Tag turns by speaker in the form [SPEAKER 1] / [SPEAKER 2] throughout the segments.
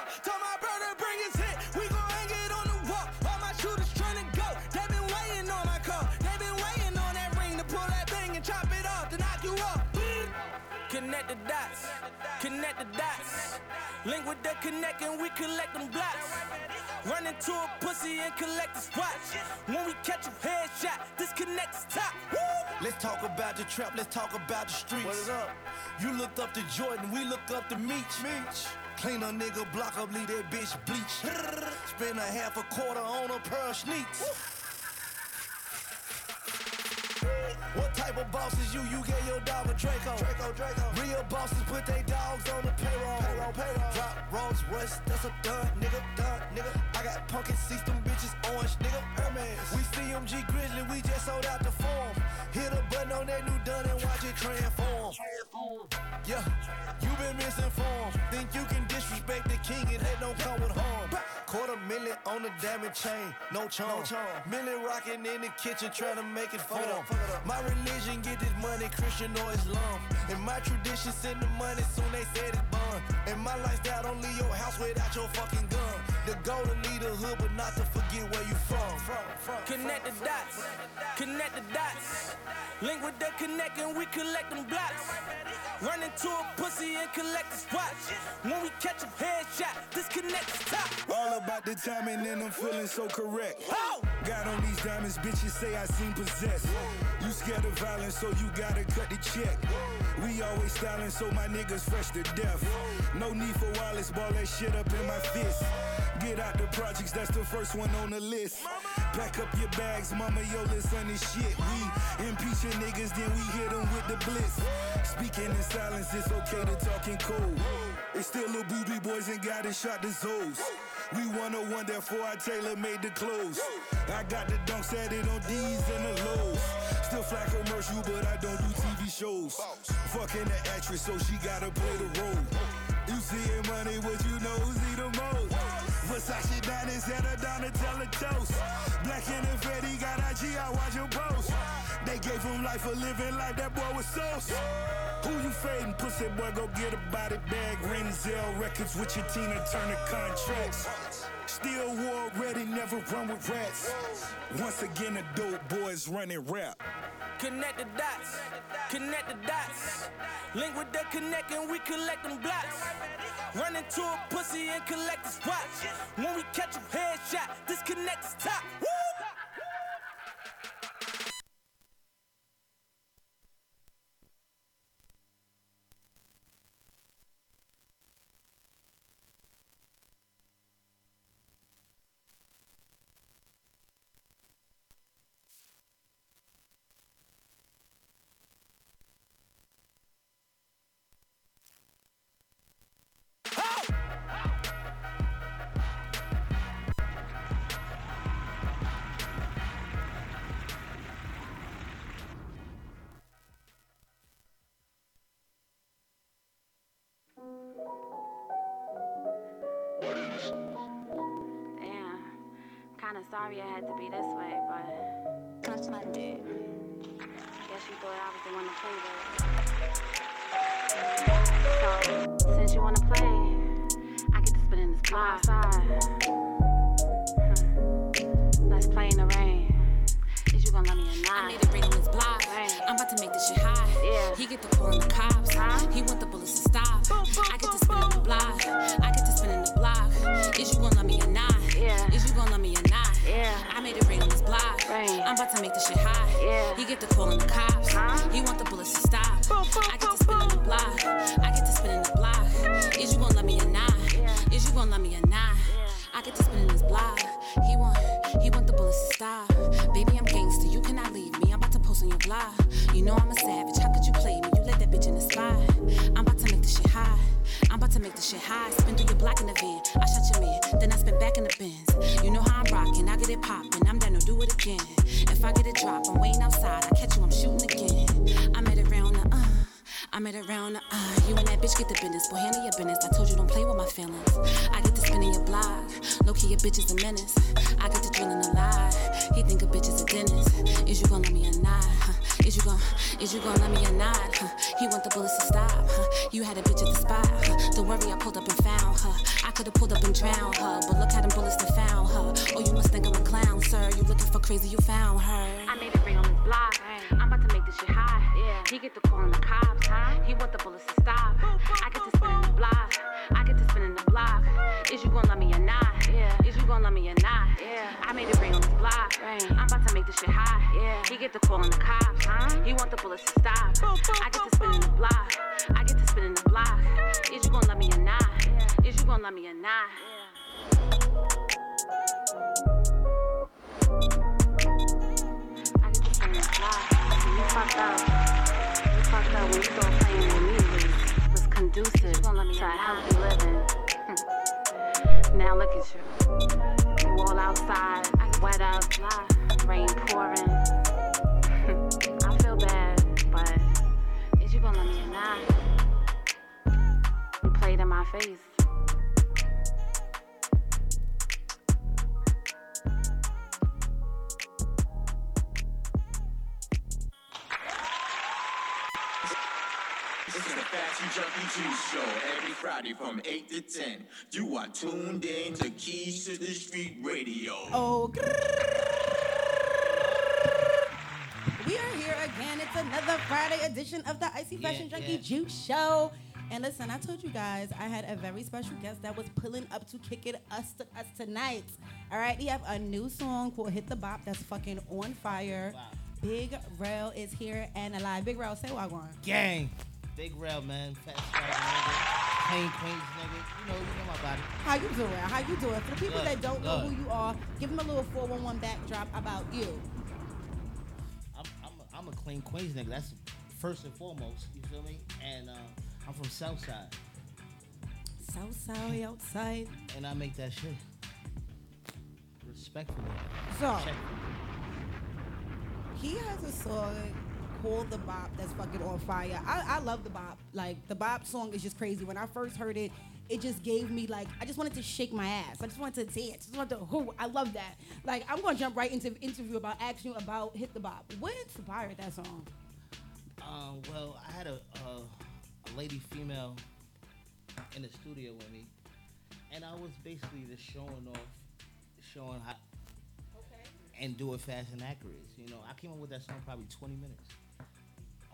[SPEAKER 1] up. Told my brother bring his hit. We gon' hang it on the wall. All my shooters tryna go. They been waiting on my call. They been waiting on that ring to pull that thing and chop it off to knock you off. Connect the dots. Connect the dots. Link with the connect and we collect them blocks. Run into a pussy and collect the spots. When we catch a headshot, disconnect the top. Woo! Let's talk about the trap, let's talk about the streets. What is up? You looked up to Jordan, we look up to Meech. Meech. Clean a nigga block up, leave that bitch bleach. Spend a half a quarter on a pair of sneaks. What type of boss is you? You get your dog a Draco. Draco, Draco. Real bosses put their dogs on the payroll. Payroll, payroll. Drop Rolls Royce, that's a done, nigga, done, nigga. I got pumpkin seats, them bitches orange, nigga. Hermes. We CMG Grizzly, we just sold out the form. Hit a button on that new done and watch it transform. Yeah, you been misinformed. Think you can disrespect the king and that don't come with harm. Quarter million on the diamond chain, no charm. Million rocking in the kitchen trying to make it form. My religion get this money, Christian or Islam. And my tradition send the money soon they said it's bond. And my lifestyle don't leave your house without your fucking gun. The goal to lead the hood, but not to forget where you from. Connect the dots, connect the dots. Link with the connect and we collect them blocks. Run into a pussy and collect the spots. When we catch a headshot, disconnect the top.
[SPEAKER 2] All about the timing and I'm feeling so correct. Got on these diamonds, bitches say I seem possessed. You scared of violence, so you gotta cut the check. We always styling, so my niggas fresh to death. No need for wireless, ball that shit up in my fist. Get out the projects, that's the first one on the list. Pack up your bags, mama, yo, listen this shit. We impeach your niggas, then we hit them with the blitz. Speaking in silence, it's okay to talk in code. It's still little booby boys and got it shot the Zoes. We 101, therefore I tailor made the clothes. I got the dunks at it on D's and the lows. Still fly commercial, but I don't do TV shows. Fucking the actress, so she gotta play the role. You seeing money, what you know, see the most. Versace diamonds and a Donatella toast. Black and the Fetty got IG, I watch your post. They gave him life for living like that boy was sauce. Who you fading? Pussy boy, go get a body bag. Renzel Records with your Tina Turner contracts. Still war ready, never run with rats. Once again, the dope boys running rap.
[SPEAKER 1] Connect the dots, connect the dots. Link with the connect and we collect them blocks. Run into a pussy and collect the spots. When we catch a headshot, disconnect the top. Woo!
[SPEAKER 3] I
[SPEAKER 4] made it rain on his block.
[SPEAKER 3] Rain.
[SPEAKER 4] I'm about to make this shit hot.
[SPEAKER 3] Yeah.
[SPEAKER 4] He get the core on the cops. He want the bullets to stop. I get to spin in the block. I get to spin in the block. Is you gonna love me or not?
[SPEAKER 3] Yeah.
[SPEAKER 4] Is you gonna love me or not?
[SPEAKER 3] Yeah.
[SPEAKER 4] I made it rain on his block.
[SPEAKER 3] Rain.
[SPEAKER 4] I'm about to make this shit hot.
[SPEAKER 3] Yeah.
[SPEAKER 4] He get the call on the cops. He want the bullets to stop. I get to spin in the block. I get to spin in the block. Is you gonna love me or not? Is you gonna love me or not? I get to spin in his block. He want, he want the bullets to stop. I'm post on your block. You know I'm a savage. How could you play me? You let that bitch in the spot. I'm about to make this shit hot. I'm about to make this shit hot. Spin through your block in the van. I shot your man, then I spin back in the bins. You know how I'm rocking. I get it poppin'. I'm down to do it again. If I get a drop, I'm waiting outside. I catch you, I'm shooting again. I made it round the uh. I made it round the uh. You and that bitch get the business. Boy, handle your business. I told you don't play with my feelings. I get to spin in your block. Low key, your bitch is a menace. I get to drilling a lie. He think a bitch is a dentist. Is you gonna let me or not? Huh? Is you gon' is you gon' let me or not? Huh? He want the bullets to stop. Huh? You had a bitch at the spot. Huh? Don't worry, I pulled up and found her. I
[SPEAKER 5] could've pulled up and drowned her, but look how them bullets that found her. Oh, you must think I'm a clown, sir. You looking for crazy, you found her.
[SPEAKER 4] I made it ring on this block. I'm about to make this shit hot. Yeah. He get the call on the cops. Huh? He want the bullets to stop. I get to spin in the block. I get to spin in the block. Is you gonna love me or not? Yeah. Is you gonna love me or not? Yeah. I made it ring I'm about to make this shit hot. Yeah. He get the call on the cops. Huh? He want the bullets to stop. I get to spin in the block. I get to spin in the block. Is you gonna love me or not? Is you gonna love me or not? I get to spin in the block. You fucked up. You fucked up when you started playing with me. Was, was conducive to a healthy living. now look at you. You all outside, wet up, rain pouring. I feel bad, but is you gonna let me or not? You played in my face.
[SPEAKER 6] This is the Fashion Junkie Juice Show every Friday from 8 to 10. You are tuned in to Keys to the Street Radio.
[SPEAKER 7] Oh, we are here again. It's another Friday edition of the Icy Fashion
[SPEAKER 8] Yeah,
[SPEAKER 7] Junkie
[SPEAKER 8] yeah.
[SPEAKER 7] Juice Show. And listen, I told you guys I had a very special guest that was pulling up to kick it us to us tonight. All right, we have a new song called "Hit the Bop" that's fucking on fire.
[SPEAKER 8] Wow.
[SPEAKER 7] Big Rail is here and alive. Big Rail, say wagwan.
[SPEAKER 8] Gang. Big Rail, man. Fat nigga. Plain Queens nigga. You know, you know my body.
[SPEAKER 7] How you doing? How you doing? For the people
[SPEAKER 8] Good,
[SPEAKER 7] that don't know
[SPEAKER 8] good.
[SPEAKER 7] who you are, give them a little 411 backdrop about you.
[SPEAKER 8] I'm, I'm, a, I'm a clean Queens nigga. That's first and foremost. You feel me? And uh, I'm from Southside.
[SPEAKER 7] So sorry outside.
[SPEAKER 8] And I make that shit. Respectfully.
[SPEAKER 7] So.
[SPEAKER 8] Check.
[SPEAKER 7] He has a song called The Bop that's fucking on fire. I, I love The Bop. Like, The Bop song is just crazy. When I first heard it, it just gave me, like, I just wanted to shake my ass. I just wanted to dance. I just wanted to, whoo, I love that. Like, I'm going to jump right into the interview about asking you about Hit the Bop. What inspired that song?
[SPEAKER 8] Um, well, I had a, uh, a lady female in the studio with me, and I was basically just showing off, showing how, and do it fast and accurate. You know, I came up with that song probably 20 minutes.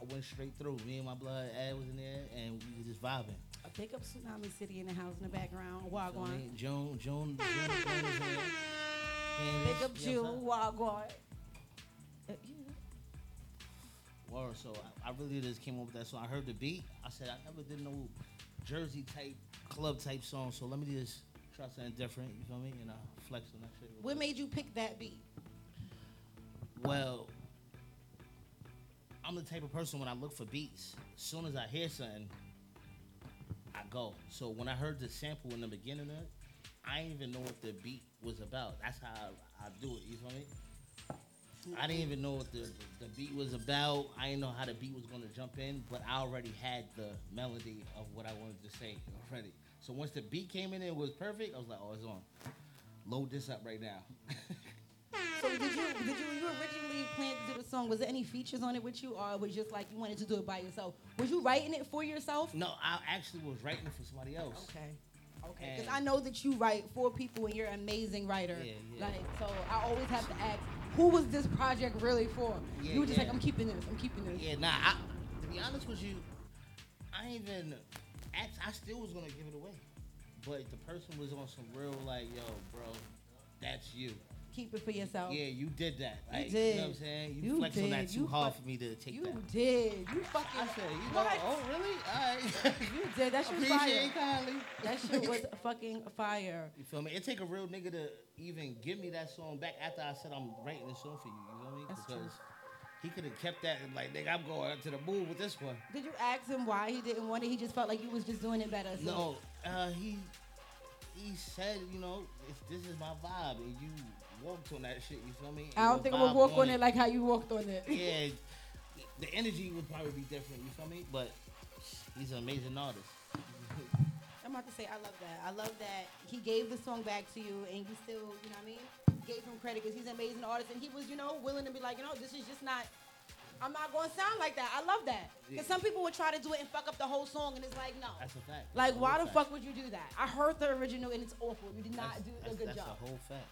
[SPEAKER 8] I went straight through. Me and my blood ad was in there, and we was just vibing.
[SPEAKER 7] A pick up Tsunami City in the house in the background. Wagwan.
[SPEAKER 8] in there. Candace,
[SPEAKER 7] Pick up
[SPEAKER 8] you know
[SPEAKER 7] Jew.
[SPEAKER 8] what
[SPEAKER 7] Wagwan. Uh, yeah.
[SPEAKER 8] Word, so I, I really just came up with that song. I heard the beat. I said I never did no Jersey type club type song, so let me just try something different. You feel me? And I flex on that shit.
[SPEAKER 7] What made you pick that beat?
[SPEAKER 8] Well, I'm the type of person when I look for beats, as soon as I hear something, I go. So when I heard the sample in the beginning of it, I didn't even know what the beat was about. That's how I, I do it. You feel me? I didn't even know what the, the beat was about. I didn't know how the beat was gonna jump in, but I already had the melody of what I wanted to say already. So once the beat came in and it was perfect, I was like, oh, it's on. Load this up right now.
[SPEAKER 7] So did you did you you originally planned to do the song? Was there any features on it with you, or was it just like you wanted to do it by yourself? Was you writing it for yourself?
[SPEAKER 8] No, I actually was writing it for somebody else.
[SPEAKER 7] Okay. Okay. Because I know that you write for people and you're an amazing writer.
[SPEAKER 8] Yeah, yeah.
[SPEAKER 7] Like so, I always have to ask, who was this project really for?
[SPEAKER 8] Yeah,
[SPEAKER 7] you were just
[SPEAKER 8] yeah.
[SPEAKER 7] like, I'm keeping this. I'm keeping this.
[SPEAKER 8] Yeah, nah. I, to be honest with you, I ain't even. I still was gonna give it away, but the person was on some real like, yo, bro, that's you.
[SPEAKER 7] Keep it for yourself.
[SPEAKER 8] Yeah, you did that.
[SPEAKER 7] You
[SPEAKER 8] Like,
[SPEAKER 7] did.
[SPEAKER 8] know what I'm saying? You,
[SPEAKER 7] You
[SPEAKER 8] flexed on that too
[SPEAKER 7] You
[SPEAKER 8] hard
[SPEAKER 7] fuck-
[SPEAKER 8] for me to take
[SPEAKER 7] You
[SPEAKER 8] that.
[SPEAKER 7] You did. You fucking.
[SPEAKER 8] I said, you know,
[SPEAKER 7] What?
[SPEAKER 8] oh really? All right.
[SPEAKER 7] You did. That shit was fire.
[SPEAKER 8] Kindly.
[SPEAKER 7] That shit was fucking fire.
[SPEAKER 8] You feel me? It take a real nigga to even give me that song back after I said I'm writing this song for you. You know what I mean?
[SPEAKER 7] That's true.
[SPEAKER 8] because he could have kept that and like, nigga, I'm going to the moon with this one.
[SPEAKER 7] Did you ask him why he didn't want it? He just felt like you was just doing it better. So.
[SPEAKER 8] No, uh, he he said, you know, this is my vibe, and you walked on that shit. You feel me?
[SPEAKER 7] I don't think I'm gonna walk on it like how you walked on it.
[SPEAKER 8] yeah, the energy would probably be different. You feel me? But he's an amazing artist.
[SPEAKER 7] I'm about to say, I love that. I love that he gave the song back to you, and you still, you know what I mean, gave him credit because he's an amazing artist, and he was, you know, willing to be like, you know, this is just not I'm not gonna sound like that. I love that. Because
[SPEAKER 8] Yeah.
[SPEAKER 7] some people would try to do it and fuck up the whole song, and it's like, no.
[SPEAKER 8] That's a fact.
[SPEAKER 7] Like,
[SPEAKER 8] That's a
[SPEAKER 7] why the
[SPEAKER 8] fact.
[SPEAKER 7] fuck would you do that? I heard the original and it's awful. You did not
[SPEAKER 8] That's-
[SPEAKER 7] do a
[SPEAKER 8] that's-
[SPEAKER 7] good
[SPEAKER 8] that's
[SPEAKER 7] job.
[SPEAKER 8] That's a whole fact.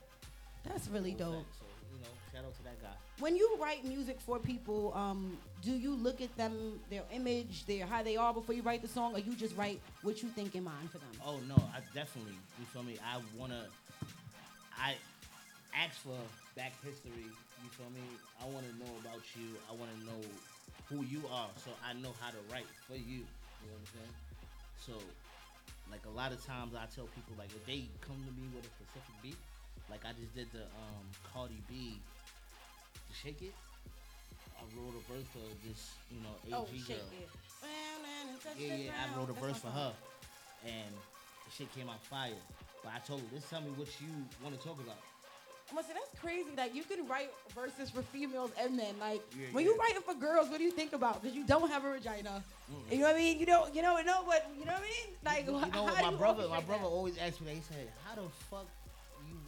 [SPEAKER 7] That's really dope.
[SPEAKER 8] So you know, shout out to that guy.
[SPEAKER 7] When you write music for people, um, do you look at them, their image, their how they are before you write the song, or you just write what you think in mind for them?
[SPEAKER 8] Oh no, I definitely. You feel me? I wanna. I ask for back history. You feel me? I wanna know about you. I wanna know who you are, so I know how to write for you. You know what I'm saying? So, like a lot of times, I tell people like if they come to me with a specific beat, like I just did the um, Cardi B, Shake It. I wrote a verse for this, you know, AG
[SPEAKER 7] Oh,
[SPEAKER 8] girl.
[SPEAKER 7] it.
[SPEAKER 8] Yeah, yeah, I wrote a verse for her, and the shit came out fire. But I told her, just tell me what you want to talk about.
[SPEAKER 7] Say that's crazy. Like you can write verses for females and men. Like
[SPEAKER 8] Yeah,
[SPEAKER 7] when
[SPEAKER 8] yeah.
[SPEAKER 7] you writing for girls, what do you think about? Because you don't have a vagina. You know what I mean? You don't. You know. You know what? You know what I mean? Like
[SPEAKER 8] you know,
[SPEAKER 7] how
[SPEAKER 8] my
[SPEAKER 7] you
[SPEAKER 8] brother, my brother
[SPEAKER 7] that?
[SPEAKER 8] always asked me that. He said, "How the fuck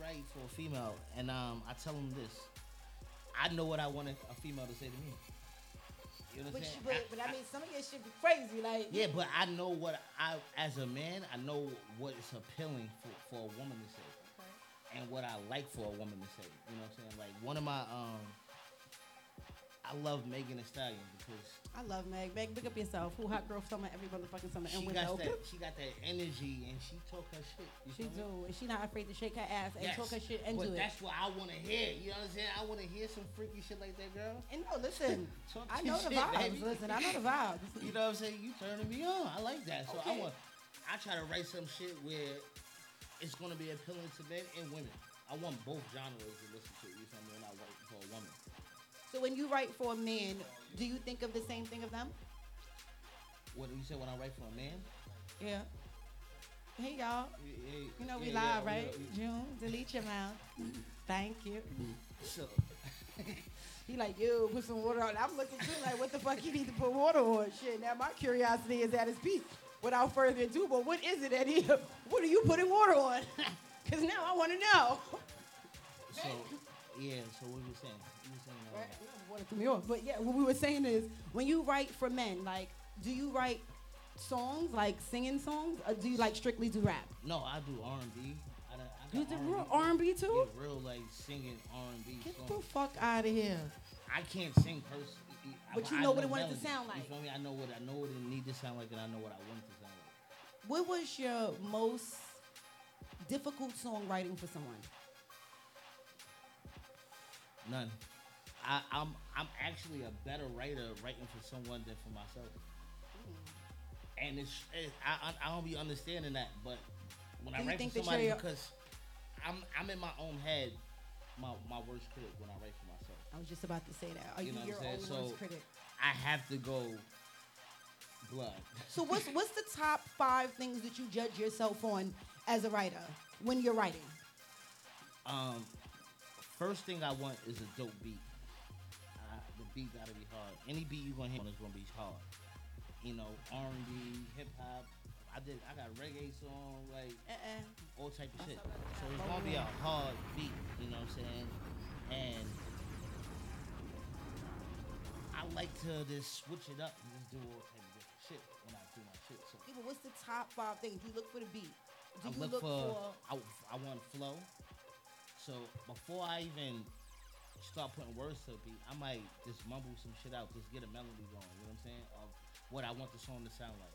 [SPEAKER 8] write for a female?" And um, I tell him this: I know what I want a, female to say to me. You know what
[SPEAKER 7] But,
[SPEAKER 8] I'm
[SPEAKER 7] you-
[SPEAKER 8] saying?
[SPEAKER 7] but, but I mean, some of your shit be crazy. Like
[SPEAKER 8] yeah, but I know what I, as a man, I know what is appealing for, for a woman to say. and what I like for a woman to say. You know what I'm saying? Like one of my um I love Megan Thee Stallion because
[SPEAKER 7] I love Meg. Meg, pick up yourself. Who hot girl summer every motherfucking summer
[SPEAKER 8] she
[SPEAKER 7] and
[SPEAKER 8] got
[SPEAKER 7] winter.
[SPEAKER 8] that she got that energy and she talk her shit. You
[SPEAKER 7] She
[SPEAKER 8] feel me?
[SPEAKER 7] do. And she not afraid to shake her ass and
[SPEAKER 8] Yes,
[SPEAKER 7] talk her shit and
[SPEAKER 8] but
[SPEAKER 7] do it.
[SPEAKER 8] that's what I want to hear. You know what I'm saying? I want to hear some freaky shit like that, girl.
[SPEAKER 7] And no, listen, I know the
[SPEAKER 8] shit,
[SPEAKER 7] vibes.
[SPEAKER 8] baby.
[SPEAKER 7] Listen, I know the vibes.
[SPEAKER 8] You know what I'm saying? You turning me on. I like that. So
[SPEAKER 7] Okay.
[SPEAKER 8] I want. I try to write some shit where it's gonna be appealing to men and women. I want both genres to listen to.
[SPEAKER 7] So when you write for a man, do you think of the same thing of them?
[SPEAKER 8] What do you say when I write for a man?
[SPEAKER 7] Yeah. Hey y'all.
[SPEAKER 8] Yeah,
[SPEAKER 7] You know we
[SPEAKER 8] yeah,
[SPEAKER 7] live,
[SPEAKER 8] yeah,
[SPEAKER 7] right?
[SPEAKER 8] yeah,
[SPEAKER 7] June, delete your mouth. Thank you.
[SPEAKER 8] So
[SPEAKER 7] He like, yo, put some water on. I'm looking too like, what the fuck you need to put water on? Shit, now my curiosity is at its peak. Without further ado, but what is it that he, what are you putting water on? Because now I want to know.
[SPEAKER 8] so yeah. So what you saying? You were saying
[SPEAKER 7] Right? Water threw me off. But yeah, what we were saying is, when you write for men, like, do you write songs, like singing songs, or do you like strictly do rap?
[SPEAKER 8] no, I do R and B. I
[SPEAKER 7] You do
[SPEAKER 8] R&B.
[SPEAKER 7] real R&B too?
[SPEAKER 8] Yeah, real like singing R and B
[SPEAKER 7] Get
[SPEAKER 8] songs.
[SPEAKER 7] the fuck out of here.
[SPEAKER 8] I can't sing personally.
[SPEAKER 7] But you know what it wanted to sound like.
[SPEAKER 8] You feel me? I know what I know what it need to sound like, and I know what I want it to sound like.
[SPEAKER 7] What was your most difficult songwriting for someone?
[SPEAKER 8] None. I, I'm I'm actually a better writer writing for someone than for myself. And it's, it, I, I don't be understanding that, but when
[SPEAKER 7] Do
[SPEAKER 8] I write for somebody, because I'm I'm in my own head, my my worst critic when I write for myself.
[SPEAKER 7] I was just about to say that. Are you,
[SPEAKER 8] You know
[SPEAKER 7] your
[SPEAKER 8] I'm
[SPEAKER 7] own
[SPEAKER 8] saying?
[SPEAKER 7] worst critic?
[SPEAKER 8] I have to go blood.
[SPEAKER 7] So what's what's the top five things that you judge yourself on as a writer when you're writing?
[SPEAKER 8] Um, first thing I want is a dope beat. Beat gotta be hard. Any beat you gonna hit on is gonna be hard. You know, R and B, hip hop. I did. I got reggae song, like
[SPEAKER 7] Uh-uh.
[SPEAKER 8] all type of shit. So it's gonna be a hard beat. You know what I'm saying? And I like to just switch it up and just do all type of different shit when I do my shit. So
[SPEAKER 7] Yeah, but what's the top five things? You look for the beat. Do
[SPEAKER 8] I
[SPEAKER 7] you
[SPEAKER 8] look,
[SPEAKER 7] look,
[SPEAKER 8] for,
[SPEAKER 7] for,
[SPEAKER 8] I, I want flow. So before I even start putting words to a beat, I might just mumble some shit out, just get a melody going. You know what I'm saying? Of what I want the song to sound like,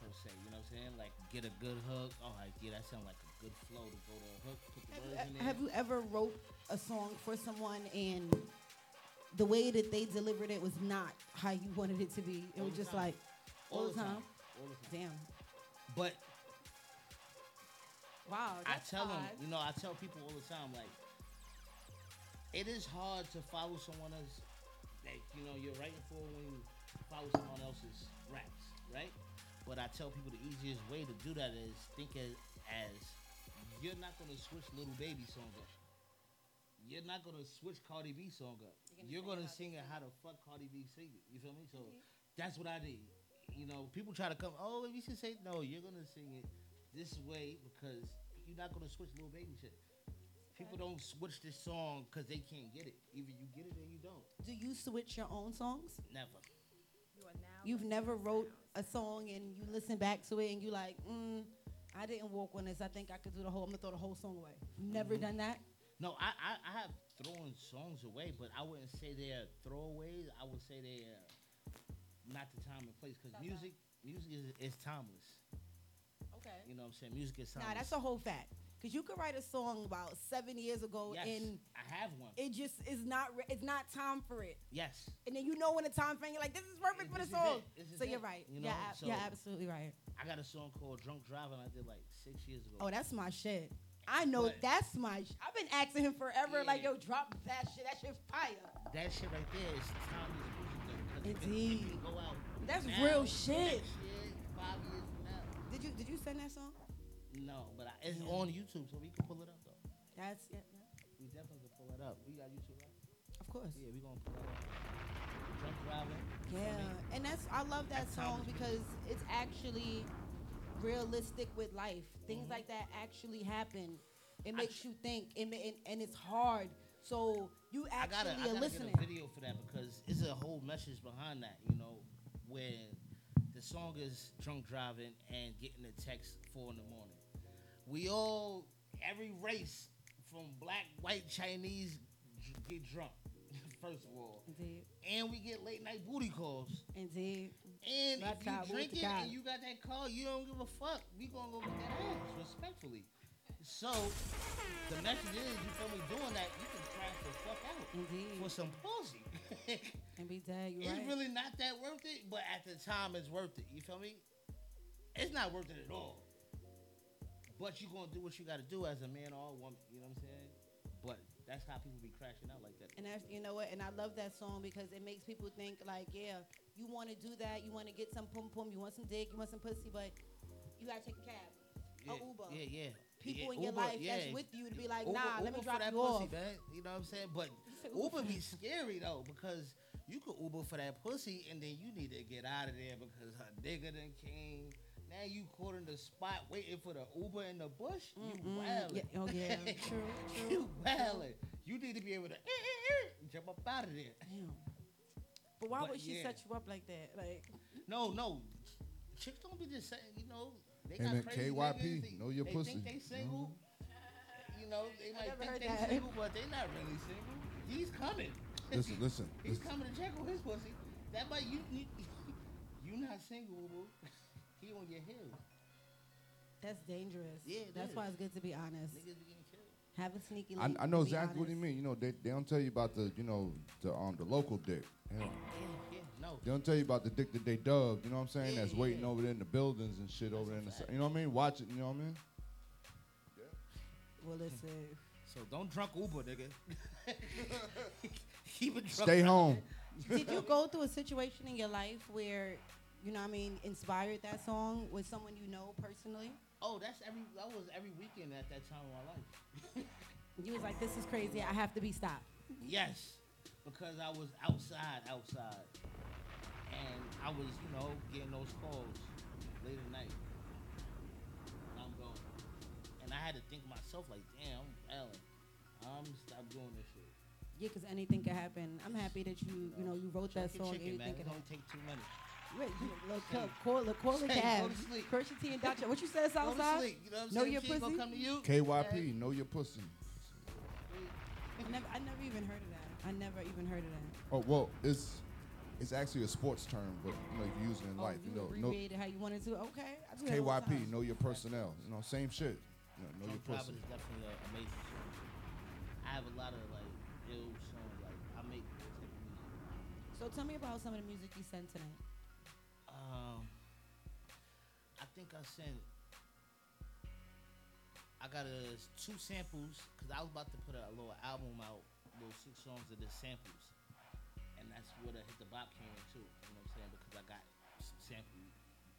[SPEAKER 8] per se. You know what I'm saying? Like get a good hook. All right, yeah, that sound like a good flow to go to a hook. Put the
[SPEAKER 7] have,
[SPEAKER 8] words
[SPEAKER 7] you,
[SPEAKER 8] in there.
[SPEAKER 7] have you ever wrote a song for someone and the way that they delivered it was not how you wanted it to be? It
[SPEAKER 8] All
[SPEAKER 7] was just
[SPEAKER 8] time.
[SPEAKER 7] like all, the time.
[SPEAKER 8] All the time.
[SPEAKER 7] Damn.
[SPEAKER 8] But
[SPEAKER 7] Wow.
[SPEAKER 8] I
[SPEAKER 7] that's
[SPEAKER 8] tell them, you know, I tell people all the time, like, it is hard to follow someone else that you know you're writing for when you follow someone else's raps, right? But I tell people the easiest way to do that is think as, as you're not gonna switch Lil Baby song up. You're not gonna switch Cardi B song up. You're gonna, sing it how the fuck Cardi B sing it. You feel me? So mm-hmm. that's what I did. You know, people try to come, oh, you should say no. You're gonna sing it this way because you're not gonna switch Lil Baby shit. People don't switch this song because they can't get it. Either you get it or you don't.
[SPEAKER 7] Do you you switch your own songs?
[SPEAKER 8] Never.
[SPEAKER 7] You've never wrote a song and you listen back to it and you like, mm, I didn't walk on this. I think I could do the whole. I'm gonna throw the whole song away. Never
[SPEAKER 8] Mm-hmm.
[SPEAKER 7] done that.
[SPEAKER 8] No, I, I I have thrown songs away, but I wouldn't say they're throwaways. I would say they're not the time and place because music music is, is timeless.
[SPEAKER 7] Okay.
[SPEAKER 8] You know what I'm saying? Music is timeless.
[SPEAKER 7] Nah, that's a whole fact. Cause you could write a song about seven years ago
[SPEAKER 8] yes.
[SPEAKER 7] and
[SPEAKER 8] I have one.
[SPEAKER 7] it just is not. Re- it's not time for it.
[SPEAKER 8] yes.
[SPEAKER 7] And then you know when the time frame, you're like, this is perfect for the
[SPEAKER 8] This
[SPEAKER 7] song.
[SPEAKER 8] it. This
[SPEAKER 7] So you're right.
[SPEAKER 8] You
[SPEAKER 7] yeah,
[SPEAKER 8] know,
[SPEAKER 7] ab-
[SPEAKER 8] so-
[SPEAKER 7] you're absolutely right.
[SPEAKER 8] I got a song called Drunk Driving I did like six years ago.
[SPEAKER 7] Oh, that's my shit. I know
[SPEAKER 8] But-
[SPEAKER 7] that's my. Sh- I've been asking him forever. Like, yo, drop that shit. That shit fire.
[SPEAKER 8] that shit right there is timeless music it
[SPEAKER 7] Indeed.
[SPEAKER 8] It go out.
[SPEAKER 7] That's
[SPEAKER 8] now,
[SPEAKER 7] real shit.
[SPEAKER 8] next year, five years from now.
[SPEAKER 7] Did you did you send that song?
[SPEAKER 8] No, it's
[SPEAKER 7] Yeah.
[SPEAKER 8] on YouTube, so we can pull it up though.
[SPEAKER 7] That's yeah, yeah.
[SPEAKER 8] We definitely can pull it up. We got YouTube, right?
[SPEAKER 7] of course.
[SPEAKER 8] Yeah, we gonna pull it up. Drunk driving.
[SPEAKER 7] Yeah, and that's I love that
[SPEAKER 8] That's
[SPEAKER 7] song because it's actually realistic with life. Things
[SPEAKER 8] Mm-hmm.
[SPEAKER 7] like that actually happen. It makes you think, and, and, and it's hard. So you
[SPEAKER 8] I gotta,
[SPEAKER 7] actually
[SPEAKER 8] I gotta
[SPEAKER 7] listening.
[SPEAKER 8] get a video for that because it's a whole message behind that. You know, where the song is drunk driving and getting a text four in the morning. We all, every race from black, white, Chinese, get drunk. First of all,
[SPEAKER 7] Indeed,
[SPEAKER 8] and we get late night booty calls.
[SPEAKER 7] indeed.
[SPEAKER 8] And
[SPEAKER 7] Black
[SPEAKER 8] if you drinking
[SPEAKER 7] cop.
[SPEAKER 8] and you got that call, you don't give a fuck. We gonna go get that ass respectfully. So the message is, you feel me? Doing that, you can crash the fuck out
[SPEAKER 7] Indeed.
[SPEAKER 8] for some pussy.
[SPEAKER 7] And be dead. You're
[SPEAKER 8] it's
[SPEAKER 7] right.
[SPEAKER 8] really not that worth it, but at the time, it's worth it. You feel me? It's not worth it at all. But you gonna do what you gotta do as a man or a woman. You know what I'm saying? But that's how people be crashing out like that.
[SPEAKER 7] And that's you know what, and I love that song because it makes people think like, yeah, you want to do that, you want to get some pum pum, you want some dick, you want some pussy, but you gotta take a cab,
[SPEAKER 8] yeah,
[SPEAKER 7] a Uber.
[SPEAKER 8] Yeah, yeah.
[SPEAKER 7] People
[SPEAKER 8] yeah,
[SPEAKER 7] in your
[SPEAKER 8] Uber,
[SPEAKER 7] life
[SPEAKER 8] yeah.
[SPEAKER 7] that's with you to be like,
[SPEAKER 8] Uber-
[SPEAKER 7] nah, let me drop
[SPEAKER 8] that
[SPEAKER 7] you
[SPEAKER 8] pussy,
[SPEAKER 7] off.
[SPEAKER 8] man. You know what I'm saying? But
[SPEAKER 7] Uber
[SPEAKER 8] Uber be scary though because you could Uber for that pussy and then you need to get out of there because her nigga done came. Now you caught in the spot waiting for the Uber in the bush. You
[SPEAKER 7] Mm,
[SPEAKER 8] wildin'.
[SPEAKER 7] yeah, oh yeah, true, true.
[SPEAKER 8] you wildin'. You need to be able to jump up out of there.
[SPEAKER 7] Damn. But why
[SPEAKER 8] But
[SPEAKER 7] would she
[SPEAKER 8] yeah.
[SPEAKER 7] set you up like that? Like,
[SPEAKER 8] No, no. Chicks don't be just saying, you know, they
[SPEAKER 9] Hey,
[SPEAKER 8] got
[SPEAKER 9] man,
[SPEAKER 8] crazy
[SPEAKER 9] KYP,
[SPEAKER 8] niggas. They,
[SPEAKER 9] know your
[SPEAKER 8] they
[SPEAKER 9] pussy,
[SPEAKER 8] think they
[SPEAKER 9] you
[SPEAKER 8] single. You know, they might think they
[SPEAKER 7] that.
[SPEAKER 8] single, but they not really single. He's coming.
[SPEAKER 9] Listen, listen.
[SPEAKER 8] He's
[SPEAKER 9] listen.
[SPEAKER 8] coming to check on his pussy. That might you you, you not single, boo. He on your heels.
[SPEAKER 7] that's dangerous.
[SPEAKER 8] Yeah, it
[SPEAKER 7] that's
[SPEAKER 8] is.
[SPEAKER 7] why it's good to be honest.
[SPEAKER 8] Niggas be getting killed.
[SPEAKER 7] Have a sneaky
[SPEAKER 9] I,
[SPEAKER 7] link.
[SPEAKER 9] I know
[SPEAKER 7] be
[SPEAKER 9] exactly what you mean. You know, they, they don't tell you about the, you know, the um the local dick. You
[SPEAKER 8] Yeah, yeah, no.
[SPEAKER 9] they don't tell you about the dick that they dug. You know what I'm saying?
[SPEAKER 8] Yeah,
[SPEAKER 9] That's waiting
[SPEAKER 8] yeah.
[SPEAKER 9] over there in the buildings and shit over there in the.
[SPEAKER 8] fact.
[SPEAKER 9] You know what I mean? Watch it. You know what I mean? Yeah.
[SPEAKER 7] Well, listen.
[SPEAKER 8] So don't drunk Uber, nigga. Keep it drunk.
[SPEAKER 9] Stay home.
[SPEAKER 7] Did you go through a situation in your life where, you know, what I mean, inspired that song with someone you know personally?
[SPEAKER 8] Oh, that's every that was every weekend at that time of my life.
[SPEAKER 7] You was like, this is crazy. I have to be stopped.
[SPEAKER 8] Yes, because I was outside, outside, and I was, you know, getting those calls late at night. And I'm going, and I had to think myself like, damn, I'm I'm stop doing this shit.
[SPEAKER 7] Yeah, because anything could happen. I'm happy that you, you know, you wrote that
[SPEAKER 8] Chuck
[SPEAKER 7] song.
[SPEAKER 8] chicken, man. It
[SPEAKER 7] happen.
[SPEAKER 8] take two minutes.
[SPEAKER 7] Wait, you, look, call, call, look, call the
[SPEAKER 8] Say,
[SPEAKER 7] cab. Christian T and Dr. What you said,
[SPEAKER 8] Go
[SPEAKER 7] Southside?
[SPEAKER 8] You know what I'm
[SPEAKER 7] Know
[SPEAKER 8] saying?
[SPEAKER 7] your
[SPEAKER 8] She ain't
[SPEAKER 7] pussy?
[SPEAKER 8] gonna come to you.
[SPEAKER 9] KYP, know your pussy.
[SPEAKER 7] I never, I never even heard of that. I never even heard of that.
[SPEAKER 9] Oh well, it's it's actually a sports term, but you know if you use it in
[SPEAKER 7] Oh,
[SPEAKER 9] life,
[SPEAKER 7] you
[SPEAKER 9] you know, no,
[SPEAKER 7] abbreviated how you wanted to. Okay, I do that all the
[SPEAKER 9] KYP,
[SPEAKER 7] time.
[SPEAKER 9] know your personnel. You know, same shit. You know, know your pussy.
[SPEAKER 8] Driving is definitely an amazing song. I have a lot of like ill songs. Like I make this type of music.
[SPEAKER 7] So tell me about some of the music you sent tonight.
[SPEAKER 8] Um, I think I sent. I got a two samples because I was about to put a, little album out, little six songs of the samples, and that's where the hit the bop came in too. You know what I'm saying? Because I got some sample,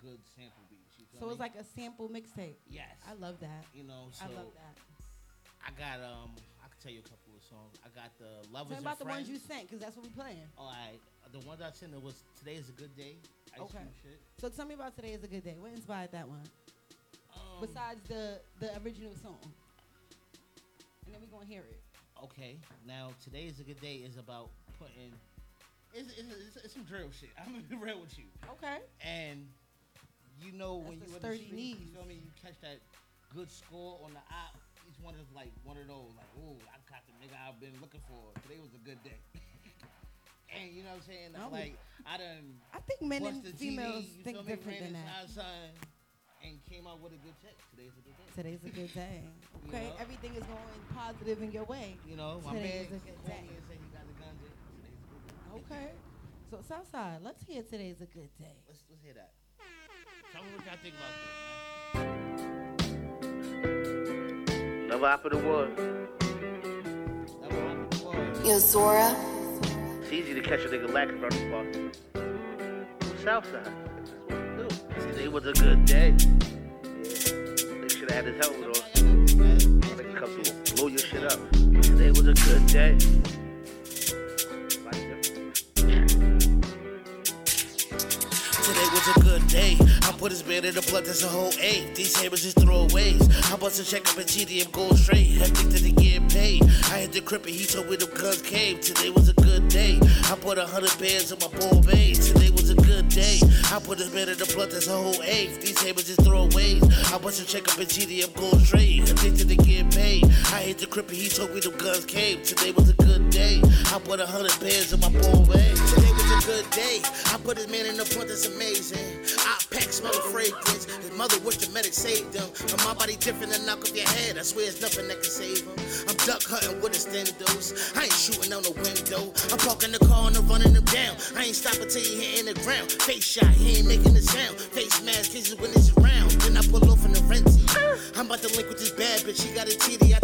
[SPEAKER 8] good sample beats. You
[SPEAKER 7] So it
[SPEAKER 8] was
[SPEAKER 7] like a sample mixtape.
[SPEAKER 8] yes,
[SPEAKER 7] I love that.
[SPEAKER 8] you know. So
[SPEAKER 7] I love that.
[SPEAKER 8] I got um, I can tell you a couple of songs. I got the lovers
[SPEAKER 7] Tell me about the ones you sent, because that's what we playing.
[SPEAKER 8] All right, the ones I sent it was today is a good day.
[SPEAKER 7] Okay. So tell me about Today is a Good Day. What inspired that one?
[SPEAKER 8] Um,
[SPEAKER 7] Besides the the original song. And then we gonna hear it.
[SPEAKER 8] Okay, now today is a good day is about putting
[SPEAKER 10] It's, it's, it's, it's some drill shit. I'm gonna be real with you.
[SPEAKER 7] Okay.
[SPEAKER 10] And you know when
[SPEAKER 7] That's
[SPEAKER 10] you
[SPEAKER 7] the
[SPEAKER 10] in the street, you
[SPEAKER 7] knees.
[SPEAKER 10] feel me? You catch that good score on the op. Each one is like one of those, like, oh, I caught the nigga I've been looking for. Today was a good day. and you know what I'm saying?
[SPEAKER 7] Oh.
[SPEAKER 10] Like I done
[SPEAKER 7] I think men and
[SPEAKER 10] the
[SPEAKER 7] females
[SPEAKER 10] TV,
[SPEAKER 7] think
[SPEAKER 10] feel
[SPEAKER 7] different
[SPEAKER 10] ran
[SPEAKER 7] than
[SPEAKER 10] this
[SPEAKER 7] that.
[SPEAKER 10] outside and came out with a good check. Today's a good day.
[SPEAKER 7] Today's a good day. Okay,
[SPEAKER 10] know?
[SPEAKER 7] everything is going positive in your way.
[SPEAKER 10] You know, my
[SPEAKER 7] Today
[SPEAKER 10] man
[SPEAKER 7] is a good day.
[SPEAKER 10] and said he got the guns in. Today's a good day.
[SPEAKER 7] Okay. So Southside, let's hear today's a good day.
[SPEAKER 10] Let's let's hear that. Tell me what y'all think about this, man.
[SPEAKER 11] Never happened to was.
[SPEAKER 10] Never happened before.
[SPEAKER 12] Yo, Zora.
[SPEAKER 11] It's easy to catch a nigga lacking from the spot. Southside. That's what we do. Today was a good day. Yeah. They should have had his helmet on. Nigga come through and blow your shit up. Today was a good day.
[SPEAKER 8] Today was a good day. I put his man in the blood, that's a whole eight. These hammers is throwaways. I bust a check up at GDM, go straight. Addicted to get paid. I hit the crib and he told me them guns came. Today was a day. I put a hundred bands on my ball base. Today was a good day. I put his man in the blood, that's a whole eight. These hammers is throwaways. I bust a check up at GDM, go straight. Addicted to getting paid. I hit the and he told me them guns came. Today was a good day. I put a hundred bands on my base. Today a good day. I put his man in the front, that's amazing. I pack smell of fragrance. His mother wished the medic saved him. But my body different than knock off your head. I swear there's nothing that can save him. I'm duck hunting with a stendos. I ain't shooting out the window. I'm parking the car and I'm running him down. I ain't stopping till he hitting the ground. Face shot, he ain't making a sound. Face mask kisses when it's around. Then I pull off in the renty. I'm about to link with this bad bitch. She got a TD. I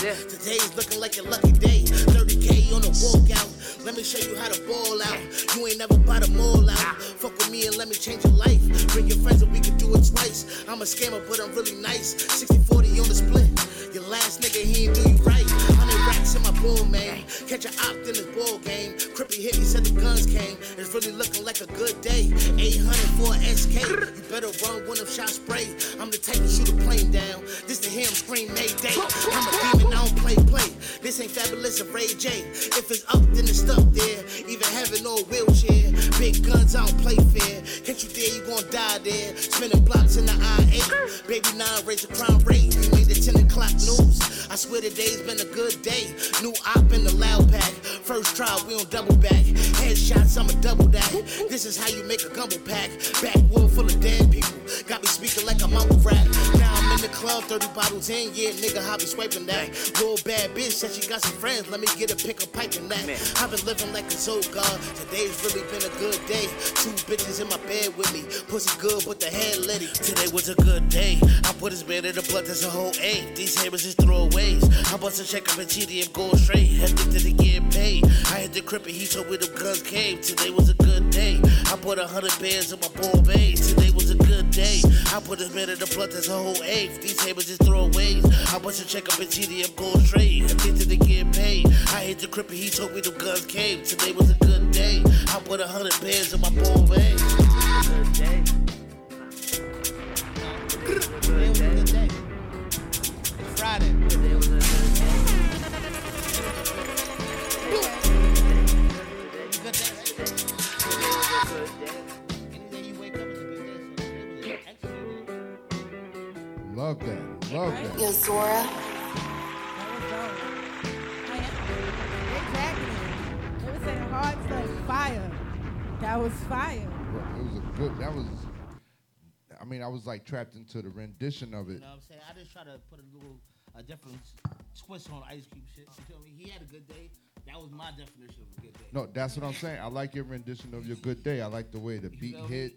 [SPEAKER 8] him. Today's looking like a lucky day. 30k on the walkout. Let me show you how to ball out. You ain't never bought a mall out. Fuck with me and let me change your life. Bring your friends and we can do it twice. I'm a scammer, but I'm really nice. 60 40 on the split. Your last nigga, he ain't do you right. 100 racks in my bull, man. Catch a opt in this ball game. Crippy hit me, said the guns came. It's really looking like a good day. 800 for a SK. You better run when them shots spray. I'm the type to shoot a plane down. This to him scream Mayday. I'm a demon, I don't play play. This ain't fabulous of Ray J. If it's up, then it's stuck there. Even heaven a wheelchair. Big guns, I don't play fair. Catch you there, you gon' die there. Spinning blocks in the I-8. Baby nine, raise the crime rate. We made the 10 o'clock news. I swear today's been a good day. New op in the loud pack. First try, we on double back. Headshots, I'm a double that. This is how you make a gumbo pack. Backwood full of dead people. Got me speaking like I'm mumble rap. Now in the club, 30 bottles in. Yeah, nigga, I be swiping that. Little bad bitch said she got some friends. Let me get a pick a pipe in that. I've been living like a soul god. Today's really been a good day. Two bitches in my bed with me. Pussy good, but the head litty. Today was a good day. I put his man in the blood, that's a whole eight. These hammers is throwaways. I bust a check up GDM, go straight. Addicted to get paid. I hit the crib and he told me them guns came. Today was a good day. I put a hundred bands in my ball base. Today was a good day. I put a in the blood, that's a whole eighth. These hammers is throwaways. I bust a check up at GDM, go straight. Addicted to getting paid. I hit the crib and he told me the guns came. Today was a good day. I put a hundred bands on my ball base.
[SPEAKER 11] Good day.
[SPEAKER 10] Today was a good day. Friday.
[SPEAKER 11] Today was a good day.
[SPEAKER 10] Good day.
[SPEAKER 11] Today was a good day.
[SPEAKER 13] Love that. Love that.
[SPEAKER 12] Yo, Zora.
[SPEAKER 7] They were saying hard stuff, fire. That was fire.
[SPEAKER 13] Bro, It was a good. That was. I mean, I was like trapped into the rendition of it.
[SPEAKER 10] You know what I'm saying? I just try to put a little a different twist on Ice Cube shit. You feel me? He had a good day. That was my definition of a good day.
[SPEAKER 13] No, that's what I'm saying. I like your rendition of your good day. I like the way the beat
[SPEAKER 10] feel me?
[SPEAKER 13] hit,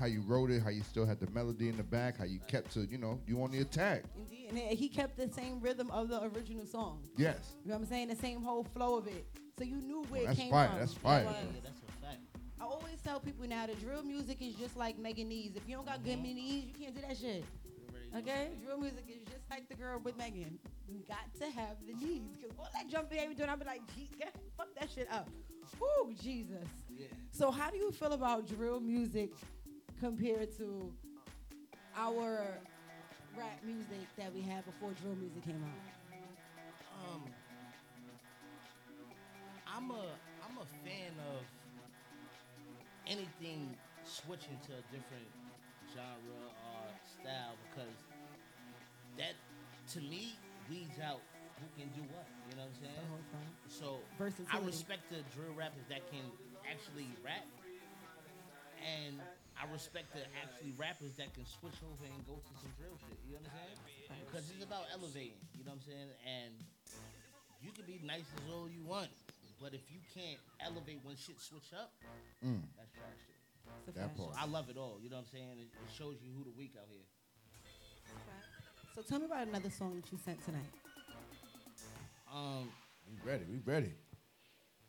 [SPEAKER 13] how you wrote it, how you still had the melody in the back, how you kept to, you know, you on the attack.
[SPEAKER 7] Indeed. And he kept the same rhythm of the original song.
[SPEAKER 13] Yes.
[SPEAKER 7] You know what I'm saying? The same whole flow of it. So you knew where
[SPEAKER 13] That's
[SPEAKER 7] it came
[SPEAKER 13] fire.
[SPEAKER 7] from.
[SPEAKER 13] That's fire.
[SPEAKER 7] Like,
[SPEAKER 10] Yeah, that's a fact.
[SPEAKER 7] I always tell people now that drill music is just like Megan knees. If you don't got good mm-hmm. knees, you can't do that shit. Okay? Drill music is just like the girl with Megan. You got to have the knees. Because all that jumping they be doing, I'll be like, gee, God, fuck that shit up. Whoo, Jesus.
[SPEAKER 10] Yeah.
[SPEAKER 7] So how do you feel about drill music compared to our rap music that we had before drill music came out?
[SPEAKER 10] Um, I'm a I'm a fan of anything switching to a different genre or style because that to me weeds out who can do what. You know what I'm saying? So I respect the drill rappers that can actually rap, and I respect the actually rappers that can switch over and go to some drill shit. You understand? Because it's about elevating. You know what I'm saying? And you can be nice as all you want, but if you can't elevate when shit switch up,
[SPEAKER 13] Mm.
[SPEAKER 10] that's trash shit.
[SPEAKER 13] That part.
[SPEAKER 10] I love it all. You know what I'm saying? It, it shows you who the weak out here.
[SPEAKER 7] So tell me about another song that you sent tonight.
[SPEAKER 10] Um,
[SPEAKER 13] We ready. We ready.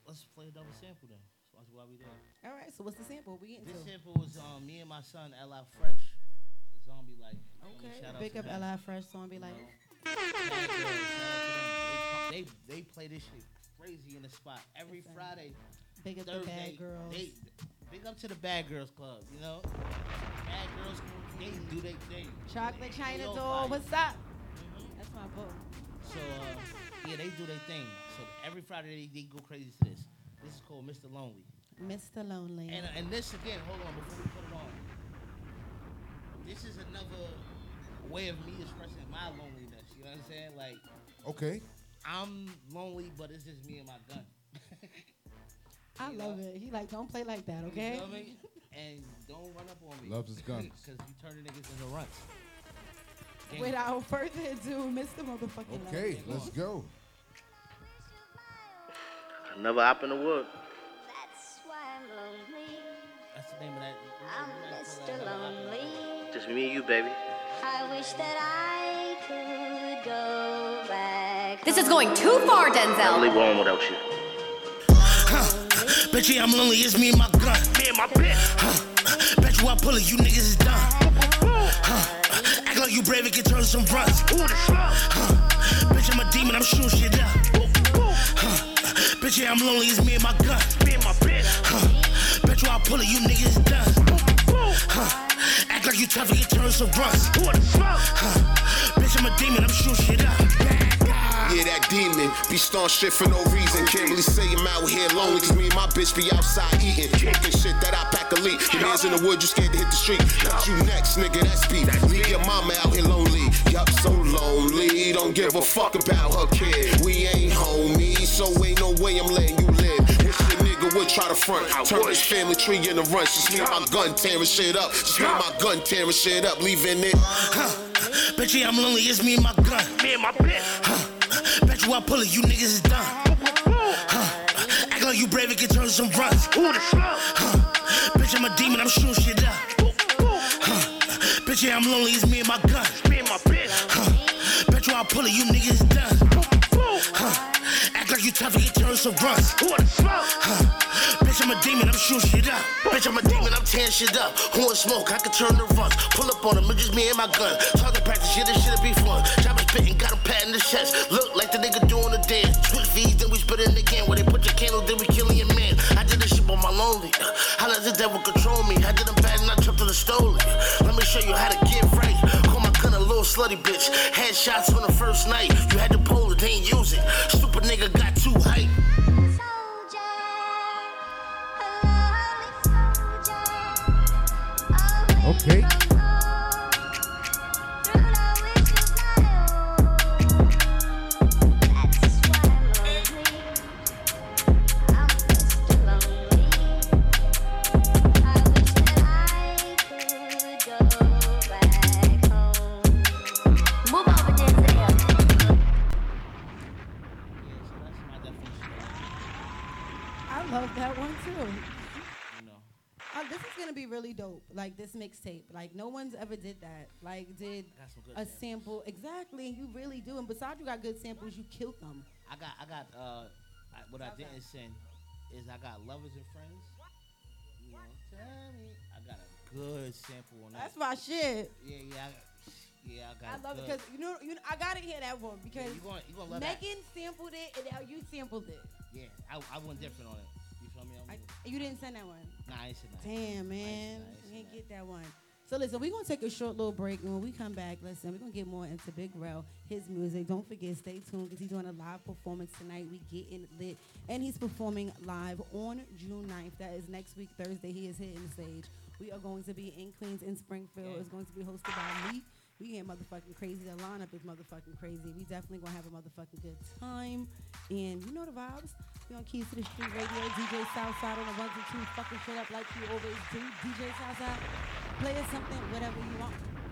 [SPEAKER 10] let's play a double sample then. So that's why we there.
[SPEAKER 7] All right. So what's the sample we getting
[SPEAKER 10] This
[SPEAKER 7] to?
[SPEAKER 10] sample was um, me and my son L.I. Fresh, Zombie Life.
[SPEAKER 7] Okay.
[SPEAKER 10] shout out
[SPEAKER 7] Big
[SPEAKER 10] to
[SPEAKER 7] up. Li Fresh
[SPEAKER 10] You
[SPEAKER 7] like,
[SPEAKER 10] know, Bad Girls, shout out to them. They, they they play this shit crazy in the spot every. Friday,
[SPEAKER 7] big up the
[SPEAKER 10] Thursday.
[SPEAKER 7] bad girls.
[SPEAKER 10] They big up to the Bad Girls Club. You know, Bad Girls Club. They do their thing.
[SPEAKER 7] Chocolate
[SPEAKER 10] They
[SPEAKER 7] China Door. What's up?
[SPEAKER 10] Mhm.
[SPEAKER 7] That's my book.
[SPEAKER 10] So uh, yeah, they do their thing. So every Friday they, they go crazy to this. This is called Mr. Lonely.
[SPEAKER 7] Mr. Lonely.
[SPEAKER 10] And uh, and this again, hold on before we put it on. This is another way of me expressing my loneliness. You know what I'm saying? Like
[SPEAKER 13] Okay.
[SPEAKER 10] I'm lonely, but it's just me and my gun.
[SPEAKER 7] I
[SPEAKER 10] you
[SPEAKER 7] love
[SPEAKER 10] know?
[SPEAKER 7] it. He like, don't play like that,
[SPEAKER 10] You
[SPEAKER 7] okay?
[SPEAKER 10] feel me? And don't run up on me.
[SPEAKER 13] Loves his guns.
[SPEAKER 10] Because you turn the niggas into runts. Gang.
[SPEAKER 7] Without further ado, Mr. Motherfucking
[SPEAKER 13] Okay.
[SPEAKER 7] Lonely.
[SPEAKER 13] Let's go.
[SPEAKER 11] Another hop in the wood.
[SPEAKER 12] That's lonely.
[SPEAKER 10] That's the name of that.
[SPEAKER 12] I'm Mr. Lonely.
[SPEAKER 11] Just me and you, baby.
[SPEAKER 12] I wish that I could go back.
[SPEAKER 14] This is going too far, Denzel.
[SPEAKER 11] I'll
[SPEAKER 14] Denzel.
[SPEAKER 11] leave home without you.
[SPEAKER 8] Bet you I'm lonely, it's me and my gun. Me and my bitch. Huh. Bet you I pull it, you niggas is done. Huh. Act like you brave and can turn some runs. Huh. Bitch, I'm a demon, I'm shooting shit up. Huh. Bitch, yeah, I'm lonely, it's me and my gun. Me and my bitch. Huh. Bet you I pull it, you niggas done. Huh. Act like you tough and can turn some runs. Huh. Bitch, I'm a demon, I'm shooting shit up.
[SPEAKER 15] Yeah, that demon be starting shit for no reason. Can't really say I'm out here lonely, cause me and my bitch be outside eating. Kicking shit that I pack a leak. Your hands in the wood, you scared to hit the street. Not you next, nigga, that's beef. Leave your mama out here lonely. Yup, so lonely. Don't give a fuck about her kid. We ain't homies, so ain't no way I'm letting you would try to front. Turn his family tree in a run. Just me and my gun tearing shit up. Just me and my gun tearing shit up, leaving it.
[SPEAKER 8] Huh. Bet you I'm lonely, it's me and my gun. Me and my bitch. Huh. Bet you I pull it, you niggas is done. Huh. Act like you brave and can turn some runs. Huh. Bitch, I'm a demon, I'm shooting shit up. Huh. Bitch, yeah, I'm lonely, it's me and my gun. Me and my bitch. Huh. Bet you I pull it, you niggas is done. Huh. Act like you tough and can turn some runs. Who the fuck? Huh. Bitch, I'm a demon, I'm shooting shit up. Bitch, I'm a demon, I'm tearing shit up. Who want smoke? I can turn the runs. Pull up on them, it's just me and my gun. Target practice, yeah, this shit'll be fun. Chopper spitting, got him patting the chest. Look like the nigga doing the dance. Switch V's, then we spit it again. Where they put your candle, then we killing your man. I did this shit on my lonely. How let the devil control me? I did him bad and I tripped to the stolen. Let me show you how to get right. Call my gun a little slutty bitch. Headshots on the first night. You had to pull it, they ain't use it. Stupid nigga got too hype.
[SPEAKER 13] Okay.
[SPEAKER 7] Really dope. Like this mixtape. Like no one's ever did that. Like did
[SPEAKER 10] I got some good
[SPEAKER 7] a
[SPEAKER 10] samples.
[SPEAKER 7] sample exactly. You really do. And besides, you got good samples. You killed them.
[SPEAKER 10] I got, I got, uh, I, what I didn't send is I got lovers and friends. You know, tell me. I got a good sample on that.
[SPEAKER 7] That's my shit.
[SPEAKER 10] Yeah, yeah, I, yeah. I got.
[SPEAKER 7] I love it because you know, you know, I gotta hear that one
[SPEAKER 10] Yeah,
[SPEAKER 7] because
[SPEAKER 10] you gonna, you gonna love that.
[SPEAKER 7] Megan sampled it and now you sampled it.
[SPEAKER 10] Yeah, I, I went different on it. You? I
[SPEAKER 7] you didn't send that one.
[SPEAKER 10] nah, I ain't that.
[SPEAKER 7] Damn, man, you didn't get that one. So listen, we're gonna take a short little break, and when we come back, listen, we're gonna get more into Big Rel, his music. Don't forget, stay tuned because he's doing a live performance tonight. We getting lit, and he's performing live on June 9th. That is next week, Thursday. He is hitting the stage. We are going to be in Queens, in Springfield. It's going to be hosted by me. We get motherfucking crazy. The lineup is motherfucking crazy. We definitely gonna have a motherfucking good time. And you know the vibes. We on Keys to the Street Radio, DJ Southside on the ones and twos, fucking shit up like you always do. DJ Southside, play us something, whatever you want.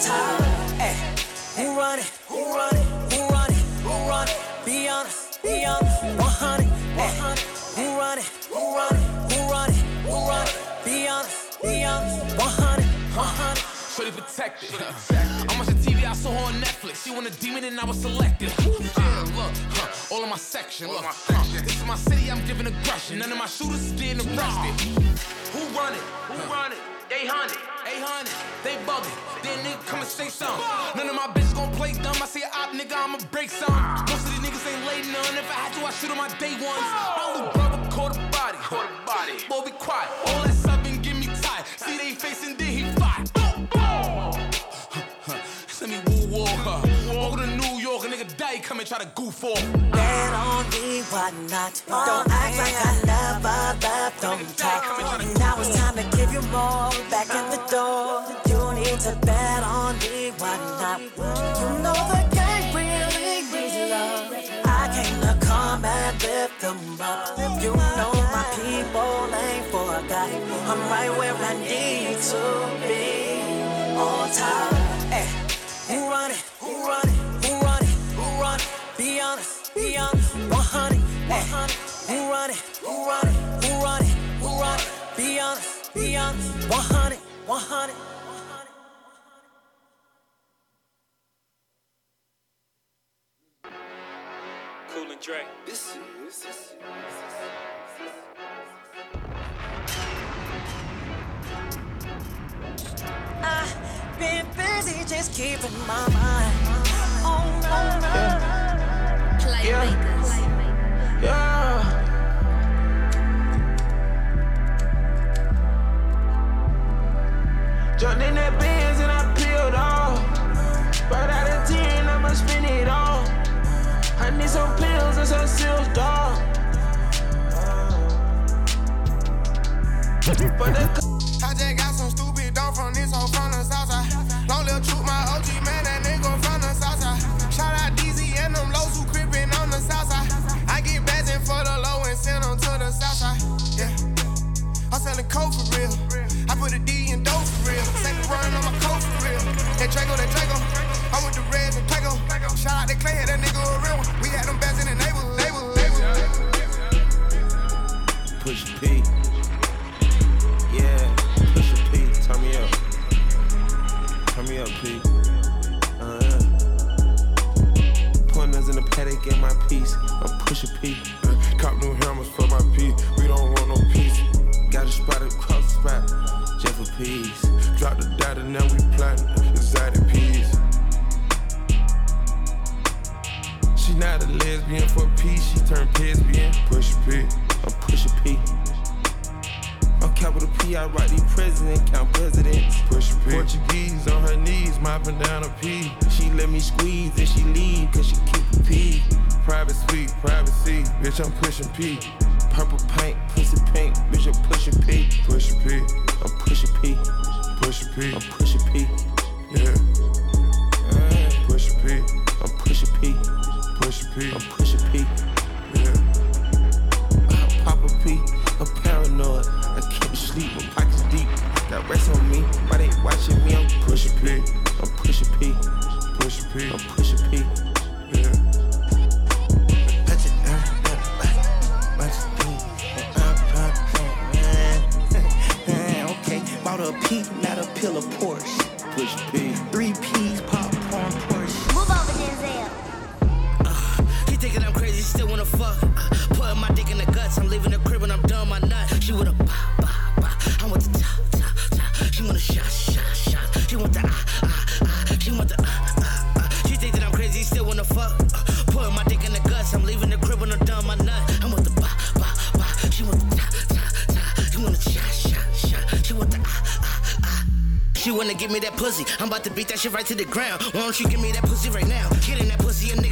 [SPEAKER 14] Time. Hey, who run it? Who run it? Who run it? Who run it? Be honest, be honest. 100, 100. Who run it? Who run it? Who run it? Who run it? Be honest, be honest. 100, 100.
[SPEAKER 16] Fully protected. I'm watching TV, I saw her on Netflix. She want a demon and I was selected. Yeah, uh, look, huh, all in my section. Look, huh, this is my city, I'm giving aggression. None of my shooters is getting arrested. Who run it? Who run it? They hunt it. They hunt it. They bug it. Then nigga come and say something. None of my bitches gon' play dumb. I say op, nigga, I'ma break some. Most of these niggas ain't laid none. If I had to, I shoot on my day ones. My little brother caught a body. Caught a body. Boy, be quiet. All that subbing get me tired. See they facing, then he try to goof off.
[SPEAKER 14] Bet on me, why not? Don't act like I never left on top. Now it's time to give you more back in the door. You need to bet on me, why not? You know the game really needs love. I came to come and lift them up. You know my people ain't forgot. I'm right where I need to be. On time. Hey? Who run it? Who run it? Who run it? Be honest, be honest. 100, 100. Who run it? Who run it? Who run it? Who run it? Be honest, be honest. 100, 100.
[SPEAKER 17] Cool and Dre. This is.
[SPEAKER 14] I've been busy just keeping my mind on love.
[SPEAKER 17] Playmakers. Yeah. Jumped in that Benz and I peeled off. Right out of 10, I'ma spin it all. I need some pills and some seals, dog. For the
[SPEAKER 18] I just got some stupid dumb from this hoe from the south side. Long live troop, my OG man, that nigga from the south side. Shout out I get bazzin' for the low and send them to the south side. Yeah. I'm selling coke for real. I put a D in dope for real. Second run on my coat for real. That Draco, that Draco. I'm with the Reds and Plago. Shout out to Clay, that nigga a real one. We had them bands in the neighborhood.
[SPEAKER 17] Push P. Yeah, push a P. Turn me up. Turn me up, P. a paddock in my piece. I'm push a P. Uh, cop new hammers for my piece. We don't want no peace. Got a spot across the spot. Jeff a piece. Drop the data now we plotting. Exotic peas. She not a lesbian for a piece. She turned lesbian. Push a P. I'm push a P. Capital P, I write the president, count presidents. Push Portuguese on her knees, mopping down a pee. She let me squeeze and she leave, cause she keep a P. Private suite, privacy, bitch, I'm pushing P. Purple paint, pussy paint, bitch, I'm pushing P. Push P, I'm pushing P. Push a P. I'm pushing P. Yeah. Uh, push a P. I'm pushing P. Push P, I'm pushing P. Yeah. Pop Papa P. got rest on me. Why they watching me? I'm pushing P. I'm pushing P. Push P. I'm pushing P. Yeah. Okay, bought a P, not a pill of Porsche. Push P. Three
[SPEAKER 8] P give me that pussy. I'm about to beat that shit right to the ground. Why don't you give me that pussy right now? Get in that pussy nigga.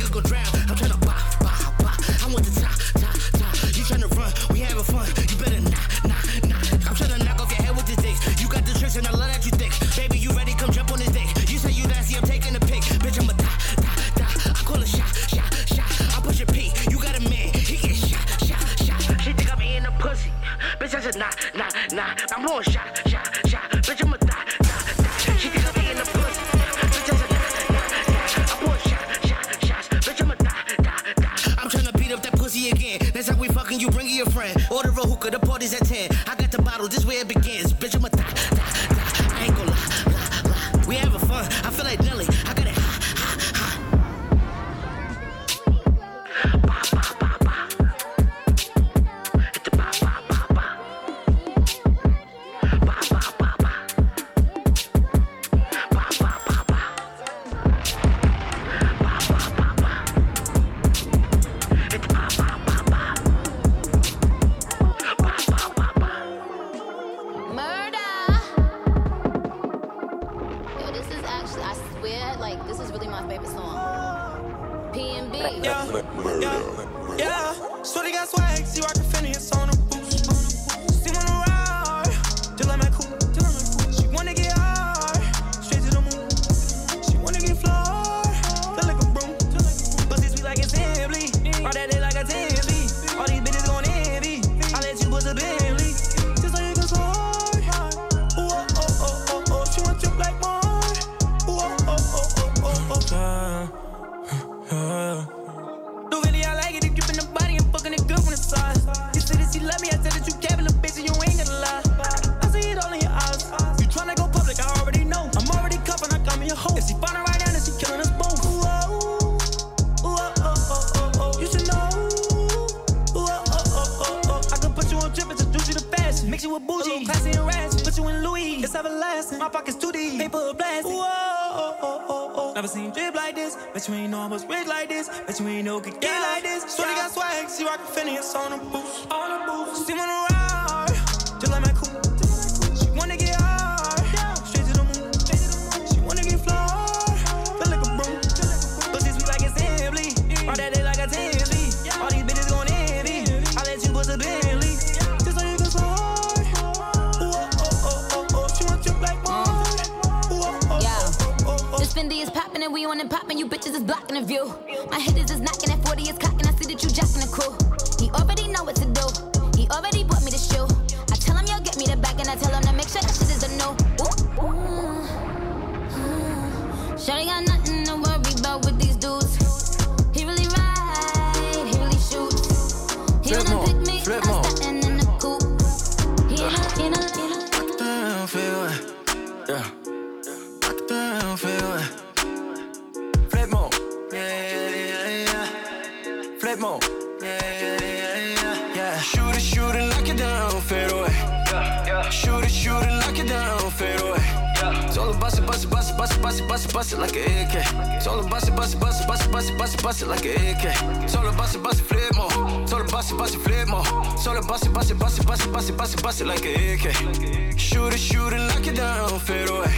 [SPEAKER 19] It, bust it, bust it like an AK. Told her bust it, bust it, bust it, bust it, bust it, bust it, bust it like an AK. Told her bust it, bust it, flip mode. Told her bust it, bust it, flip mode. Told her bust it, bust it, bust it, bust it, bust it, bust it, bust it like an AK. Shoot it, shoot it, knock it down, fade away.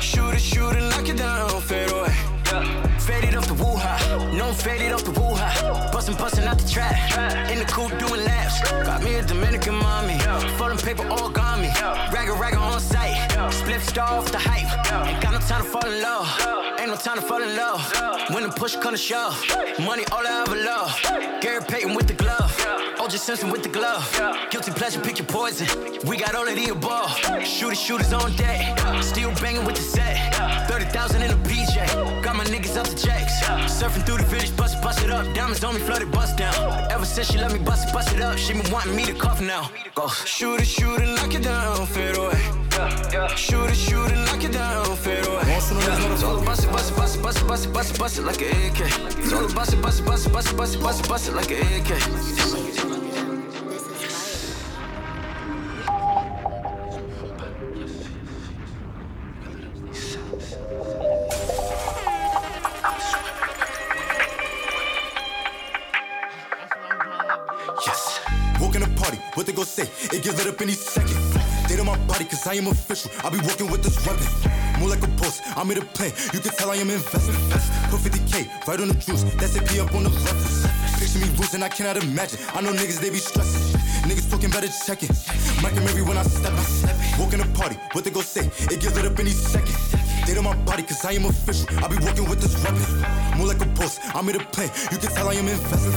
[SPEAKER 19] Shoot it, shoot it, knock it down, fade away. Faded off the woo high, no faded off the woo high. Bustin', bustin' out the trap, in the coupe doing laps. Got me a Dominican mommy, folding paper origami. Ragga ragga on sight, split star off the hype. Ain't got no time to fall in love, ain't no time to fall in love. When the push come to shove, money all I ever love. Gary Payton with the glove, OJ Simpson with the glove. Guilty pleasure, pick your poison. We got all of the above. Shooters, shooters on deck, still banging with the set. 30,000 in a PJ, got my niggas up to checks. Surfing through the village, bust it, bust it up. Diamonds on me, flooded, bust down. Ever since she let me bust it, bust it up, she been wanting me to cuff now. Go Shooter, it, shoot it, knock it down, fade away. Shoot shooter, shoot knock it down, fade away. Told her bust it, bust it, bust it, bust it, bust it, bust it, bust it like an AK. Told her bust it, bust it, bust it, bust it, bust it, bust it, bust it like an AK.
[SPEAKER 20] Say? It up any second. They on my body, cause I am official. I be walking with this weapon. More like a boss, I'm in a plane. You can tell I am invested. Put 50k right on the juice. That's it, P up on the left. Picture me losing, I cannot imagine. I know niggas, they be stressing. Niggas talking better check it. Mike and Mary when I step it. Walk in the party, what they gon' say? It gives it up any second. They on my body, cause I am official. I be working with this weapon. More like a boss, I'm in a plane. You can tell I am invested.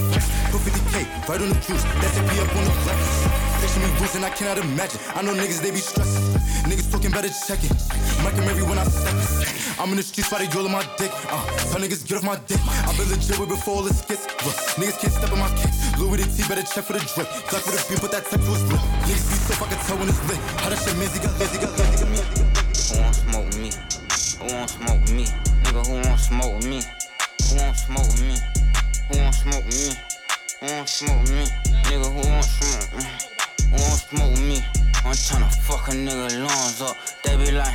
[SPEAKER 20] Put 50k right on the juice. That's P up on the left. Picture me losing, I cannot imagine. I know niggas, they be stressing. Niggas talking better check it. Mike and Mary when I it. I'm in the streets, body all on my dick. Uh, tell niggas get off my dick. I've been legit with before all this gets. Look, niggas can't step on my kicks. Louis the T, better check for the drip. Duck for the beat, put that tech to a split. Niggas be so fucking tell when it's lit. How that shit lazy, got lazy, got lazy, got me.
[SPEAKER 21] Smoke me? Who want smoke with me? Nigga, who want smoke with me? Who want smoke with me? Who want smoke with me? Who want smoke with me? Nigga, who want smoke with me? Who want smoke with me? I'm tryna fuck a nigga lungs up. They be like,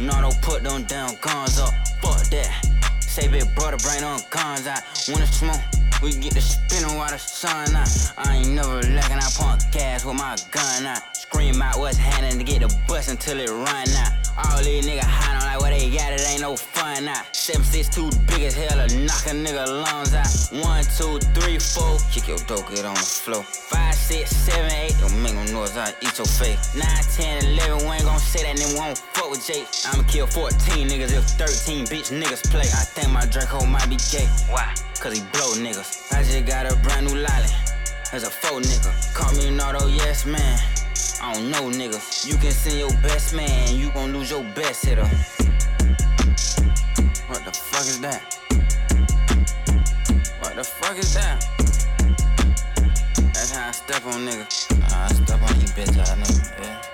[SPEAKER 21] no, don't put them damn guns up. Fuck that. Say big brother, bring on guns out. It's smoke, we get the spinning while the sun out. I ain't never lacking, I pump gas with my gun out. Scream out what's happening to get the bus until it run out. All these niggas hiding like what they got, it ain't no fun six two big as hell to knock a nigga lungs out. One, two, three, four, kick your dope, get on the floor. Five, six, seven, eight, don't make no noise, I eat your face. Nine, ten, eleven, we ain't gon' say that, we won't fuck with Jake. I'ma kill 14 niggas if 13 bitch niggas play. I think my Draco might be gay. Why? Cause he blow niggas. I just got a brand new lolly. As a faux nigga. Call me an auto yes man. I don't know nigga. You can send your best man, you gon' lose your best hitter. What the fuck is that? What the fuck is that? That's how I step on nigga. I step on you bitch I nigga, yeah.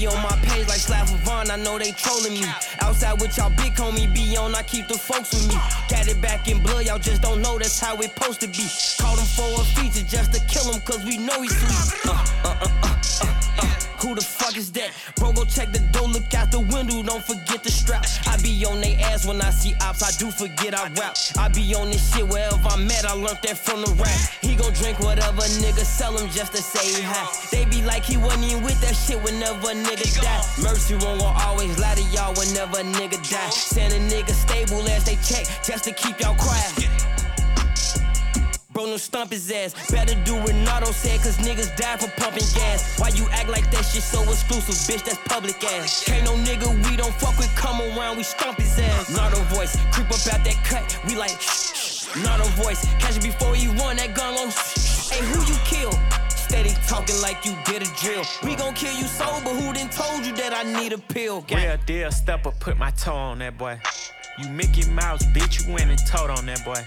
[SPEAKER 8] Be on my page like Slav Vaughn, I know they trolling me. Outside with y'all big homie, be on, I keep the folks with me. Got it back in blood, y'all just don't know that's how it supposed to be. Call him for a feature just to kill him, cause we know he's sweet. Uh, uh, uh, uh, uh, uh. Who the fuck is that? Bro, go check the door, look out the window, don't forget the strap. I be on they ass when I see ops, I do forget I rap. I be on this shit wherever I'm at, I learned that from the rap. He gon' drink whatever nigga sell him just to say hi. They be like he wasn't even with that shit whenever a nigga die. Mercy won't gon' always lie to y'all whenever a nigga die. Send a nigga stable as they check just to keep y'all quiet. Bro, no stump his ass. Better do Renato said, cause niggas die for pumping gas. Why you act like that shit so exclusive, bitch? That's public ass. Can't no nigga we don't fuck with come around, we stomp his ass. Not a voice, creep up out that cut, we like shh, shh. Not a voice, catch it before he run that gun on. Shh, hey, who you kill? Steady talking like you did a drill. We gon' kill you sober, who done told you that I need a pill?
[SPEAKER 22] Real deal stepper, put my toe on that boy. You Mickey Mouse, bitch, you went and told on that boy.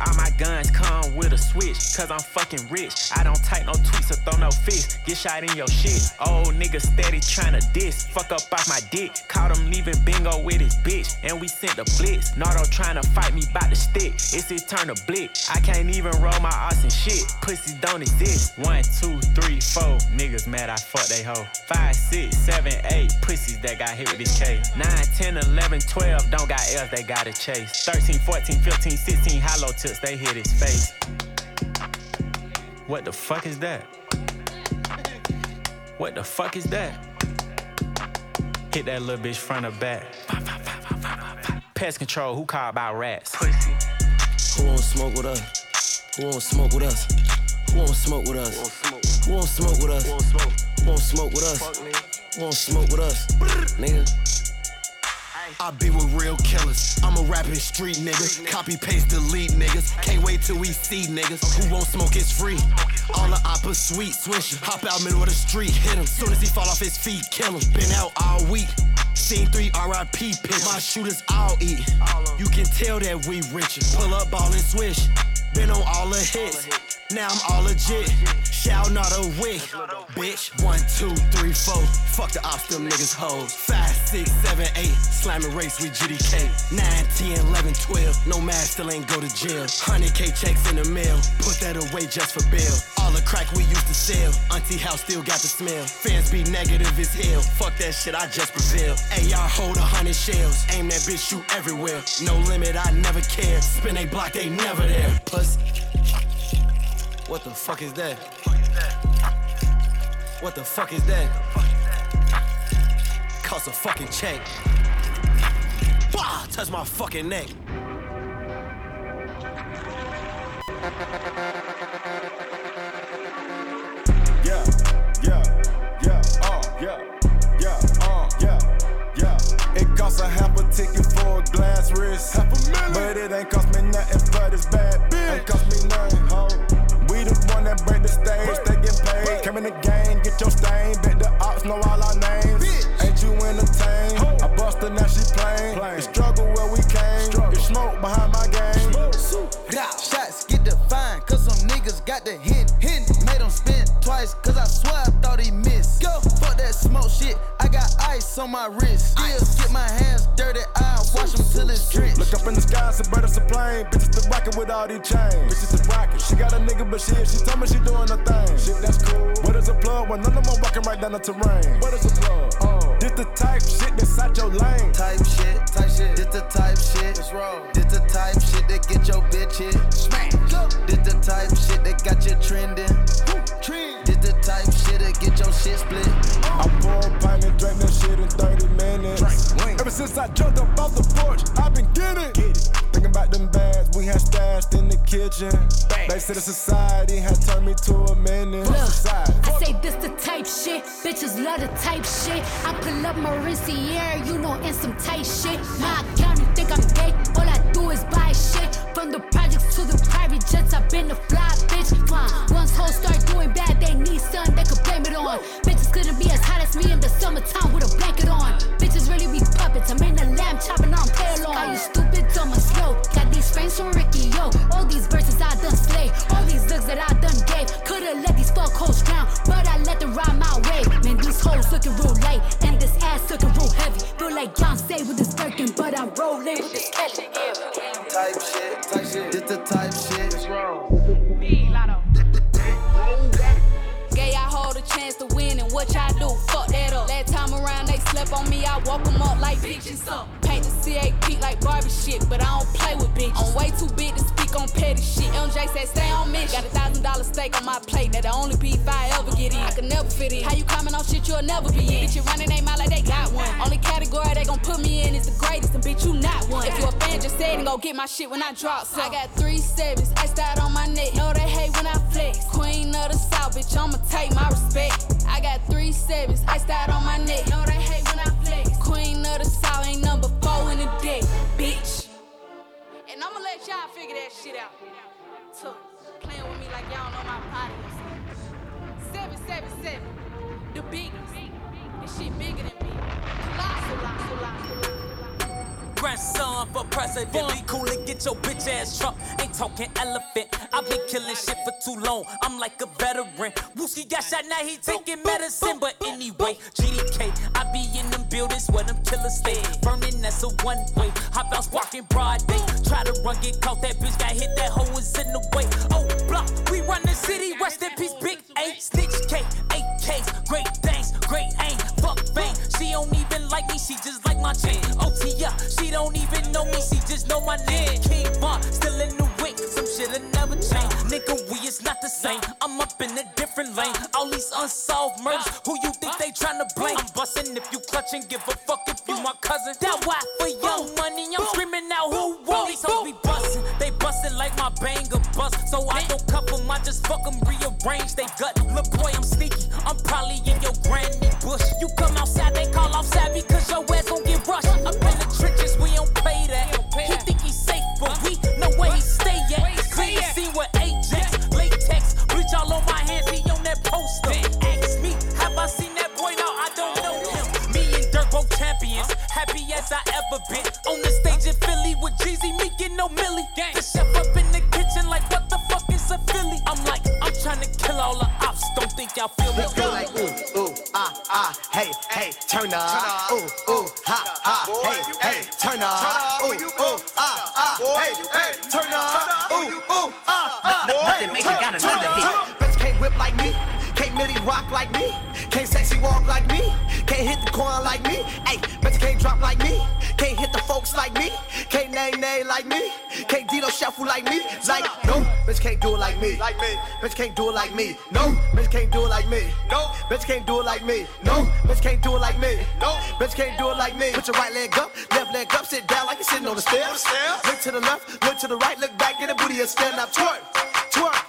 [SPEAKER 22] All my guns come with a switch, cause I'm fucking rich. I don't type no tweets or throw no fists. Get shot in your shit. Old nigga steady tryna diss. Fuck up off my dick. Caught him leaving bingo with his bitch. And we sent the blitz. Nardo tryna fight me by the stick. It's his turn to blick. I can't even roll my ass and shit. Pussies don't exist. One, two, three, four. Niggas mad I fuck they hoe. Five, six, seven, eight. Pussies that got hit with this K. 9, 10, 11, 12. Don't got L's, they gotta chase. 13, 14, 15, 16. Hollow tips, they hit his face. What the fuck is that? What the fuck is that? Hit that little bitch front or back. Pest control, who called about rats?
[SPEAKER 23] Who won't smoke with us? Who won't smoke with us? Who won't smoke with us? Who won't smoke with us? Who won't smoke with us? Who won't smoke with us? Nigga.
[SPEAKER 15] I be with real killers. I'm a rapping street nigga. Copy, paste, delete niggas. Can't wait till we see niggas. Who won't smoke is free. All the oppa sweet swisher. Hop out middle of the street, hit him. Soon as he fall off his feet, kill him. Been out all week. Scene three RIP pick. My shooters all eat. You can tell that we richer. Pull up, ball and swish. Been on all the hits. Now I'm all legit. Shout not a wick. Bitch, one, two, three, four. Fuck the ops, them niggas hoes. Five, six, seven, eight. Slamming race with GDK. Nine, 10, 11, 12. No man still ain't go to jail. 100K checks in the mail. Put that away just for bail. All the crack we used to sell. Auntie house still got the smell. Fans be negative as hell. Fuck that shit, I just prevail. AR hold a hundred shells. Aim that bitch, shoot everywhere. No limit, I never care. Spin a block, they never there. Pussy. What the fuck is that? What the fuck is that? Cost a fucking check. Bah! Touch my fucking neck.
[SPEAKER 1] Yeah, yeah, yeah, uh, yeah, yeah, uh, yeah, yeah. It costs a half a ticket for a glass wrist. Half a million. But it ain't cost me nothing for this bad bitch. Ain't cost me nothing, ho. We the one that break the stage, they get paid. Came in the game, get your stain. Bet the ops know all our names. Ain't you entertained? I bust her, now she plain. The struggle where we came. It's smoke behind my game.
[SPEAKER 24] Shots get defined, cause some niggas got the hint. hint. Made him spin twice, cause I swear I thought he smoke shit, I got ice on my wrist. Still get my hands dirty, I wash them till it's drenched.
[SPEAKER 1] Look up in the sky, some bird is a plane. Bitches the rocket with all these chains. Bitches the rocket. She got a nigga, but shit, she told me she doing her thing. Shit, that's cool. What is a plug when none of them walking right down the terrain? What is a plug? Oh, this the type shit that's out your lane.
[SPEAKER 24] Type shit, type shit. This the type shit. It's wrong. This the type shit that get your bitch hit. Smack. This the type shit that got you trending. Trend. Type shit that get your shit split.
[SPEAKER 1] I pour a pint and drink that shit in 30 minutes. Ever since I jumped up off the porch, I've been getting it. Thinking about them bags we had stashed in the kitchen. They said the society had turned me to a menace.
[SPEAKER 25] Look,
[SPEAKER 1] Society.
[SPEAKER 25] I say this the type shit. Bitches love the type shit. I pull up my Mauricio, you know, in some tight shit. My account, you think I'm shit
[SPEAKER 26] when I drop. So I got
[SPEAKER 27] talking elephant. I've been killing shit for too long. I'm like a veteran. Wooski got shot, now he taking medicine. But anyway, GDK, I be in them buildings where them killers stay. Burning, that's a one way. Hop out, walking broad day. Try to run, get caught. That bitch got hit, that hoe was in the way. Oh, block, we run the city. Rest in peace, big A. Stitch K, AKs, great things, great aim. Fuck fame. She don't even like me, she just like my chain. OT she don't even know me, she just know my name. King Von, still in the some shit'll never change. Nigga, we is not the same. I'm up in a different lane. All these unsolved murders, who you think they tryna blame? I'm bustin' if you clutchin', give a fuck if you my cousin. That why for young money, I'm screaming out who won. These hoes be bustin', they bustin' like my banger bust. So I don't cuff 'em, I just fuck 'em, rearrange they gut. Look, boy, I'm sneaky. I'm probably in your granny bush. You come outside, they as I ever been. On the stage in Philly with Jeezy, me get no millie. The chef up in the kitchen, like what the fuck is a Philly? I'm like, I'm trying to kill all the ops, don't think y'all feel me.
[SPEAKER 28] Let's go like ooh, ooh, ah, ah, hey, hey, turn up. Ooh, ooh, ha, ha, hey, hey, turn up. Ooh, ooh, ah, ah, hey, hey, turn up. Ooh, ooh, ah, ah,
[SPEAKER 29] Nothing
[SPEAKER 28] hey,
[SPEAKER 29] make got
[SPEAKER 28] turn
[SPEAKER 29] another
[SPEAKER 28] up.
[SPEAKER 29] hit.
[SPEAKER 28] Bitch can't whip like me. Can't milli rock like me. Can't sexy walk like me. Can't hit the corner like me. Hey, bitch can't drop like me. Can't hit the folks like me. Can't nay nay like me. Can't Dino shuffle like me. Like no, bitch can't do it like me. Like me. Bitch can't do it like me. No, bitch can't do it like me. No, bitch can't do it like me. No, bitch can't do it like me. No, bitch can't do it like me. Put your right leg up, left leg up, sit down like you're sitting on the stairs. Look to the left, look to the right, look back, get a booty and stand up. Twerk, twerk,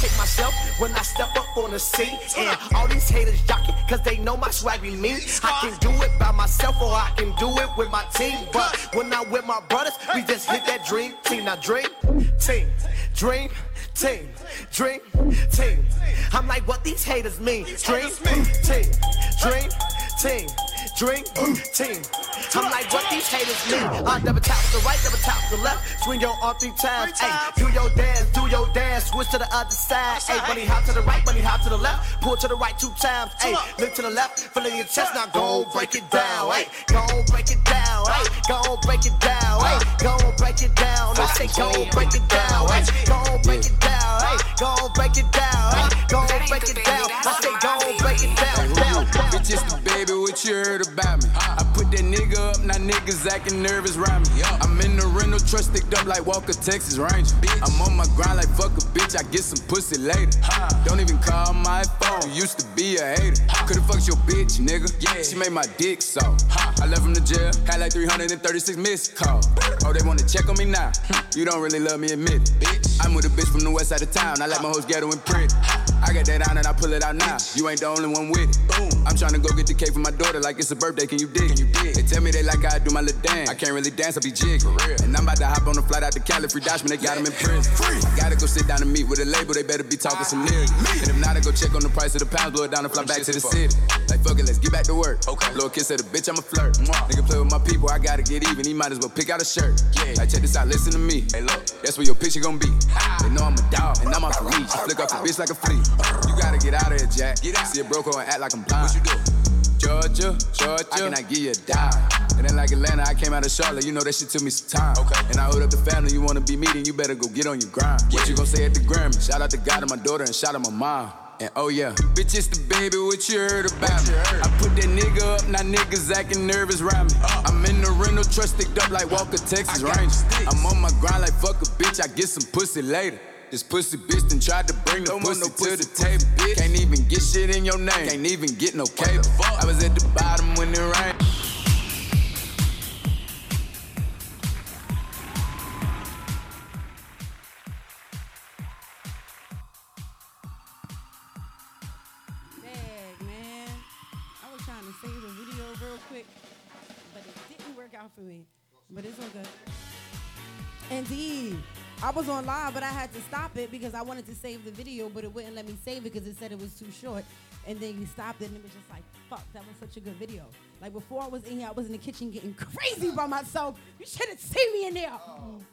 [SPEAKER 28] take myself when I step up on the scene. And all these haters jockey, cause they know my swag be mean. I can do it by myself or I can do it with my team. But when I'm with my brothers, we just hit that dream team. Now dream, team, dream, team, dream, team. I'm like, what these haters mean? Dream, team, dream, team, dream, team. I'm like, what these haters mean? I double tap the right, double tap the left. Swing your arm three times. Hey, do your dance, do your dance. Switch to the other side. Hey, bunny hop to the right, bunny hop to the left. Pull to the right two times. Hey, look to the left, feeling your chest. Now go break it down. Hey, go break it down. Hey, go break it down. Hey, go break it down. I say, go break it down. Hey, go break it down. Hey, go break it down. Hey, go break it down. I say, go break it down.
[SPEAKER 19] Bitch, it's the baby, what you heard about me? I put that nigga up, now niggas acting nervous around me. I'm in the rental truck sticked up like Walker, Texas Ranger. I'm on my grind like fuck a bitch, I get some pussy later. Don't even call my phone, you used to be a hater. Could've fucked your bitch, nigga. Yeah. She made my dick so. I left from the jail, had like 336 missed calls. Oh, they wanna check on me now. You don't really love me, admit it. I'm with a bitch from the west side of town, I like my hoes ghetto and pretty. I got that on and I pull it out now. You ain't the only one with it. Boom. I'm tryna go get the cake for my daughter like it's a birthday. Can you dig? Can you dig? They tell me they like how I do my little dance. I can't really dance, I be jig. And I'm about to hop on the flight out to Cali. Free Dashman, they got him in prison. I gotta go sit down and meet with a label. They better be talking some ah, millions. And if not, I go check on the price of the pounds, blow it down and fly back to the city. Like fuck it, let's get back to work. Okay. Little kid said a bitch, I'm a flirt. Nigga play with my people, I gotta get even. He might as well pick out a shirt. Yeah. Like check this out, listen to me. Hey look, that's where your picture gonna be. They know I'm a dog and I'm off the leash. I flick off a bitch like a flea. You gotta get out of here, Jack. Get out. See a broke and act like I'm blind. What you do? Georgia, Georgia, I cannot give you a dime. And then like Atlanta, I came out of Charlotte, you know that shit took me some time. Okay. And I hold up the family, you wanna be meeting, you better go get on your grind. What you gonna say at the Grammy? Shout out to God and my daughter and shout out my mom. And oh yeah, bitch, it's the baby, what you heard about me? I put that nigga up, now niggas acting nervous around me. Uh. I'm in the rental truck sticked up like Walker, Texas Ranger. I'm on my grind like fuck a bitch, I get some pussy later. This pussy bitch done tried to bring the pussy to the table. Bitch. Can't even get shit in your name. Can't even get no cable. I was at the bottom when it rained.
[SPEAKER 7] Dang, man. I was trying to save a video real quick, but it didn't work out for me. But it's all good. Indeed. I was on live, but I had to stop it because I wanted to save the video, but it wouldn't let me save it because it said it was too short. And then you stopped it, and it was just like, fuck, that was such a good video. Like before I was in here, I was in the kitchen getting crazy by myself. You should have seen me in there.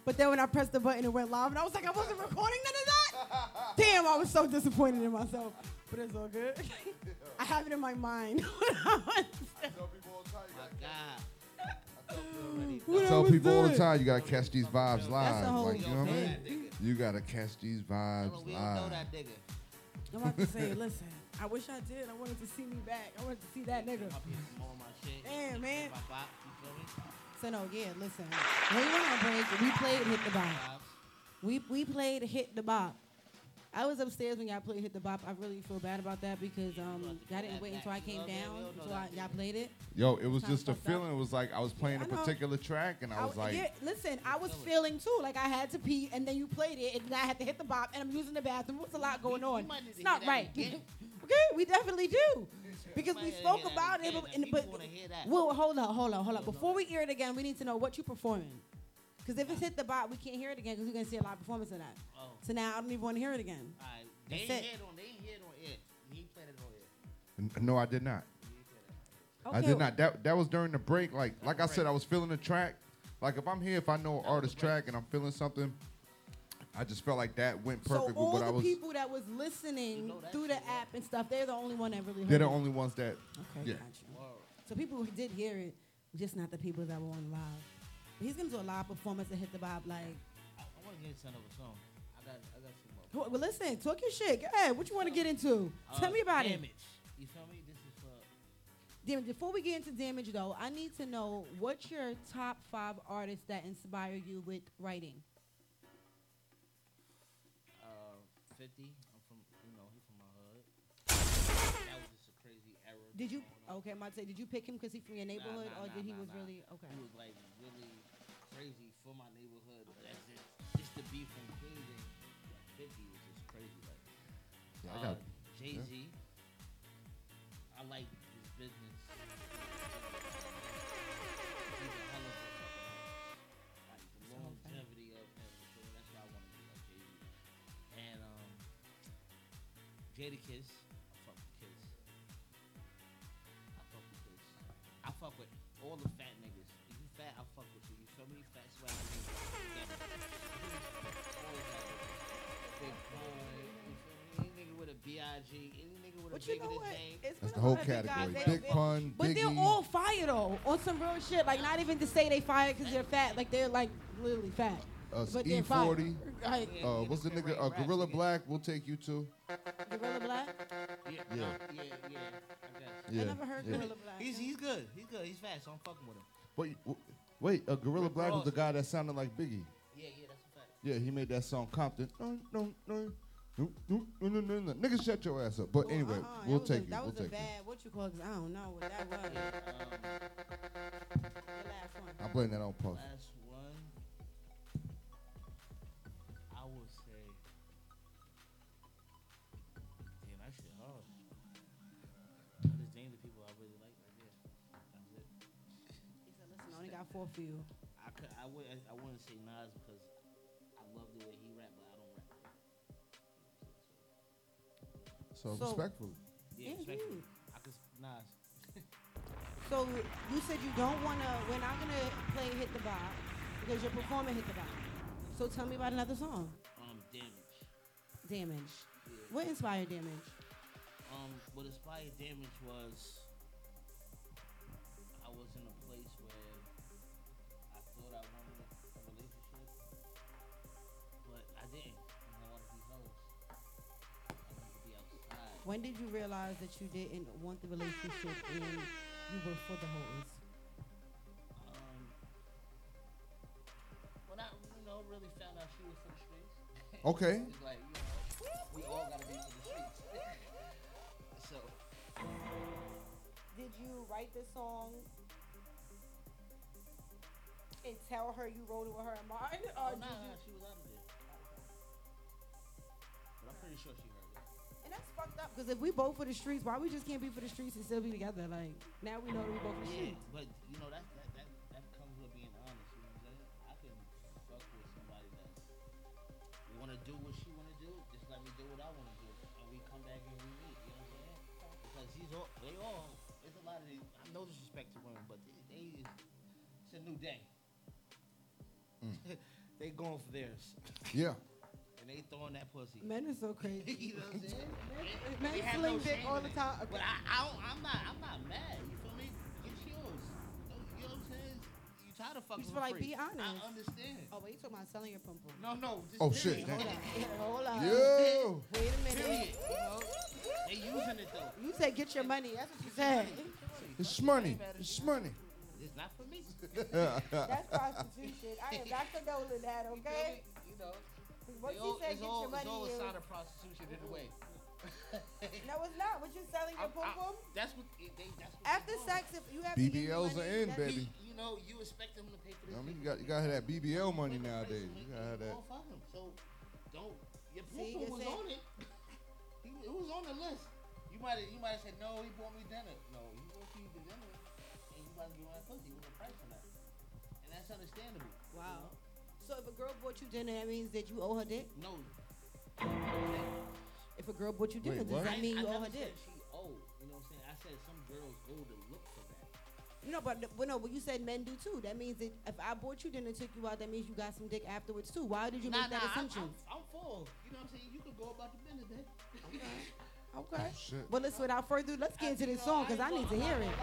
[SPEAKER 7] But then when I pressed the button, it went live, and I was like, I wasn't recording none of that. Damn, I was so disappointed in myself. But it's all good. I have it in my mind. What I
[SPEAKER 9] Tell
[SPEAKER 7] was
[SPEAKER 9] people all the time you gotta catch these vibes
[SPEAKER 7] That's
[SPEAKER 9] live.
[SPEAKER 7] whole
[SPEAKER 9] Like you know what I mean? You gotta catch these vibes live.
[SPEAKER 7] I'm about to say, listen, I wish I did. I wanted to see me back. I wanted to see that nigga. Damn, man. So no, yeah, listen. When we went on break, we played Hit the Bop. We we played Hit the Bop. I was upstairs when y'all played Hit the Bop. I really feel bad about that because um y'all didn't wait until I came down until I, y'all played it.
[SPEAKER 9] Yo, it was
[SPEAKER 7] Kinda
[SPEAKER 9] just a
[SPEAKER 7] fucked up.
[SPEAKER 9] feeling. It was like I was playing a
[SPEAKER 7] I know.
[SPEAKER 9] particular track, and I was like,
[SPEAKER 7] yeah, listen, I was feeling too. Like I had to pee, and then you played it, and I had to hit the bop, and I'm using the bathroom. What's a lot going on? It's not right. okay, we definitely do. Because we spoke about it, but, and- but well, hold on, hold on, hold on. Before we hear it again, we need to know what you're performing. Because if it's hit the bot, we can't hear it again because we're gonna see a live performance of that.
[SPEAKER 10] Oh.
[SPEAKER 7] So now I don't even want to hear it again.
[SPEAKER 10] Alright, they
[SPEAKER 7] That's
[SPEAKER 10] ain't
[SPEAKER 7] it.
[SPEAKER 10] hear it on, they ain't hear it on air. He played it on air.
[SPEAKER 9] N- No, I did not.
[SPEAKER 7] Okay.
[SPEAKER 9] I did not. That that was during the break. Like like I said, I was feeling the track. Like if I'm here, if I know an artist track and I'm feeling something, I just felt like that went perfect
[SPEAKER 7] so all
[SPEAKER 9] with what
[SPEAKER 7] the
[SPEAKER 9] I was.
[SPEAKER 7] people that was listening through the app and stuff, they're the only one that really heard
[SPEAKER 9] They're the
[SPEAKER 7] it.
[SPEAKER 9] only ones that.
[SPEAKER 7] Okay,
[SPEAKER 9] yeah.
[SPEAKER 7] got you. So people who did hear it, just not the people that were on live. He's gonna do a live performance and hit the bop like.
[SPEAKER 10] I, want to get into another song. I got, I got some more.
[SPEAKER 7] Well, listen, talk your shit. Go ahead. What you want to get into? Tell
[SPEAKER 10] Uh,
[SPEAKER 7] me about
[SPEAKER 10] damage.
[SPEAKER 7] it.
[SPEAKER 10] You feel me? This is for
[SPEAKER 7] Damage. Before we get into damage, though, I need to know what's your top five artists that inspire you with writing.
[SPEAKER 10] uh, 50. I'm from, you know, he from my hood. That was just a crazy error.
[SPEAKER 7] Did you? Okay, I'm about to say, did you pick him because he's from your neighborhood,
[SPEAKER 10] nah,
[SPEAKER 7] or
[SPEAKER 10] nah,
[SPEAKER 7] did he
[SPEAKER 10] nah,
[SPEAKER 7] was
[SPEAKER 10] nah.
[SPEAKER 7] really okay?
[SPEAKER 10] He was like really crazy for my neighborhood. But That's it. Just the beef from Queens and like, 50 was just crazy. Like,
[SPEAKER 9] Yeah,
[SPEAKER 10] uh,
[SPEAKER 9] got-
[SPEAKER 10] Jay Z. I like
[SPEAKER 7] But you know what?
[SPEAKER 10] his.
[SPEAKER 7] It's
[SPEAKER 9] That's the whole
[SPEAKER 7] lot of big
[SPEAKER 9] category.
[SPEAKER 7] guys.
[SPEAKER 9] Big
[SPEAKER 7] They-
[SPEAKER 9] Pun,
[SPEAKER 7] But they're all fire though, on some real shit. Like not even to say they fire because they're fat. Like they're like literally fat.
[SPEAKER 9] Uh,
[SPEAKER 7] but they're fire.
[SPEAKER 9] E40.
[SPEAKER 7] Like,
[SPEAKER 9] Uh, what's the nigga? Uh, Guerilla Black. We'll take you to.
[SPEAKER 7] Guerilla Black.
[SPEAKER 10] Yeah,
[SPEAKER 9] Yeah.
[SPEAKER 10] yeah, yeah. I guess.
[SPEAKER 9] Yeah, I never
[SPEAKER 7] heard
[SPEAKER 9] yeah.
[SPEAKER 7] Guerilla Black.
[SPEAKER 10] He's he's good. He's good. He's fast. So I'm fucking with him.
[SPEAKER 9] Wait, w- wait. Uh, Guerilla Black was the guy that sounded like Biggie.
[SPEAKER 10] Yeah, yeah, that's a fact.
[SPEAKER 9] Yeah, he made that song Compton. No, no, no. No, no, no, no, no, no. Nigga, shut your ass up. But oh, anyway,
[SPEAKER 7] Uh-uh,
[SPEAKER 9] we'll
[SPEAKER 7] that was a-
[SPEAKER 9] take you.
[SPEAKER 7] That
[SPEAKER 9] We'll
[SPEAKER 7] was a
[SPEAKER 9] take you.
[SPEAKER 7] bad what you call? Cause I don't know what that was. The last one.
[SPEAKER 9] I blame that on Puff.
[SPEAKER 10] Last one. I would say. Damn, that shit hard. I just named the people I really like right there. That's it.
[SPEAKER 7] He said, "Listen, I only got four for you."
[SPEAKER 10] I could, I would, I wouldn't say Nas because
[SPEAKER 9] So,
[SPEAKER 7] So-
[SPEAKER 9] respectfully.
[SPEAKER 10] Yeah,
[SPEAKER 7] Yeah,
[SPEAKER 10] respectfully.
[SPEAKER 7] you.
[SPEAKER 10] I could Nas.
[SPEAKER 7] So you said you don't wanna. We're not gonna play "Hit the Bop" because you're performing "Hit the Bop." So tell me about another song.
[SPEAKER 10] Um, damage.
[SPEAKER 7] Damage. What inspired Damage?
[SPEAKER 10] Um, what inspired damage was
[SPEAKER 7] When did you realize that you didn't want the relationship and you were for the hoes?
[SPEAKER 10] Um, when I, you know, really found out she was for the streets.
[SPEAKER 9] Okay.
[SPEAKER 10] it's like, you know, we all gotta be for the streets. so,
[SPEAKER 7] Did you write this song and tell her you wrote it with her in mind?
[SPEAKER 10] oh,
[SPEAKER 7] Or
[SPEAKER 10] nah,
[SPEAKER 7] did
[SPEAKER 10] nah, she was out of there. But I'm pretty sure she heard it.
[SPEAKER 7] And that's fucked up. Because if we both for the streets, why we just can't be for the streets and still be together? Like now we know that we both for the
[SPEAKER 10] yeah. But you know that that that, that comes with being honest. You know what I'm saying? I can fuck with somebody
[SPEAKER 7] that want to do what she want to do. Just let me do what I want to do, and we come back and we meet. You know what I'm saying? Because he's all they all. It's a
[SPEAKER 10] lot of these. I no disrespect to women, but they, they it's a new day. Mm. they going for theirs.
[SPEAKER 9] Yeah.
[SPEAKER 10] And they throwing that pussy.
[SPEAKER 7] Men are so crazy.
[SPEAKER 10] you know what I'm saying?
[SPEAKER 7] Men
[SPEAKER 10] They have
[SPEAKER 7] sling
[SPEAKER 10] no
[SPEAKER 7] dick
[SPEAKER 10] shame
[SPEAKER 7] all the
[SPEAKER 10] it.
[SPEAKER 7] time.
[SPEAKER 10] But I, I don't, I'm not, I'm not mad. You feel me? Get yours. You know what I'm saying? You tired of fucking
[SPEAKER 7] You just
[SPEAKER 10] for
[SPEAKER 7] feel like,
[SPEAKER 10] free.
[SPEAKER 7] be honest.
[SPEAKER 10] I understand.
[SPEAKER 7] Oh, wait, you talking about selling your pum pum?
[SPEAKER 10] No, no. Just
[SPEAKER 9] Oh, shit,
[SPEAKER 10] Hold on.
[SPEAKER 7] Hold on.
[SPEAKER 9] Yo.
[SPEAKER 7] Wait a minute.
[SPEAKER 10] Period. You know? They using it though.
[SPEAKER 7] You said get your money. That's what you said.
[SPEAKER 9] It's money. It's money.
[SPEAKER 10] It's not for me.
[SPEAKER 7] That's prostitution. I am not condoning that, okay?
[SPEAKER 10] You know.
[SPEAKER 7] What
[SPEAKER 10] They
[SPEAKER 7] you
[SPEAKER 10] all-
[SPEAKER 7] said,
[SPEAKER 10] it's
[SPEAKER 7] get
[SPEAKER 10] all,
[SPEAKER 7] your money
[SPEAKER 10] It's all a
[SPEAKER 7] is-
[SPEAKER 10] sign of prostitution in a way.
[SPEAKER 7] No, it's not. What you selling your pum pum?
[SPEAKER 10] That's what they. That's what
[SPEAKER 7] After
[SPEAKER 10] they
[SPEAKER 7] sex, if you have to give
[SPEAKER 9] BBLs are in,
[SPEAKER 7] that's-
[SPEAKER 9] baby.
[SPEAKER 10] You know, you expect them to pay for this.
[SPEAKER 9] I mean, you got you gotta have that BBL money nowadays. You gotta have that.
[SPEAKER 10] Don't fuck him. So don't. Your
[SPEAKER 7] See,
[SPEAKER 10] poo
[SPEAKER 7] you
[SPEAKER 10] was
[SPEAKER 7] said-
[SPEAKER 10] on it. He, it was on the list. You might have you might have said no. He bought me dinner. No, he bought you the dinner, and you might give him that pussy with a price on that, and that's understandable. you
[SPEAKER 7] Wow.
[SPEAKER 10] know?
[SPEAKER 7] So if a girl bought you dinner, that means that you owe her dick?
[SPEAKER 10] No.
[SPEAKER 7] If a girl bought you dinner,
[SPEAKER 9] Wait,
[SPEAKER 7] does
[SPEAKER 9] what?
[SPEAKER 7] that mean
[SPEAKER 10] I
[SPEAKER 7] you owe
[SPEAKER 10] never
[SPEAKER 7] her dick?
[SPEAKER 10] she owed. You know what I'm saying? I said some girls go to look for that.
[SPEAKER 7] No, but but no, but you said men do too. That means that if I bought you dinner, took you out, that means you got some dick afterwards too. Why did you
[SPEAKER 10] Nah,
[SPEAKER 7] make that
[SPEAKER 10] nah, I'm-
[SPEAKER 7] assumption?
[SPEAKER 10] I'm, I'm, full. You know what I'm saying? You could go about the business, babe.
[SPEAKER 7] Okay.
[SPEAKER 9] Shit.
[SPEAKER 7] Well, let's without further ado, let's get into this song because I need to hear it.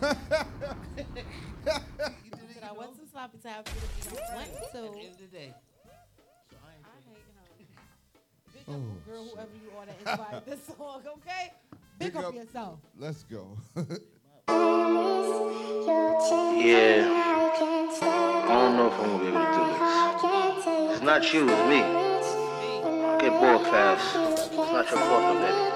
[SPEAKER 7] Said I want some sloppy top for the people went
[SPEAKER 10] At
[SPEAKER 7] to.
[SPEAKER 10] the end of the day. So I ain't
[SPEAKER 7] I hate her. Big
[SPEAKER 9] Oh,
[SPEAKER 7] up, girl, whoever you are that inspired this song, okay? Big,
[SPEAKER 9] Big
[SPEAKER 7] up,
[SPEAKER 9] up-
[SPEAKER 7] yourself.
[SPEAKER 9] Let's go.
[SPEAKER 8] Yeah. I don't know if I'm gonna be able to do this. It's not you, it's me. I get bored fast. It's not your fault, baby.